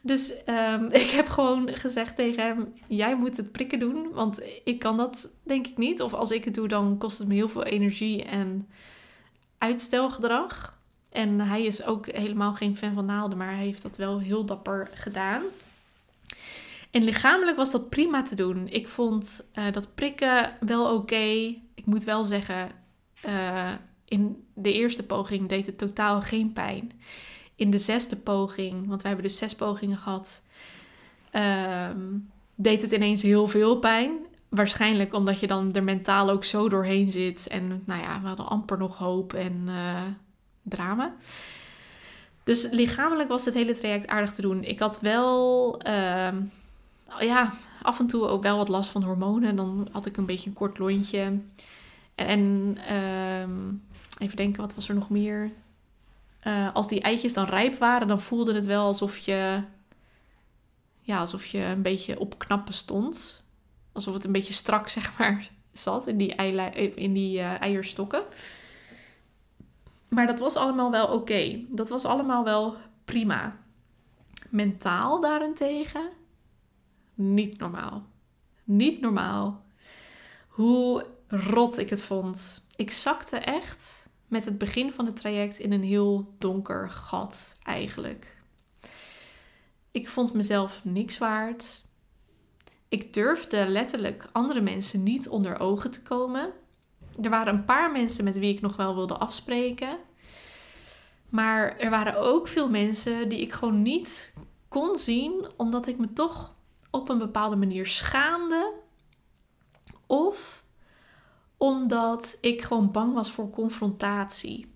Dus ehm, ik heb gewoon gezegd tegen hem: Jij moet het prikken doen, want ik kan dat denk ik niet. Of als ik het doe, dan kost het me heel veel energie en uitstelgedrag. En hij is ook helemaal geen fan van naalden, maar hij heeft dat wel heel dapper gedaan. En lichamelijk was dat prima te doen. Ik vond uh, dat prikken wel oké. Ik moet wel zeggen, uh, in de eerste poging deed het totaal geen pijn. In de zesde poging, want we hebben dus zes pogingen gehad, uh, deed het ineens heel veel pijn. Waarschijnlijk omdat je dan er mentaal ook zo doorheen zit. En nou ja, we hadden amper nog hoop en uh, drama. Dus lichamelijk was het hele traject aardig te doen. Ik had wel uh, ja, af en toe ook wel wat last van hormonen. Dan had ik een beetje een kort lontje. En, um, even denken, wat was er nog meer? Uh, als die eitjes dan rijp waren, dan voelde het wel alsof je, ja, alsof je een beetje op knappen stond. Alsof het een beetje strak, zeg maar, zat in die, in die uh, eierstokken. Maar dat was allemaal wel oké. Dat was allemaal wel prima. Mentaal daarentegen niet normaal. Niet normaal. Hoe rot ik het vond. Ik zakte echt met het begin van het traject in een heel donker gat eigenlijk. Ik vond mezelf niks waard. Ik durfde letterlijk andere mensen niet onder ogen te komen. Er waren een paar mensen met wie ik nog wel wilde afspreken. Maar er waren ook veel mensen die ik gewoon niet kon zien, omdat ik me toch op een bepaalde manier schaamde. Of omdat ik gewoon bang was voor confrontatie.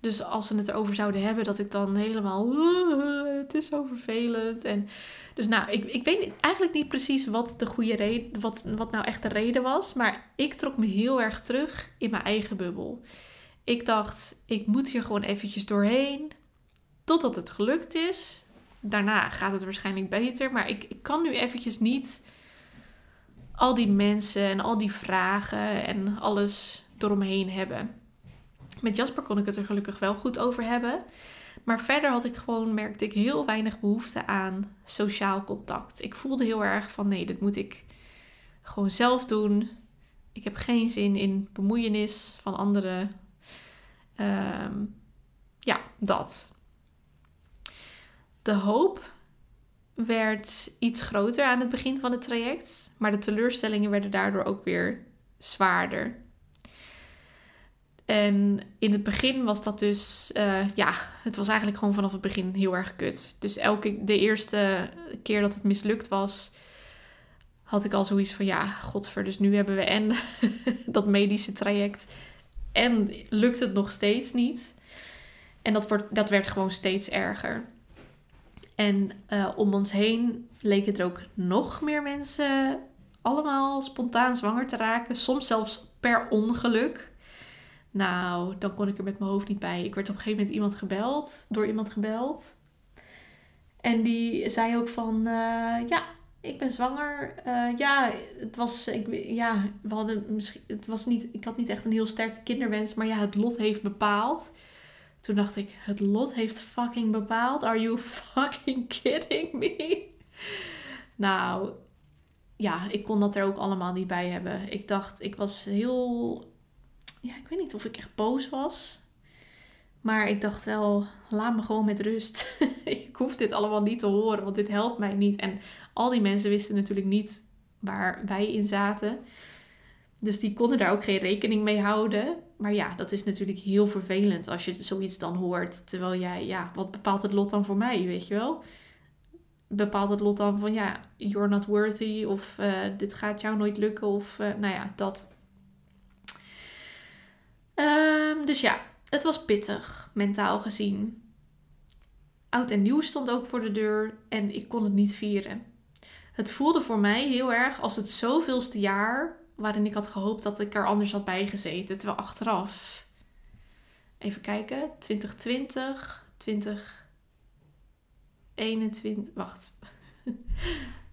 Dus als ze het erover zouden hebben, dat ik dan helemaal. Het is zo vervelend. En dus nou, ik, ik weet eigenlijk niet precies wat de goede reden, wat, wat nou echt de reden was. Maar ik trok me heel erg terug in mijn eigen bubbel. Ik dacht, ik moet hier gewoon eventjes doorheen. Totdat het gelukt is daarna gaat het waarschijnlijk beter. Maar ik, ik kan nu eventjes niet al die mensen en al die vragen en alles eromheen hebben. Met Jasper kon ik het er gelukkig wel goed over hebben. Maar verder had ik gewoon, merkte ik, heel weinig behoefte aan sociaal contact. Ik voelde heel erg van nee, dit moet ik gewoon zelf doen. Ik heb geen zin in bemoeienis van anderen. Um, ja, dat de hoop werd iets groter aan het begin van het traject, maar de teleurstellingen werden daardoor ook weer zwaarder. En in het begin was dat dus, uh, ja, het was eigenlijk gewoon vanaf het begin heel erg kut. Dus elke, de eerste keer dat het mislukt was, had ik al zoiets van, ja, godver, dus nu hebben we en dat medische traject en lukt het nog steeds niet. En dat, wordt, dat werd gewoon steeds erger. En uh, om ons heen leken er ook nog meer mensen allemaal spontaan zwanger te raken. Soms zelfs per ongeluk. Nou, dan kon ik er met mijn hoofd niet bij. Ik werd op een gegeven moment iemand gebeld, door iemand gebeld. En die zei ook van, uh, ja, ik ben zwanger. Uh, ja, het was, ik, ja, we hadden misschien, het was niet, ik had niet echt een heel sterke kinderwens, maar ja, het lot heeft bepaald. Toen dacht ik, het lot heeft fucking bepaald. Are you fucking kidding me? Nou, ja, ik kon dat er ook allemaal niet bij hebben. Ik dacht, ik was heel. Ja, ik weet niet of ik echt boos was. Maar ik dacht wel, laat me gewoon met rust. ik hoef dit allemaal niet te horen, want dit helpt mij niet. En al die mensen wisten natuurlijk niet waar wij in zaten. Dus die konden daar ook geen rekening mee houden. Maar ja, dat is natuurlijk heel vervelend als je zoiets dan hoort. Terwijl jij, ja, wat bepaalt het lot dan voor mij, weet je wel? Bepaalt het lot dan van, ja, you're not worthy of uh, dit gaat jou nooit lukken of, uh, nou ja, dat. Um, dus ja, het was pittig, mentaal gezien. Oud en nieuw stond ook voor de deur en ik kon het niet vieren. Het voelde voor mij heel erg als het zoveelste jaar waarin ik had gehoopt dat ik er anders had bij gezeten. Terwijl achteraf, even kijken, 2020, 2021, wacht.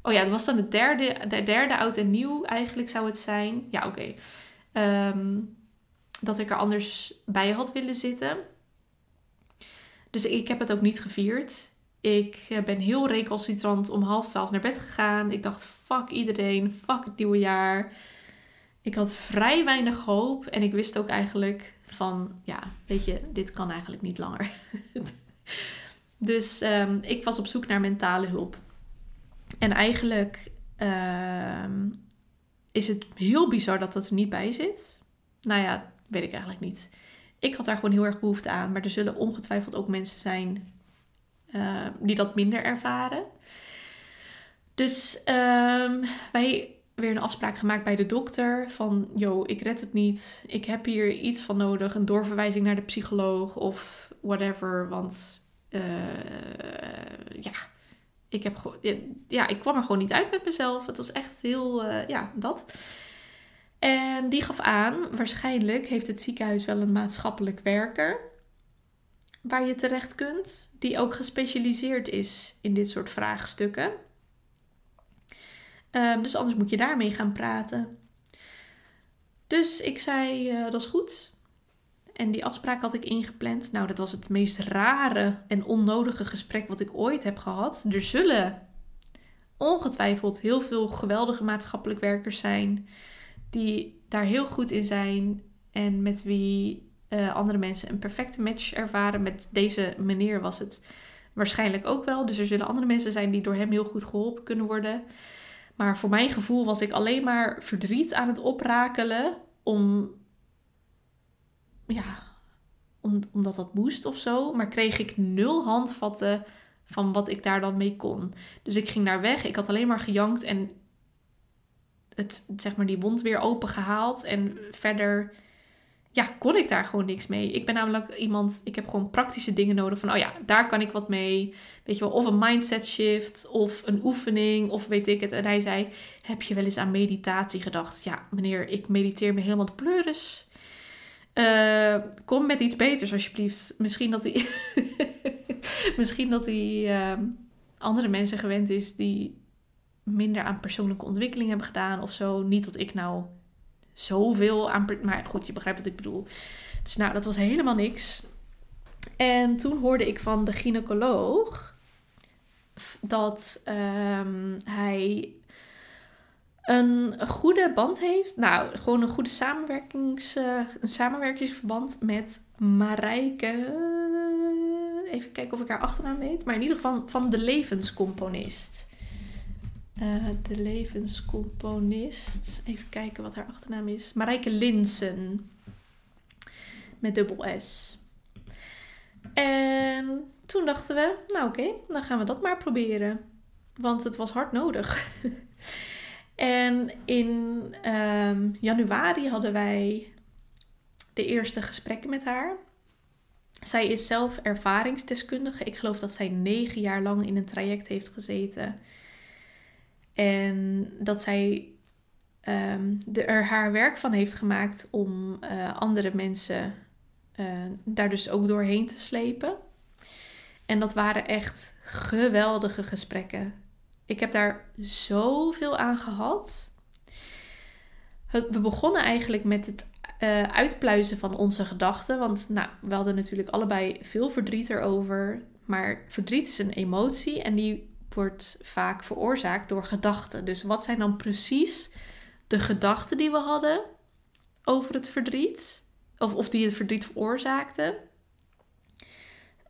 Oh ja, het was dan de derde, de derde oud en nieuw eigenlijk zou het zijn. Ja, oké. Ehm, dat ik er anders bij had willen zitten. Dus ik heb het ook niet gevierd. Ik eh, ben heel recalcitrant om half twaalf naar bed gegaan. Ik dacht, fuck iedereen, fuck het nieuwe jaar. Ik had vrij weinig hoop en ik wist ook eigenlijk van, ja, weet je, dit kan eigenlijk niet langer. dus um, ik was op zoek naar mentale hulp. En eigenlijk um, is het heel bizar dat dat er niet bij zit. Nou ja, weet ik eigenlijk niet. Ik had daar gewoon heel erg behoefte aan, maar er zullen ongetwijfeld ook mensen zijn uh, die dat minder ervaren. Dus um, wij weer een afspraak gemaakt bij de dokter van, yo, ik red het niet. Ik heb hier iets van nodig, een doorverwijzing naar de psycholoog of whatever, want uh, ja, ik heb ja, ik kwam er gewoon niet uit met mezelf. Het was echt heel, uh, ja, dat. En die gaf aan, waarschijnlijk heeft het ziekenhuis wel een maatschappelijk werker waar je terecht kunt, die ook gespecialiseerd is in dit soort vraagstukken. Um, dus anders moet je daarmee gaan praten. Dus ik zei, uh, dat is goed. En die afspraak had ik ingepland. Nou, dat was het meest rare en onnodige gesprek wat ik ooit heb gehad. Er zullen ongetwijfeld heel veel geweldige maatschappelijk werkers zijn die daar heel goed in zijn en met wie uh, andere mensen een perfecte match ervaren. Met deze meneer was het waarschijnlijk ook wel. Dus er zullen andere mensen zijn die door hem heel goed geholpen kunnen worden. Maar voor mijn gevoel was ik alleen maar verdriet aan het oprakelen om. Ja, om, omdat dat moest of zo. Maar kreeg ik nul handvatten van wat ik daar dan mee kon. Dus ik ging daar weg. Ik had alleen maar gejankt en het, zeg maar, die wond weer open gehaald. En verder ja, kon ik daar gewoon niks mee. Ik ben namelijk iemand, ik heb gewoon praktische dingen nodig. Van, oh ja, daar kan ik wat mee. Weet je wel, of een mindset shift, of een oefening, of weet ik het. En hij zei, heb je wel eens aan meditatie gedacht? Ja, meneer, ik mediteer me helemaal de pleuris. Uh, kom met iets beters, alsjeblieft. Misschien dat hij, misschien dat hij uh, andere mensen gewend is die minder aan persoonlijke ontwikkeling hebben gedaan of zo. Niet dat ik nou zoveel aan. Maar goed, je begrijpt wat ik bedoel. Dus nou, dat was helemaal niks. En toen hoorde ik van de gynaecoloog dat um, hij een goede band heeft. Nou, gewoon een goede samenwerkings, uh, een samenwerkingsverband met Marijke. Even kijken of ik haar achternaam weet. Maar in ieder geval van de levenscomponist. Uh, de levenscomponist. Even kijken wat haar achternaam is. Marijke Linsen. Met dubbel S. En toen dachten we, nou oké, dan gaan we dat maar proberen. Want het was hard nodig. en in um, januari hadden wij de eerste gesprekken met haar. Zij is zelf ervaringsdeskundige. Ik geloof dat zij negen jaar lang in een traject heeft gezeten en dat zij um, er haar werk van heeft gemaakt om uh, andere mensen uh, daar dus ook doorheen te slepen. En dat waren echt geweldige gesprekken. Ik heb daar zoveel aan gehad. We begonnen eigenlijk met het uh, uitpluizen van onze gedachten. Want nou, we hadden natuurlijk allebei veel verdriet erover. Maar verdriet is een emotie en die wordt vaak veroorzaakt door gedachten. Dus wat zijn dan precies de gedachten die we hadden over het verdriet? Of, of die het verdriet veroorzaakten?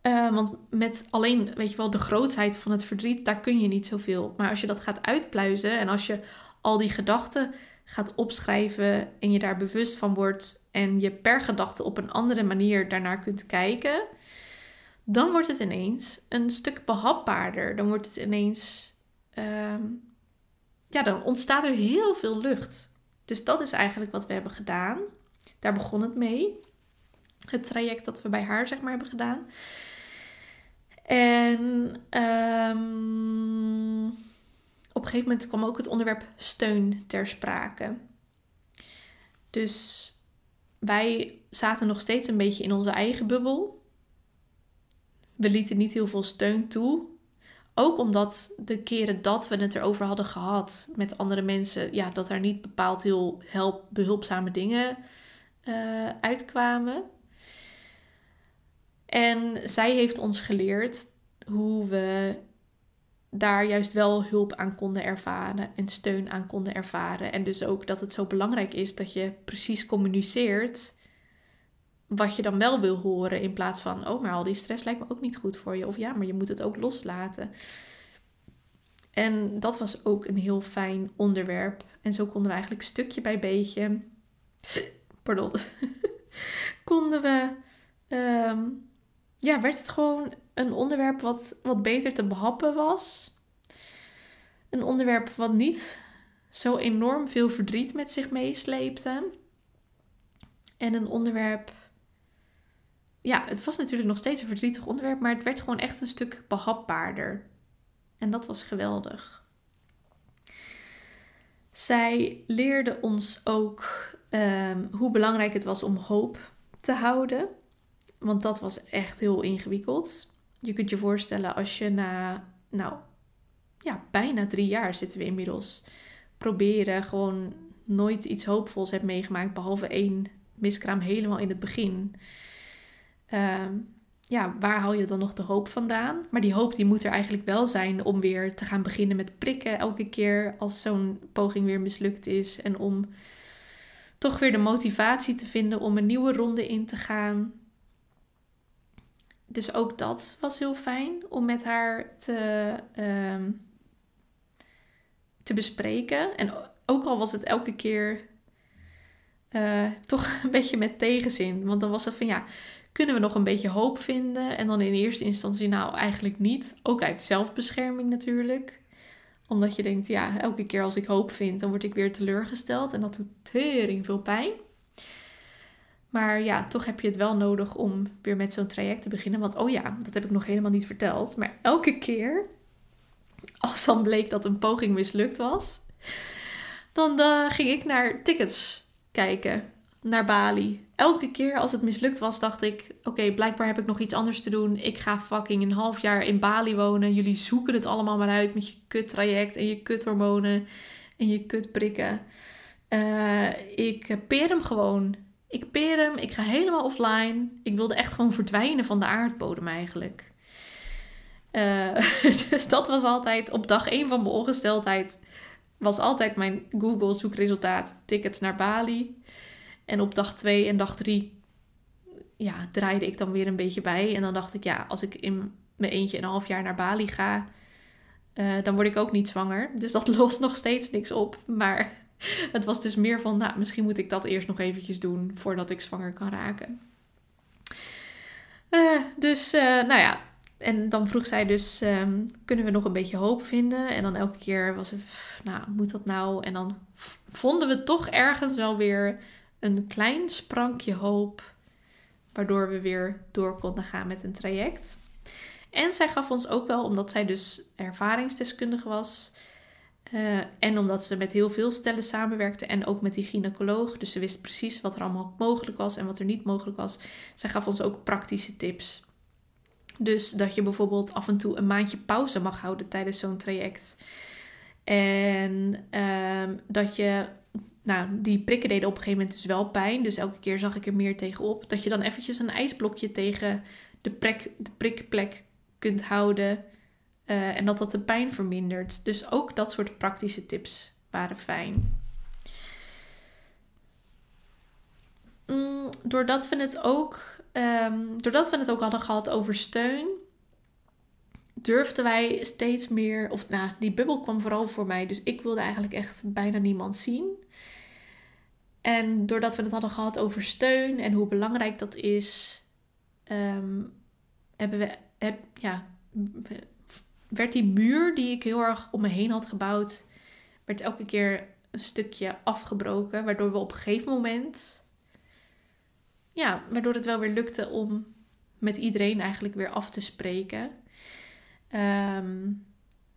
Uh, want met alleen, weet je wel, de grootheid van het verdriet, daar kun je niet zoveel. Maar als je dat gaat uitpluizen en als je al die gedachten gaat opschrijven en je daar bewust van wordt en je per gedachte op een andere manier daarnaar kunt kijken, dan wordt het ineens een stuk behapbaarder. Dan wordt het ineens. Ehm, ja, dan ontstaat er heel veel lucht. Dus dat is eigenlijk wat we hebben gedaan. Daar begon het mee. Het traject dat we bij haar, zeg maar, hebben gedaan. En um, op een gegeven moment kwam ook het onderwerp steun ter sprake. Dus wij zaten nog steeds een beetje in onze eigen bubbel we lieten niet heel veel steun toe. Ook omdat de keren dat we het erover hadden gehad met andere mensen, ja, dat er niet bepaald heel help, behulpzame dingen uh, uitkwamen. En zij heeft ons geleerd hoe we daar juist wel hulp aan konden ervaren en steun aan konden ervaren. En dus ook dat het zo belangrijk is dat je precies communiceert wat je dan wel wil horen. In plaats van, oh, maar al die stress lijkt me ook niet goed voor je. Of ja, maar je moet het ook loslaten. En dat was ook een heel fijn onderwerp. En zo konden we eigenlijk stukje bij beetje. Pardon. konden we. Ehm, ja, werd het gewoon een onderwerp wat, wat beter te behappen was. Een onderwerp wat niet zo enorm veel verdriet met zich meesleepte. En een onderwerp. Ja, het was natuurlijk nog steeds een verdrietig onderwerp, maar het werd gewoon echt een stuk behapbaarder. En dat was geweldig. Zij leerde ons ook ehm, hoe belangrijk het was om hoop te houden. Want dat was echt heel ingewikkeld. Je kunt je voorstellen als je na, nou, ja, bijna drie jaar zitten we inmiddels. Proberen gewoon nooit iets hoopvols hebt meegemaakt, behalve één miskraam helemaal in het begin. Ehm, ja, waar haal je dan nog de hoop vandaan? Maar die hoop die moet er eigenlijk wel zijn om weer te gaan beginnen met prikken elke keer als zo'n poging weer mislukt is. En om toch weer de motivatie te vinden om een nieuwe ronde in te gaan. Dus ook dat was heel fijn om met haar te, ehm, te bespreken. En ook al was het elke keer uh, toch een beetje met tegenzin. Want dan was het van ja, kunnen we nog een beetje hoop vinden? En dan in eerste instantie nou eigenlijk niet. Ook uit zelfbescherming natuurlijk. Omdat je denkt, ja, elke keer als ik hoop vind, dan word ik weer teleurgesteld. En dat doet tering veel pijn. Maar ja, toch heb je het wel nodig om weer met zo'n traject te beginnen. Want oh ja, dat heb ik nog helemaal niet verteld. Maar elke keer, als dan bleek dat een poging mislukt was, dan uh, ging ik naar tickets kijken. Naar Bali. Elke keer als het mislukt was, dacht ik: oké, blijkbaar heb ik nog iets anders te doen. Ik ga fucking een half jaar in Bali wonen. Jullie zoeken het allemaal maar uit met je kut traject en je kuthormonen en je kutprikken. Uh, ik peer hem gewoon. Ik peer hem, ik ga helemaal offline. Ik wilde echt gewoon verdwijnen van de aardbodem eigenlijk. Uh, dus dat was altijd op dag 1 van mijn ongesteldheid. Was altijd mijn Google zoekresultaat tickets naar Bali. En op dag 2 en dag 3 ja, draaide ik dan weer een beetje bij. En dan dacht ik, ja, als ik in mijn eentje een half jaar naar Bali ga, uh, dan word ik ook niet zwanger. Dus dat lost nog steeds niks op. Maar het was dus meer van, nou, misschien moet ik dat eerst nog eventjes doen voordat ik zwanger kan raken. Uh, dus, uh, nou ja, en dan vroeg zij dus, um, kunnen we nog een beetje hoop vinden? En dan elke keer was het, nou, moet dat nou? En dan vonden we toch ergens wel weer een klein sprankje hoop, waardoor we weer door konden gaan met een traject. En zij gaf ons ook wel, omdat zij dus ervaringsdeskundige was, uh, en omdat ze met heel veel stellen samenwerkte en ook met die gynaecoloog. Dus ze wist precies wat er allemaal mogelijk was en wat er niet mogelijk was. Zij gaf ons ook praktische tips. Dus dat je bijvoorbeeld af en toe een maandje pauze mag houden tijdens zo'n traject. En uh, dat je, nou, die prikken deden op een gegeven moment dus wel pijn. Dus elke keer zag ik er meer tegenop. Dat je dan eventjes een ijsblokje tegen de, prik, de prikplek kunt houden. Uh, en dat dat de pijn vermindert. Dus ook dat soort praktische tips waren fijn. Mm, doordat we het ook, um, doordat we het ook hadden gehad over steun, durfden wij steeds meer, of nou, die bubbel kwam vooral voor mij, dus ik wilde eigenlijk echt bijna niemand zien. En doordat we het hadden gehad over steun en hoe belangrijk dat is, um, hebben we, heb, ja, werd die muur die ik heel erg om me heen had gebouwd, werd elke keer een stukje afgebroken. Waardoor we op een gegeven moment, ja, waardoor het wel weer lukte om met iedereen eigenlijk weer af te spreken. Ehm,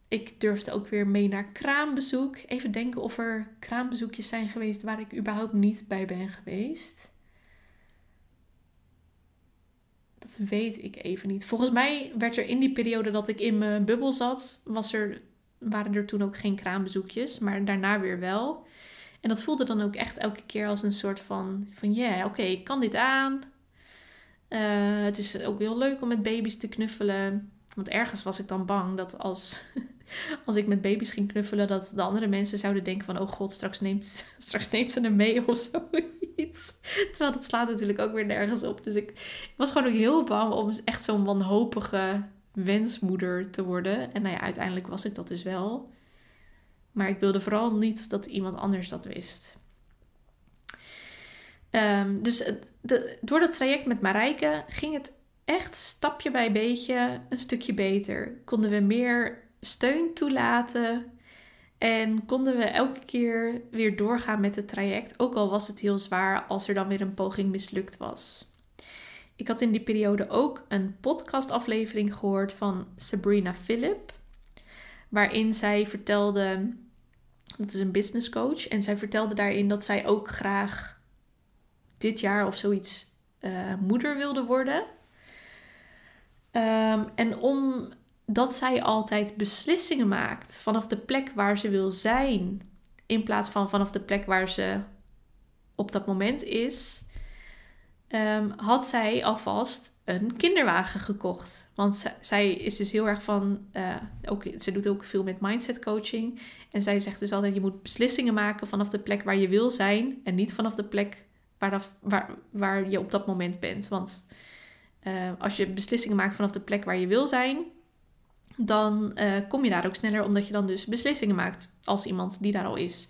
ik durfde ook weer mee naar kraambezoek. Even denken of er kraambezoekjes zijn geweest waar ik überhaupt niet bij ben geweest. Dat weet ik even niet. Volgens mij werd er in die periode dat ik in mijn bubbel zat, was er, waren er toen ook geen kraambezoekjes, maar daarna weer wel. En dat voelde dan ook echt elke keer als een soort van, van ja, oké, ik kan dit aan. Uh, het is ook heel leuk om met baby's te knuffelen. Want ergens was ik dan bang dat als, als ik met baby's ging knuffelen, dat de andere mensen zouden denken van, oh god, straks neemt, straks neemt ze hem mee of zoiets. Terwijl dat slaat natuurlijk ook weer nergens op. Dus ik was gewoon ook heel bang om echt zo'n wanhopige wensmoeder te worden. En nou ja, uiteindelijk was ik dat dus wel. Maar ik wilde vooral niet dat iemand anders dat wist. Um, dus de, door dat traject met Marijke ging het echt stapje bij beetje een stukje beter. Konden we meer steun toelaten en konden we elke keer weer doorgaan met het traject, ook al was het heel zwaar als er dan weer een poging mislukt was. Ik had in die periode ook een podcastaflevering gehoord van Sabrina Philip, waarin zij vertelde, dat is een business coach, en zij vertelde daarin dat zij ook graag dit jaar of zoiets uh, moeder wilde worden. Um, en omdat zij altijd beslissingen maakt vanaf de plek waar ze wil zijn, in plaats van vanaf de plek waar ze op dat moment is, um, had zij alvast een kinderwagen gekocht. Want zij is dus heel erg van, uh, ook, ze doet ook veel met mindset coaching. En zij zegt dus altijd, je moet beslissingen maken vanaf de plek waar je wil zijn en niet vanaf de plek waar, waar je op dat moment bent. Want uh, als je beslissingen maakt vanaf de plek waar je wil zijn, dan uh, kom je daar ook sneller, omdat je dan dus beslissingen maakt als iemand die daar al is.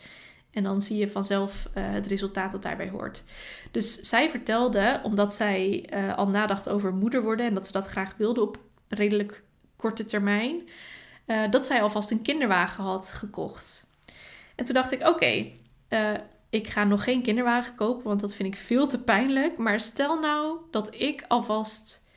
En dan zie je vanzelf uh, het resultaat dat daarbij hoort. Dus zij vertelde, omdat zij al nadacht over moeder worden en dat ze dat graag wilde op redelijk korte termijn, dat zij alvast een kinderwagen had gekocht. En toen dacht ik: oké, ik ga nog geen kinderwagen kopen, want dat vind ik veel te pijnlijk. Maar stel nou dat ik alvast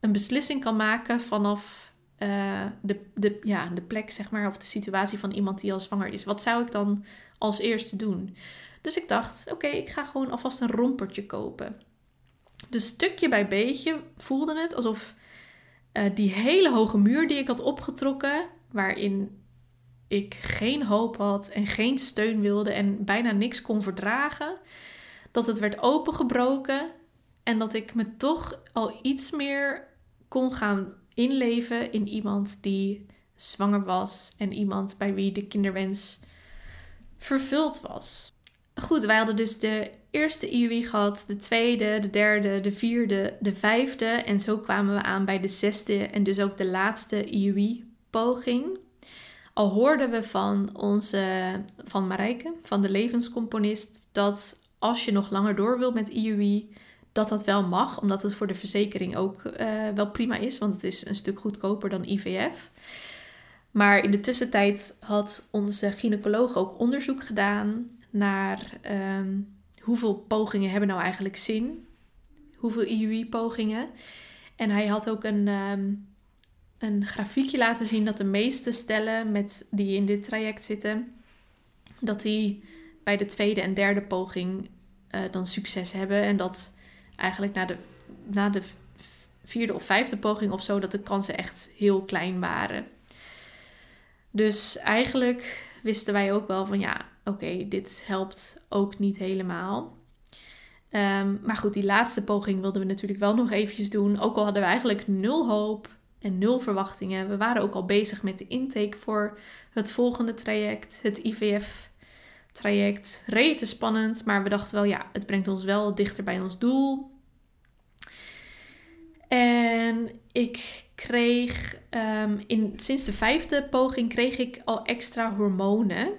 een beslissing kan maken vanaf uh, de, de, ja, de plek, zeg maar, of de situatie van iemand die al zwanger is. Wat zou ik dan als eerste doen? Dus ik dacht, oké, ik ga gewoon alvast een rompertje kopen. Dus stukje bij beetje voelde het alsof uh, die hele hoge muur die ik had opgetrokken, waarin ik geen hoop had en geen steun wilde en bijna niks kon verdragen, dat het werd opengebroken en dat ik me toch al iets meer kon gaan inleven in iemand die zwanger was en iemand bij wie de kinderwens vervuld was. Goed, wij hadden dus de eerste IUI gehad, de tweede, de derde, de vierde, de vijfde en zo kwamen we aan bij de zesde en dus ook de laatste IUI-poging. Al hoorden we van onze, van Marijke, van de levenscomponist, dat als je nog langer door wilt met IUI, dat dat wel mag, omdat het voor de verzekering ook uh, wel prima is, want het is een stuk goedkoper dan IVF. Maar in de tussentijd had onze gynaecoloog ook onderzoek gedaan naar um, hoeveel pogingen hebben nou eigenlijk zin, hoeveel IUI-pogingen. En hij had ook een, um, een grafiekje laten zien dat de meeste stellen met, die in dit traject zitten, dat die bij de tweede en derde poging uh, dan succes hebben. En dat eigenlijk na de, na de vierde of vijfde poging of zo, dat de kansen echt heel klein waren. Dus eigenlijk wisten wij ook wel van ja, oké, dit helpt ook niet helemaal. Um, maar goed, die laatste poging wilden we natuurlijk wel nog eventjes doen. Ook al hadden we eigenlijk nul hoop en nul verwachtingen. We waren ook al bezig met de intake voor het volgende traject, het IVF-traject. Rete spannend, maar we dachten wel, ja, het brengt ons wel dichter bij ons doel. En ik kreeg um, in, sinds de vijfde poging kreeg ik al extra hormonen.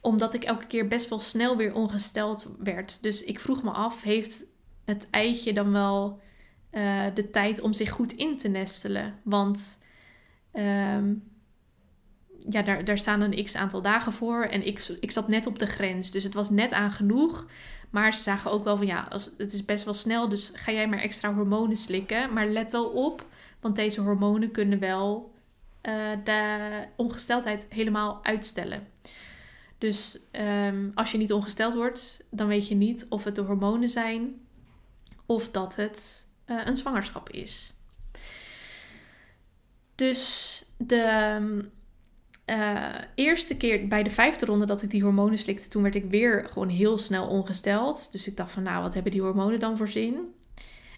Omdat ik elke keer best wel snel weer ongesteld werd. Dus ik vroeg me af, heeft het eitje dan wel uh, de tijd om zich goed in te nestelen. Want um, ja, daar, daar staan een x aantal dagen voor. En ik, ik zat net op de grens. Dus het was net aan genoeg. Maar ze zagen ook wel van ja, als, het is best wel snel. Dus ga jij maar extra hormonen slikken. Maar let wel op. Want deze hormonen kunnen wel uh, de ongesteldheid helemaal uitstellen. Dus um, als je niet ongesteld wordt, dan weet je niet of het de hormonen zijn of dat het eh, een zwangerschap is. Dus de uh, eerste keer bij de vijfde ronde dat ik die hormonen slikte, toen werd ik weer gewoon heel snel ongesteld. Dus ik dacht van, nou, wat hebben die hormonen dan voor zin?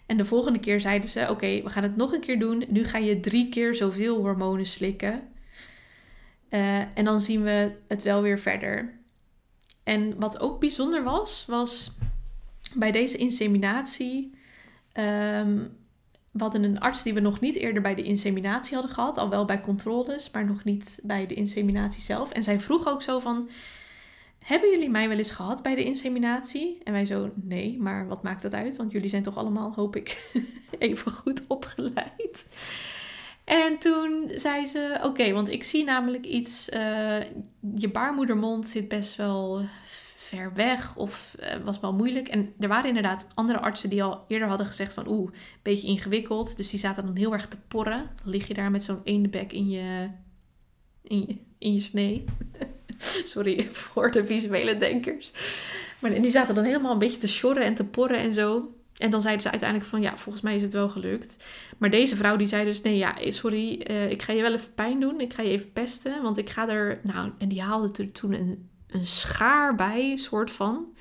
En de volgende keer zeiden ze, oké, we gaan het nog een keer doen. Nu ga je drie keer zoveel hormonen slikken. Uh, en dan zien we het wel weer verder. En wat ook bijzonder was, was bij deze inseminatie. Um, we hadden een arts die we nog niet eerder bij de inseminatie hadden gehad. Al wel bij controles, maar nog niet bij de inseminatie zelf. En zij vroeg ook zo van... Hebben jullie mij wel eens gehad bij de inseminatie? En wij zo, nee, maar wat maakt dat uit? Want jullie zijn toch allemaal, hoop ik, even goed opgeleid. En toen zei ze, oké, want ik zie namelijk iets, uh, je baarmoedermond zit best wel ver weg of uh, was wel moeilijk. En er waren inderdaad andere artsen die al eerder hadden gezegd van oeh, beetje ingewikkeld. Dus die zaten dan heel erg te porren. Dan lig je daar met zo'n eendebek in je, in je, in je snee. Sorry voor de visuele denkers. Maar die zaten dan helemaal een beetje te sjorren en te porren en zo. En dan zeiden ze uiteindelijk van ja, volgens mij is het wel gelukt. Maar deze vrouw die zei dus nee, ja, sorry, uh, ik ga je wel even pijn doen. Ik ga je even pesten, want ik ga er... Nou, en die haalde toen een een schaar bij, soort van.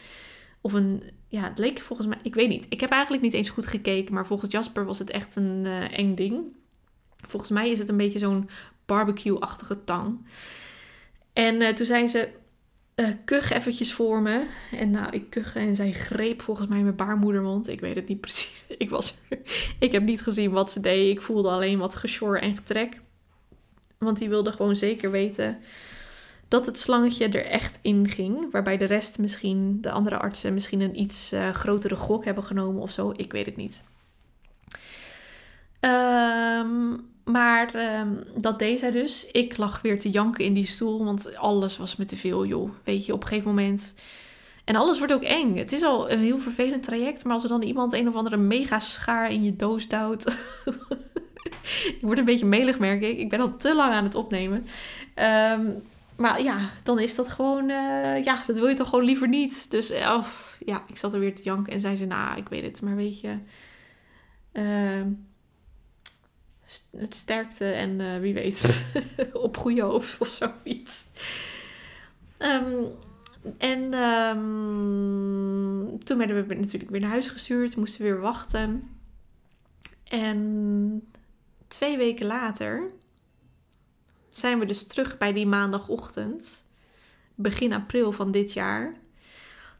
Of een, ja, het leek volgens mij, ik weet niet. Ik heb eigenlijk niet eens goed gekeken, maar volgens Jasper was het echt een uh, eng ding. Volgens mij is het een beetje zo'n barbecue-achtige tang. En uh, toen zei ze, uh, kuch eventjes voor me. En nou, ik kuch en zij greep volgens mij mijn baarmoedermond. Ik weet het niet precies. Ik, was, ik heb niet gezien wat ze deed. Ik voelde alleen wat gesjor en getrek. Want die wilde gewoon zeker weten dat het slangetje er echt in ging. Waarbij de rest misschien, de andere artsen, misschien een iets uh, grotere gok hebben genomen of zo. Ik weet het niet. Um, maar um, dat deed zij dus. Ik lag weer te janken in die stoel, want alles was me te veel, joh. Weet je, op een gegeven moment. En alles wordt ook eng. Het is al een heel vervelend traject, maar als er dan iemand een of andere mega schaar in je doos duwt. ik word een beetje melig, merk ik. Ik ben al te lang aan het opnemen. Um, maar ja, dan is dat gewoon, uh, ja, dat wil je toch gewoon liever niet. Dus uh, ja, ik zat er weer te janken en zei ze, nou, ik weet het, maar weet je, uh, het sterkte en eh, wie weet, op goede hoofd of zoiets. Um, en um, toen werden we natuurlijk weer naar huis gestuurd, moesten we weer wachten. En twee weken later zijn we dus terug bij die maandagochtend, begin april van dit jaar,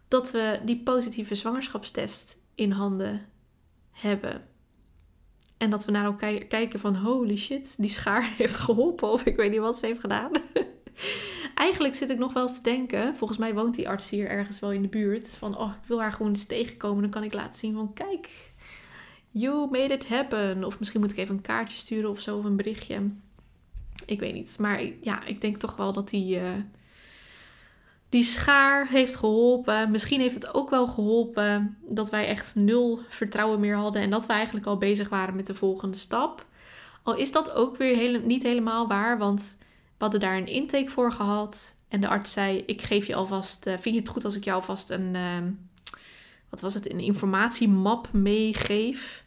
dat we die positieve zwangerschapstest in handen hebben. En dat we naar elkaar kijken van holy shit, die schaar heeft geholpen of ik weet niet wat ze heeft gedaan. Eigenlijk zit ik nog wel eens te denken, volgens mij woont die arts hier ergens wel in de buurt, van oh ik wil haar gewoon eens tegenkomen, dan kan ik laten zien van kijk, you made it happen. Of misschien moet ik even een kaartje sturen of zo of een berichtje. Ik weet niet. Maar ja, ik denk toch wel dat die, uh, die schaar heeft geholpen. Misschien heeft het ook wel geholpen dat wij echt nul vertrouwen meer hadden. En dat we eigenlijk al bezig waren met de volgende stap. Al is dat ook weer hele, niet helemaal waar. Want we hadden daar een intake voor gehad. En de arts zei: Ik geef je alvast. Uh, vind je het goed als ik jou alvast een. Uh, wat was het? Een informatiemap meegeef.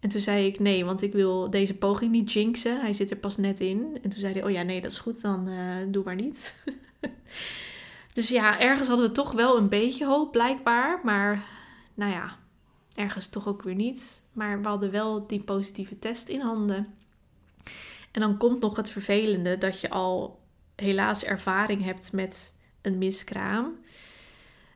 En toen zei ik nee, want ik wil deze poging niet jinxen. Hij zit er pas net in. En toen zei hij, oh ja, nee, dat is goed, dan uh, doe maar niet. dus ja, ergens hadden we toch wel een beetje hoop, blijkbaar. Maar nou ja, ergens toch ook weer niet. Maar we hadden wel die positieve test in handen. En dan komt nog het vervelende dat je al helaas ervaring hebt met een miskraam.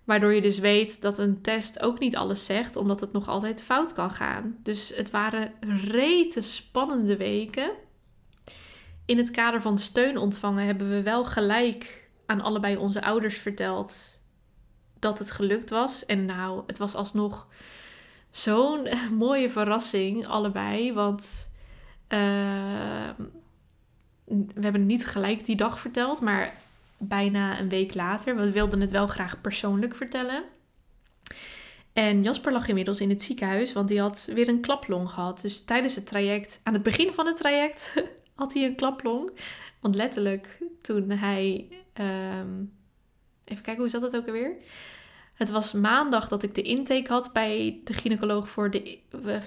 Waardoor je dus weet dat een test ook niet alles zegt, omdat het nog altijd fout kan gaan. Dus het waren rete spannende weken. In het kader van steun ontvangen hebben we wel gelijk aan allebei onze ouders verteld dat het gelukt was. En nou, het was alsnog zo'n mooie verrassing, allebei. Want uh, we hebben niet gelijk die dag verteld, maar bijna een week later. We wilden het wel graag persoonlijk vertellen. En Jasper lag inmiddels in het ziekenhuis, want die had weer een klaplong gehad. Dus tijdens het traject, aan het begin van het traject, had hij een klaplong. Want letterlijk, toen hij. Um, even kijken, hoe zat het ook alweer? Het was maandag dat ik de intake had bij de gynaecoloog voor, de,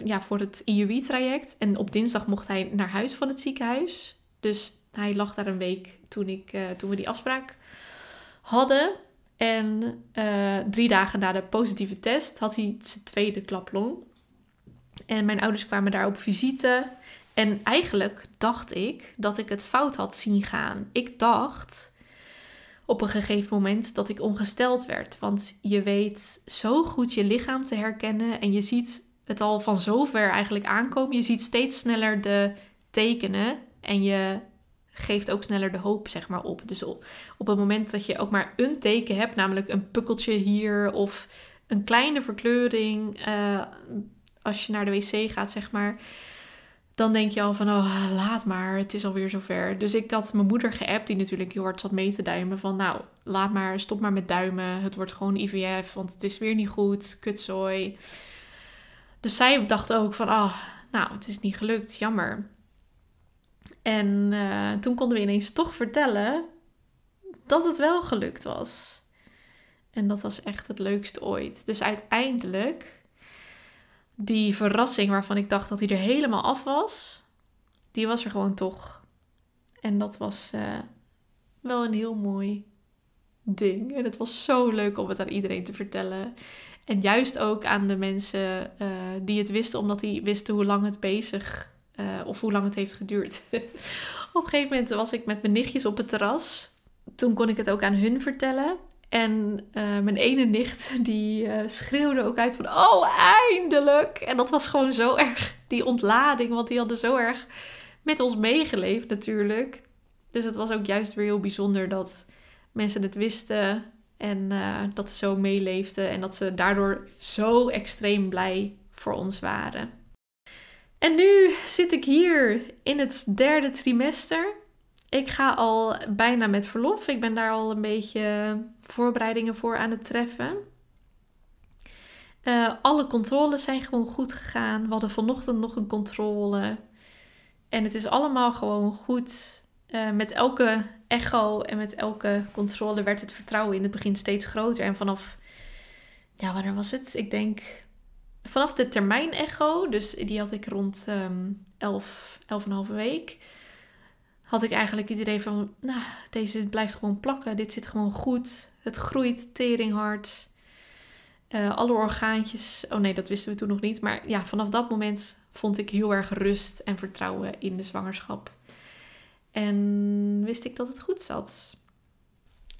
ja, voor het IUI-traject. En op dinsdag mocht hij naar huis van het ziekenhuis. Dus hij lag daar een week toen, ik, uh, toen we die afspraak hadden. En uh, drie dagen na de positieve test had hij zijn tweede klaplong. En mijn ouders kwamen daar op visite. En eigenlijk dacht ik dat ik het fout had zien gaan. Ik dacht op een gegeven moment dat ik ongesteld werd. Want je weet zo goed je lichaam te herkennen en je ziet het al van zover eigenlijk aankomen. Je ziet steeds sneller de tekenen en je geeft ook sneller de hoop zeg maar op. Dus op, op het moment dat je ook maar een teken hebt, namelijk een pukkeltje hier of een kleine verkleuring uh, als je naar de wc gaat zeg maar dan denk je al van, oh, laat maar, het is alweer zover. Dus ik had mijn moeder geappt, die natuurlijk heel hard zat mee te duimen. Van, nou, laat maar, stop maar met duimen. Het wordt gewoon IVF, want het is weer niet goed, kutzooi. Dus zij dacht ook van, oh, nou, het is niet gelukt, jammer. En uh, toen konden we ineens toch vertellen dat het wel gelukt was. En dat was echt het leukste ooit. Dus uiteindelijk die verrassing waarvan ik dacht dat hij er helemaal af was, die was er gewoon toch. En dat was uh, wel een heel mooi ding. En het was zo leuk om het aan iedereen te vertellen. En juist ook aan de mensen uh, die het wisten, omdat die wisten hoe lang het bezig uh, of hoe lang het heeft geduurd. op een gegeven moment was ik met mijn nichtjes op het terras. Toen kon ik het ook aan hun vertellen. En uh, mijn ene nicht die uh, schreeuwde ook uit van oh eindelijk. En dat was gewoon zo erg die ontlading, want die hadden zo erg met ons meegeleefd natuurlijk. Dus het was ook juist weer heel bijzonder dat mensen het wisten en dat ze zo meeleefden en dat ze daardoor zo extreem blij voor ons waren. En nu zit ik hier in het derde trimester ik ga al bijna met verlof. Ik ben daar al een beetje voorbereidingen voor aan het treffen. Uh, alle controles zijn gewoon goed gegaan. We hadden vanochtend nog een controle. En het is allemaal gewoon goed. Uh, met elke echo en met elke controle werd het vertrouwen in het begin steeds groter. En vanaf, ja, wanneer was het? Ik denk vanaf de termijn echo, dus die had ik rond um, 11, 11,5 week had ik eigenlijk het idee van, nou, deze blijft gewoon plakken. Dit zit gewoon goed. Het groeit teringhard. Uh, alle orgaantjes. Oh nee, dat wisten we toen nog niet. Maar ja, vanaf dat moment vond ik heel erg rust en vertrouwen in de zwangerschap. En wist ik dat het goed zat.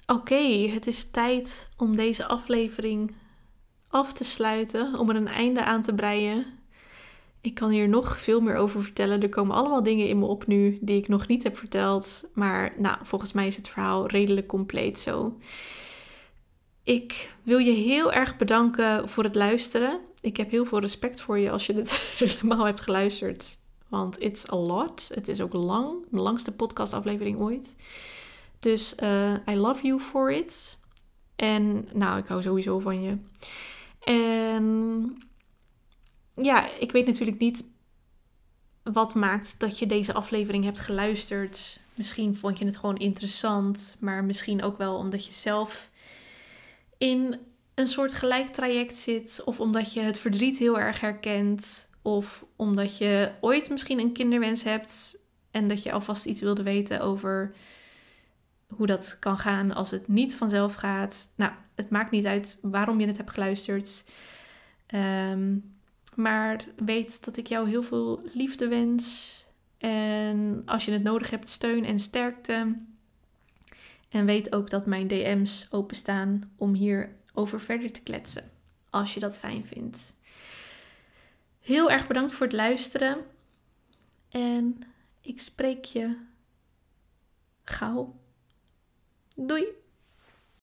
Oké, het is tijd om deze aflevering af te sluiten. Om er een einde aan te breien. Ik kan hier nog veel meer over vertellen. Er komen allemaal dingen in me op nu die ik nog niet heb verteld. Maar nou, volgens mij is het verhaal redelijk compleet zo. Ik wil je heel erg bedanken voor het luisteren. Ik heb heel veel respect voor je als je dit helemaal hebt geluisterd. Want it's a lot. Het is ook lang. De langste podcastaflevering ooit. Dus uh, I love you for it. En nou, ik hou sowieso van je. En ja, ik weet natuurlijk niet wat maakt dat je deze aflevering hebt geluisterd. Misschien vond je het gewoon interessant, maar misschien ook wel omdat je zelf in een soort gelijk traject zit, of omdat je het verdriet heel erg herkent, of omdat je ooit misschien een kinderwens hebt en dat je alvast iets wilde weten over hoe dat kan gaan als het niet vanzelf gaat. Nou, het maakt niet uit waarom je het hebt geluisterd. Um, maar weet dat ik jou heel veel liefde wens. En als je het nodig hebt, steun en sterkte. En weet ook dat mijn DM's openstaan om hier over verder te kletsen. Als je dat fijn vindt. Heel erg bedankt voor het luisteren. En ik spreek je gauw. Doei!